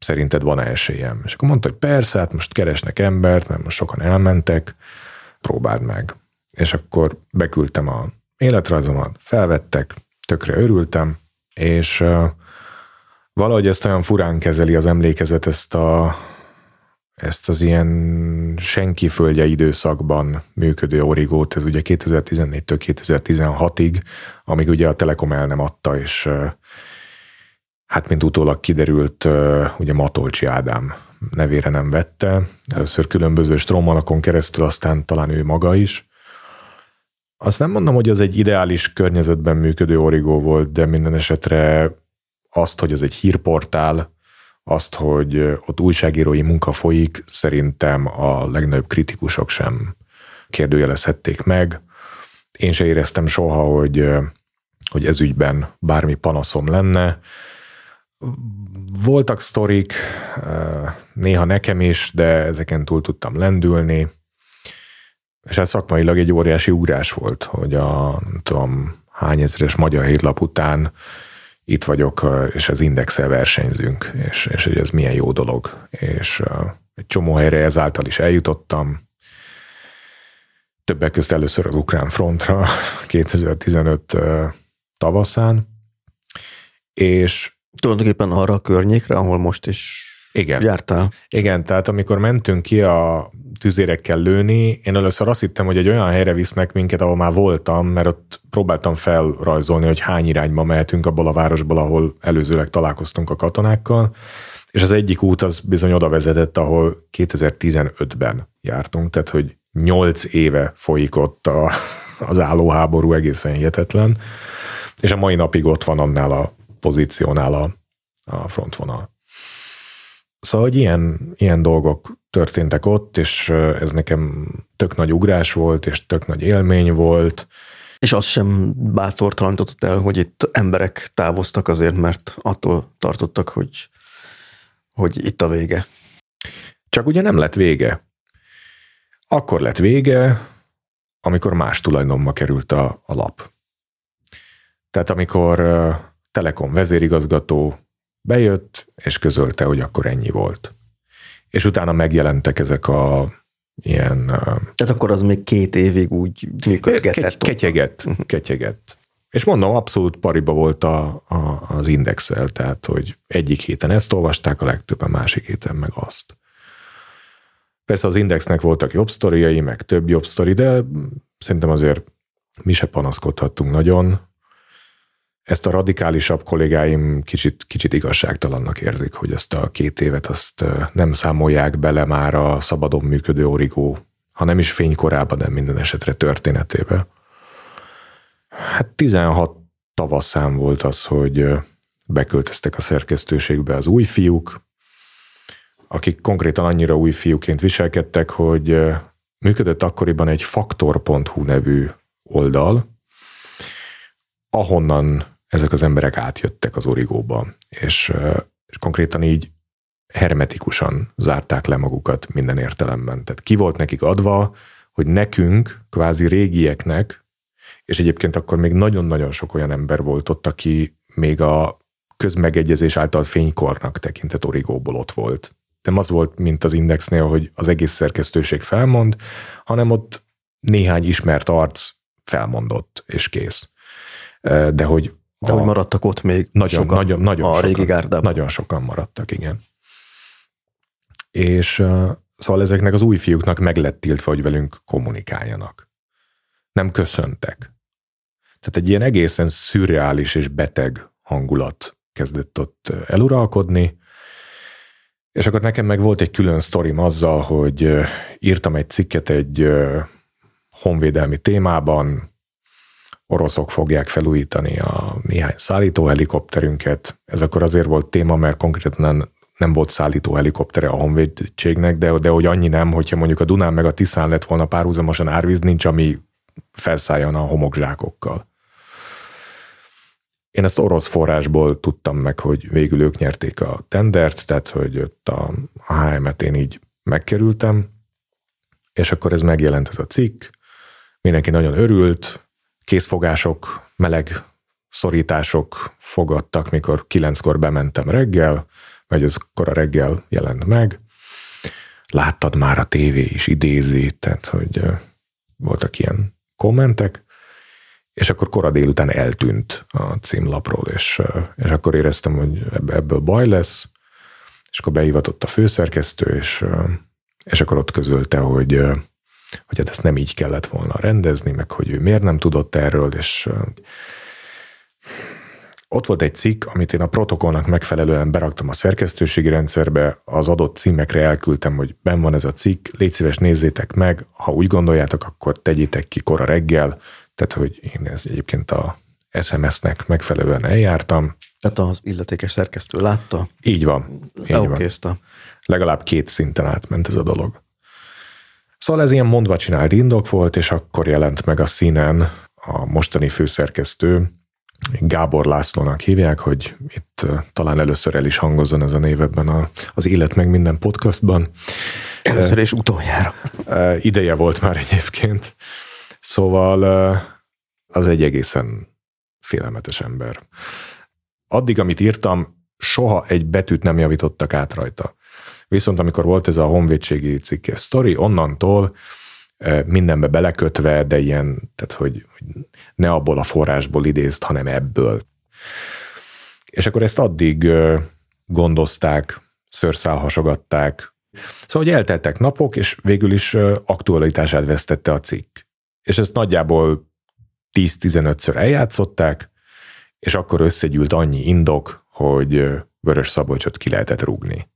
szerinted van-e esélyem? És akkor mondta, hogy persze, hát most keresnek embert, mert most sokan elmentek, próbáld meg. És akkor beküldtem a életrajzomat, felvettek, tökre örültem, és valahogy ezt olyan furán kezeli az emlékezet ezt a ezt az ilyen senki földje időszakban működő origót, ez ugye 2014-től 2016-ig, amíg ugye a Telekom el nem adta, és hát mint utólag kiderült, ugye Matolcsi Ádám nevére nem vette, először különböző strómalakon keresztül, aztán talán ő maga is. Azt nem mondom, hogy az egy ideális környezetben működő origó volt, de minden esetre azt, hogy ez egy hírportál, azt, hogy ott újságírói munka folyik, szerintem a legnagyobb kritikusok sem kérdőjelezhették meg. Én se éreztem soha, hogy, hogy ez ügyben bármi panaszom lenne. Voltak sztorik, néha nekem is, de ezeken túl tudtam lendülni. És ez szakmailag egy óriási ugrás volt, hogy a tudom, hány ezeres magyar hétlap után itt vagyok, és az indexel versenyzünk, és, és hogy ez milyen jó dolog. És egy csomó helyre ezáltal is eljutottam. Többek között először az ukrán frontra 2015 tavaszán, és tulajdonképpen arra a környékre, ahol most is igen. jártál. Igen, tehát amikor mentünk ki a tüzérekkel lőni. Én először azt hittem, hogy egy olyan helyre visznek minket, ahol már voltam, mert ott próbáltam felrajzolni, hogy hány irányba mehetünk abból a városból, ahol előzőleg találkoztunk a katonákkal. És az egyik út az bizony oda vezetett, ahol 2015-ben jártunk, tehát hogy nyolc éve folyik ott a, az állóháború, egészen hihetetlen. És a mai napig ott van annál a pozíciónál a, a frontvonal. Szóval, hogy ilyen, ilyen dolgok történtek ott, és ez nekem tök nagy ugrás volt, és tök nagy élmény volt. És az sem bátortalanított el, hogy itt emberek távoztak azért, mert attól tartottak, hogy, hogy itt a vége. Csak ugye nem lett vége. Akkor lett vége, amikor más tulajdonba került a, a lap. Tehát amikor Telekom vezérigazgató bejött, és közölte, hogy akkor ennyi volt. És utána megjelentek ezek a ilyen... Tehát akkor az még két évig úgy működgetett. Ketyegett, ketyegett. És mondom, abszolút pariba volt a, a, az indexel, tehát, hogy egyik héten ezt olvasták, a legtöbben másik héten meg azt. Persze az indexnek voltak jobb sztoriai, meg több jobb sztori, de szerintem azért mi se panaszkodhattunk nagyon ezt a radikálisabb kollégáim kicsit, kicsit igazságtalannak érzik, hogy ezt a két évet azt nem számolják bele már a szabadon működő origó, ha nem is fénykorában, de minden esetre történetébe. Hát 16 tavaszán volt az, hogy beköltöztek a szerkesztőségbe az új fiúk, akik konkrétan annyira új fiúként viselkedtek, hogy működött akkoriban egy faktor.hu nevű oldal, ahonnan ezek az emberek átjöttek az origóba, és, és konkrétan így hermetikusan zárták le magukat minden értelemben. Tehát ki volt nekik adva, hogy nekünk, kvázi régieknek, és egyébként akkor még nagyon-nagyon sok olyan ember volt ott, aki még a közmegegyezés által fénykornak tekintett origóból ott volt. Nem az volt, mint az Indexnél, hogy az egész szerkesztőség felmond, hanem ott néhány ismert arc felmondott, és kész. De hogy de a, hogy maradtak ott még nagyon, sokan nagyon, nagyon a sokan, régi gárdában. Nagyon sokan maradtak, igen. És uh, szóval ezeknek az új fiúknak meg lett tiltva, hogy velünk kommunikáljanak. Nem köszöntek. Tehát egy ilyen egészen szürreális és beteg hangulat kezdett ott eluralkodni, és akkor nekem meg volt egy külön sztorim azzal, hogy írtam egy cikket egy honvédelmi témában, oroszok fogják felújítani a néhány szállítóhelikopterünket. Ez akkor azért volt téma, mert konkrétan nem volt szállító helikoptere a honvédségnek, de, de hogy annyi nem, hogyha mondjuk a Dunán meg a Tiszán lett volna párhuzamosan árvíz, nincs, ami felszálljon a homokzsákokkal. Én ezt orosz forrásból tudtam meg, hogy végül ők nyerték a tendert, tehát hogy ott a, a HM-et én így megkerültem, és akkor ez megjelent ez a cikk, mindenki nagyon örült, készfogások, meleg szorítások fogadtak, mikor kilenckor bementem reggel, vagy ez akkor a reggel jelent meg. Láttad már a tévé is idézi, tehát hogy voltak ilyen kommentek, és akkor kora délután eltűnt a címlapról, és, és akkor éreztem, hogy ebből baj lesz, és akkor behivatott a főszerkesztő, és, és akkor ott közölte, hogy hogy hát ezt nem így kellett volna rendezni, meg hogy ő miért nem tudott erről, és ott volt egy cikk, amit én a protokollnak megfelelően beraktam a szerkesztőségi rendszerbe, az adott címekre elküldtem, hogy ben van ez a cikk, légy szíves nézzétek meg, ha úgy gondoljátok, akkor tegyétek ki kora reggel, tehát hogy én ez egyébként a SMS-nek megfelelően eljártam. Tehát az illetékes szerkesztő látta? Így van. Így van. Legalább két szinten átment ez a dolog. Szóval ez ilyen mondva csinált indok volt, és akkor jelent meg a színen a mostani főszerkesztő, Gábor Lászlónak hívják, hogy itt talán először el is hangozzon ez a név ebben a, az Élet meg minden podcastban. Először és utoljára. Ideje volt már egyébként. Szóval az egy egészen félelmetes ember. Addig, amit írtam, soha egy betűt nem javítottak át rajta. Viszont amikor volt ez a honvédségi cikke sztori, onnantól mindenbe belekötve, de ilyen, tehát hogy, hogy ne abból a forrásból idézt, hanem ebből. És akkor ezt addig gondozták, szőrszálhasogatták, Szóval, hogy elteltek napok, és végül is aktualitását vesztette a cikk. És ezt nagyjából 10-15-ször eljátszották, és akkor összegyűlt annyi indok, hogy Vörös Szabolcsot ki lehetett rúgni.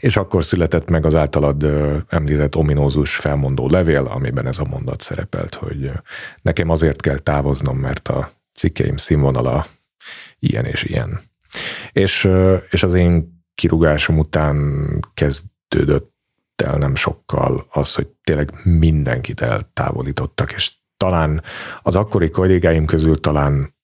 És akkor született meg az általad említett ominózus felmondó levél, amiben ez a mondat szerepelt, hogy nekem azért kell távoznom, mert a cikkeim színvonala ilyen és ilyen. És, és az én kirúgásom után kezdődött el nem sokkal az, hogy tényleg mindenkit eltávolítottak, és talán az akkori kollégáim közül talán,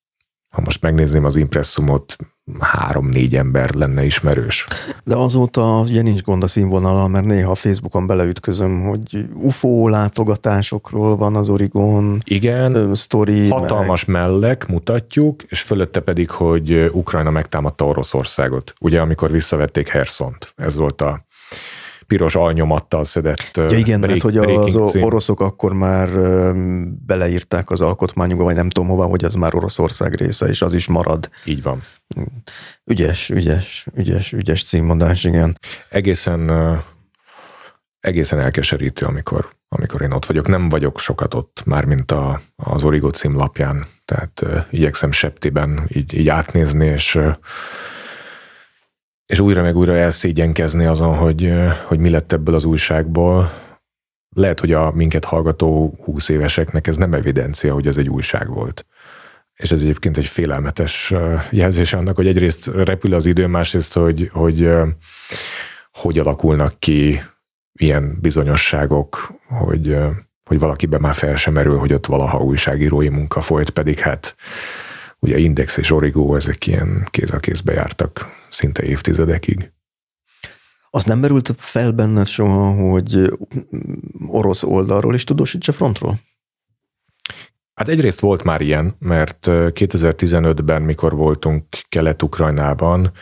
ha most megnézném az impresszumot, három-négy ember lenne ismerős. De azóta ugye nincs gond a színvonalal, mert néha a Facebookon beleütközöm, hogy UFO látogatásokról van az Origon. Igen, sztori. Hatalmas meg... mellek mutatjuk, és fölötte pedig, hogy Ukrajna megtámadta Oroszországot. Ugye, amikor visszavették Hersont. Ez volt a piros alnyomattal szedett Ja igen, break, mert hogy az cím. oroszok akkor már beleírták az alkotmányukba, vagy nem tudom hova, hogy az már Oroszország része, és az is marad. Így van. Ügyes, ügyes, ügyes, ügyes címmondás, igen. Egészen egészen elkeserítő, amikor, amikor én ott vagyok. Nem vagyok sokat ott, már mint a, az Origo címlapján, tehát uh, igyekszem septiben így, így átnézni, és uh, és újra meg újra elszégyenkezni azon, hogy, hogy mi lett ebből az újságból. Lehet, hogy a minket hallgató 20 éveseknek ez nem evidencia, hogy ez egy újság volt. És ez egyébként egy félelmetes jelzés annak, hogy egyrészt repül az idő, másrészt, hogy hogy, hogy alakulnak ki ilyen bizonyosságok, hogy, hogy valakiben már fel sem merül, hogy ott valaha újságírói munka folyt, pedig hát ugye Index és Origo, ezek ilyen kéz a kézbe jártak szinte évtizedekig. Az nem merült fel benned soha, hogy orosz oldalról is tudósítsa frontról? Hát egyrészt volt már ilyen, mert 2015-ben, mikor voltunk Kelet-Ukrajnában,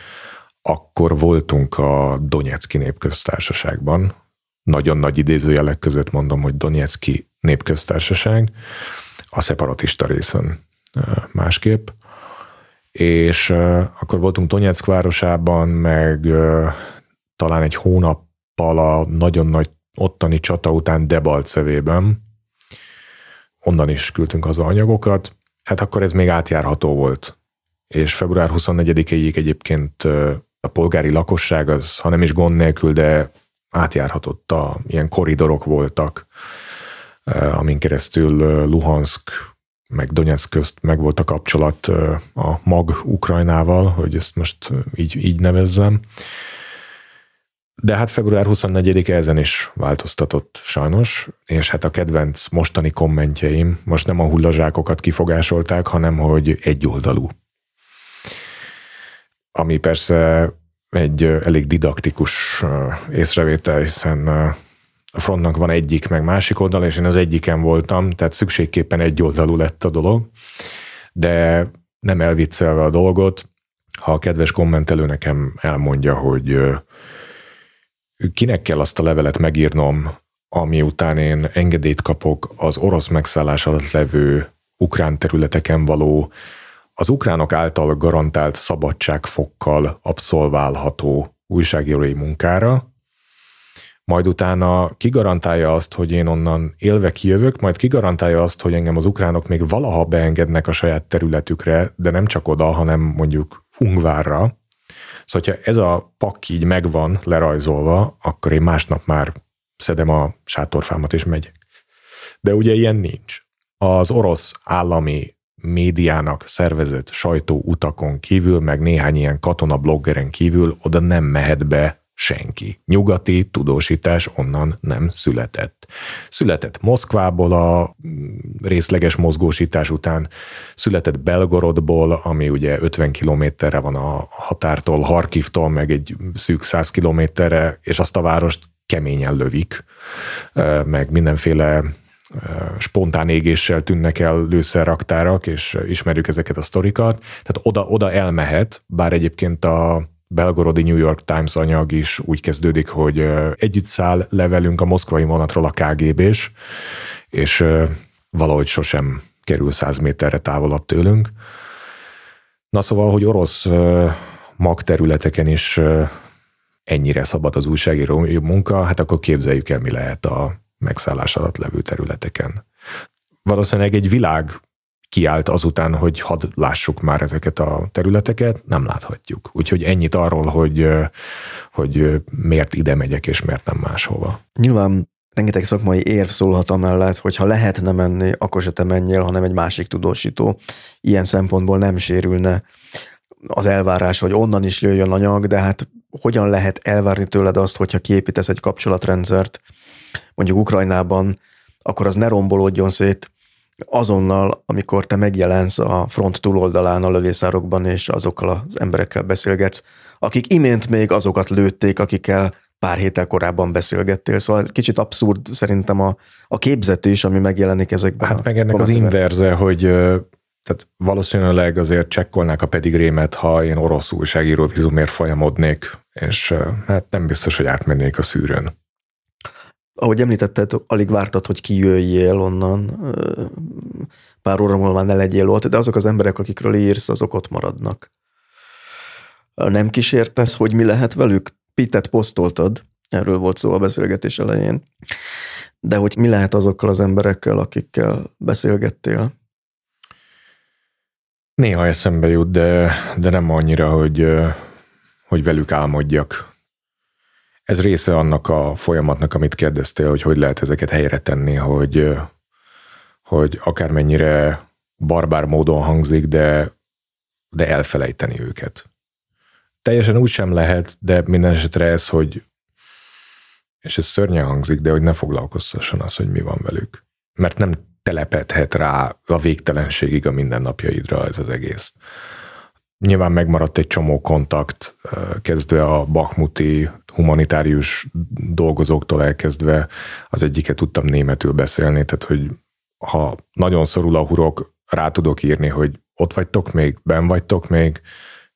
akkor voltunk a Donetszki népköztársaságban. Nagyon nagy idézőjelek között mondom, hogy Donetszki népköztársaság, a szeparatista részen másképp. És akkor voltunk Donetsk városában, meg talán egy hónappal a nagyon nagy ottani csata után Debalcevében. Onnan is küldtünk haza anyagokat. Hát akkor ez még átjárható volt. És február 24-ig egyébként a polgári lakosság az, ha nem is gond nélkül, de átjárhatott, a, ilyen koridorok voltak, amin keresztül Luhansk meg Donetsk közt meg volt a kapcsolat a mag Ukrajnával, hogy ezt most így, így nevezzem. De hát február 24 -e ezen is változtatott sajnos, és hát a kedvenc mostani kommentjeim most nem a hullazsákokat kifogásolták, hanem hogy egyoldalú. Ami persze egy elég didaktikus észrevétel, hiszen a frontnak van egyik, meg másik oldal, és én az egyiken voltam, tehát szükségképpen egy oldalú lett a dolog, de nem elviccelve a dolgot, ha a kedves kommentelő nekem elmondja, hogy kinek kell azt a levelet megírnom, ami után én engedélyt kapok az orosz megszállás alatt levő ukrán területeken való, az ukránok által garantált szabadságfokkal abszolválható újságírói munkára, majd utána kigarantálja azt, hogy én onnan élve kijövök, majd kigarantálja azt, hogy engem az ukránok még valaha beengednek a saját területükre, de nem csak oda, hanem mondjuk Ungvárra. Szóval, ha ez a pak így megvan lerajzolva, akkor én másnap már szedem a sátorfámat és megyek. De ugye ilyen nincs. Az orosz állami médiának szervezett sajtó utakon kívül, meg néhány ilyen katona bloggeren kívül oda nem mehet be senki. Nyugati tudósítás onnan nem született. Született Moszkvából a részleges mozgósítás után, született Belgorodból, ami ugye 50 kilométerre van a határtól, Harkivtól, meg egy szűk 100 kilométerre, és azt a várost keményen lövik, meg mindenféle spontán égéssel tűnnek el lőszerraktárak, és ismerjük ezeket a sztorikat. Tehát oda, oda elmehet, bár egyébként a belgorodi New York Times anyag is úgy kezdődik, hogy együtt száll levelünk a moszkvai vonatról a KGB-s, és valahogy sosem kerül száz méterre távolabb tőlünk. Na szóval, hogy orosz magterületeken is ennyire szabad az újságíró munka, hát akkor képzeljük el, mi lehet a megszállás alatt levő területeken. Valószínűleg egy világ kiállt azután, hogy hadd lássuk már ezeket a területeket, nem láthatjuk. Úgyhogy ennyit arról, hogy, hogy miért ide megyek, és miért nem máshova. Nyilván rengeteg szakmai érv szólhat amellett, hogy ha lehetne menni, akkor se te menjél, hanem egy másik tudósító. Ilyen szempontból nem sérülne az elvárás, hogy onnan is jöjjön anyag, de hát hogyan lehet elvárni tőled azt, hogyha kiépítesz egy kapcsolatrendszert, mondjuk Ukrajnában, akkor az ne rombolódjon szét azonnal, amikor te megjelensz a front túloldalán a lövészárokban, és azokkal az emberekkel beszélgetsz, akik imént még azokat lőtték, akikkel pár héttel korábban beszélgettél, szóval kicsit abszurd szerintem a, a képzetés, ami megjelenik ezekben. Hát meg ennek az inverze, hogy tehát valószínűleg azért csekkolnák a pedigrémet, ha én orosz újságíró vizumért folyamodnék, és hát nem biztos, hogy átmennék a szűrőn. Ahogy említetted, alig vártad, hogy kijöjjél onnan, pár óra múlva ne legyél ott, de azok az emberek, akikről írsz, azok ott maradnak. Nem kísértesz, hogy mi lehet velük? Pitet posztoltad, erről volt szó a beszélgetés elején, de hogy mi lehet azokkal az emberekkel, akikkel beszélgettél? Néha eszembe jut, de, de nem annyira, hogy, hogy velük álmodjak. Ez része annak a folyamatnak, amit kérdeztél, hogy hogy lehet ezeket helyre tenni, hogy, hogy akármennyire barbár módon hangzik, de, de elfelejteni őket. Teljesen úgy sem lehet, de minden esetre ez, hogy és ez szörnyen hangzik, de hogy ne foglalkoztasson az, hogy mi van velük. Mert nem telepedhet rá a végtelenségig a mindennapjaidra ez az egész. Nyilván megmaradt egy csomó kontakt, kezdve a bakmuti humanitárius dolgozóktól elkezdve az egyiket tudtam németül beszélni, tehát hogy ha nagyon szorul a hurok, rá tudok írni, hogy ott vagytok még, ben vagytok még,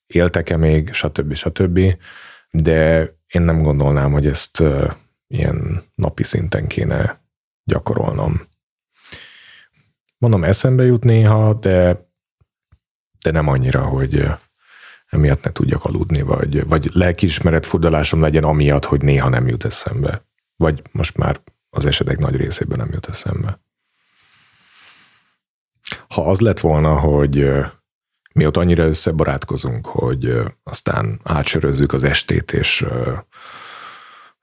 éltek-e még, stb. stb. De én nem gondolnám, hogy ezt ilyen napi szinten kéne gyakorolnom. Mondom, eszembe jut néha, de, de nem annyira, hogy emiatt ne tudjak aludni, vagy, vagy lelkiismeret furdalásom legyen amiatt, hogy néha nem jut eszembe. Vagy most már az esetek nagy részében nem jut eszembe. Ha az lett volna, hogy mi ott annyira összebarátkozunk, hogy aztán átsörözzük az estét, és,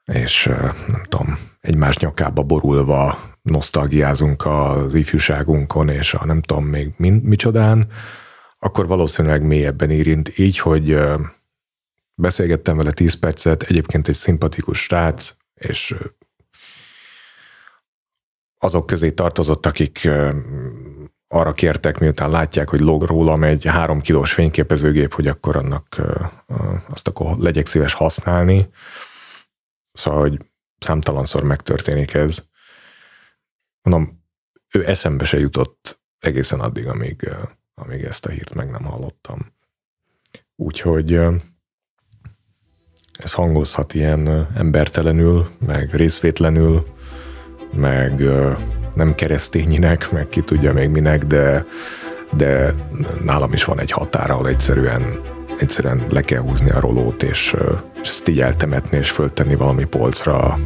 és nem tudom, egymás nyakába borulva nosztalgiázunk az ifjúságunkon, és a nem tudom még mind, micsodán, akkor valószínűleg mélyebben érint. Így, hogy beszélgettem vele 10 percet, egyébként egy szimpatikus srác, és azok közé tartozott, akik arra kértek, miután látják, hogy log rólam egy három kilós fényképezőgép, hogy akkor annak azt akkor legyek szíves használni. Szóval, hogy számtalanszor megtörténik ez. Mondom, ő eszembe se jutott egészen addig, amíg, amíg ezt a hírt meg nem hallottam. Úgyhogy ez hangozhat ilyen embertelenül, meg részvétlenül, meg nem keresztényinek, meg ki tudja még minek, de, de nálam is van egy határ, ahol egyszerűen, egyszerűen le kell húzni a rolót, és, ezt így eltemetni, és föltenni valami polcra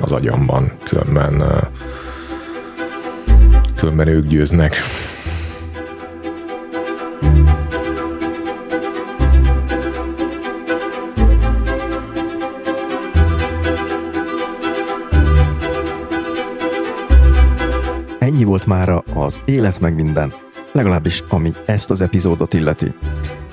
az agyamban, különben különben ők győznek. Ennyi volt mára az Élet meg minden, legalábbis ami ezt az epizódot illeti.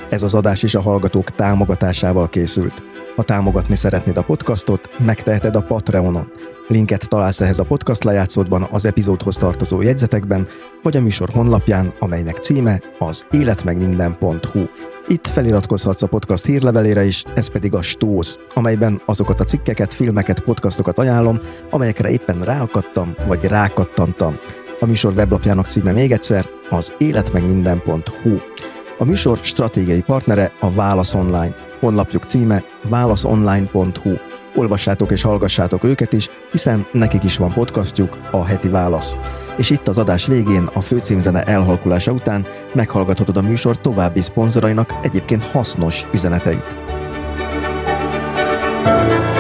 Ez az adás is a hallgatók támogatásával készült. Ha támogatni szeretnéd a podcastot, megteheted a Patreonon. Linket találsz ehhez a podcast lejátszódban, az epizódhoz tartozó jegyzetekben, vagy a műsor honlapján, amelynek címe az életmegminden.hu. Itt feliratkozhatsz a podcast hírlevelére is, ez pedig a Stóz, amelyben azokat a cikkeket, filmeket, podcastokat ajánlom, amelyekre éppen ráakadtam, vagy rákattantam. A műsor weblapjának címe még egyszer az életmegminden.hu. A műsor stratégiai partnere a Válasz Online. Honlapjuk címe válaszonline.hu. Olvassátok és hallgassátok őket is, hiszen nekik is van podcastjuk, a Heti Válasz. És itt az adás végén, a főcímzene elhalkulása után meghallgathatod a műsor további szponzorainak egyébként hasznos üzeneteit. thank you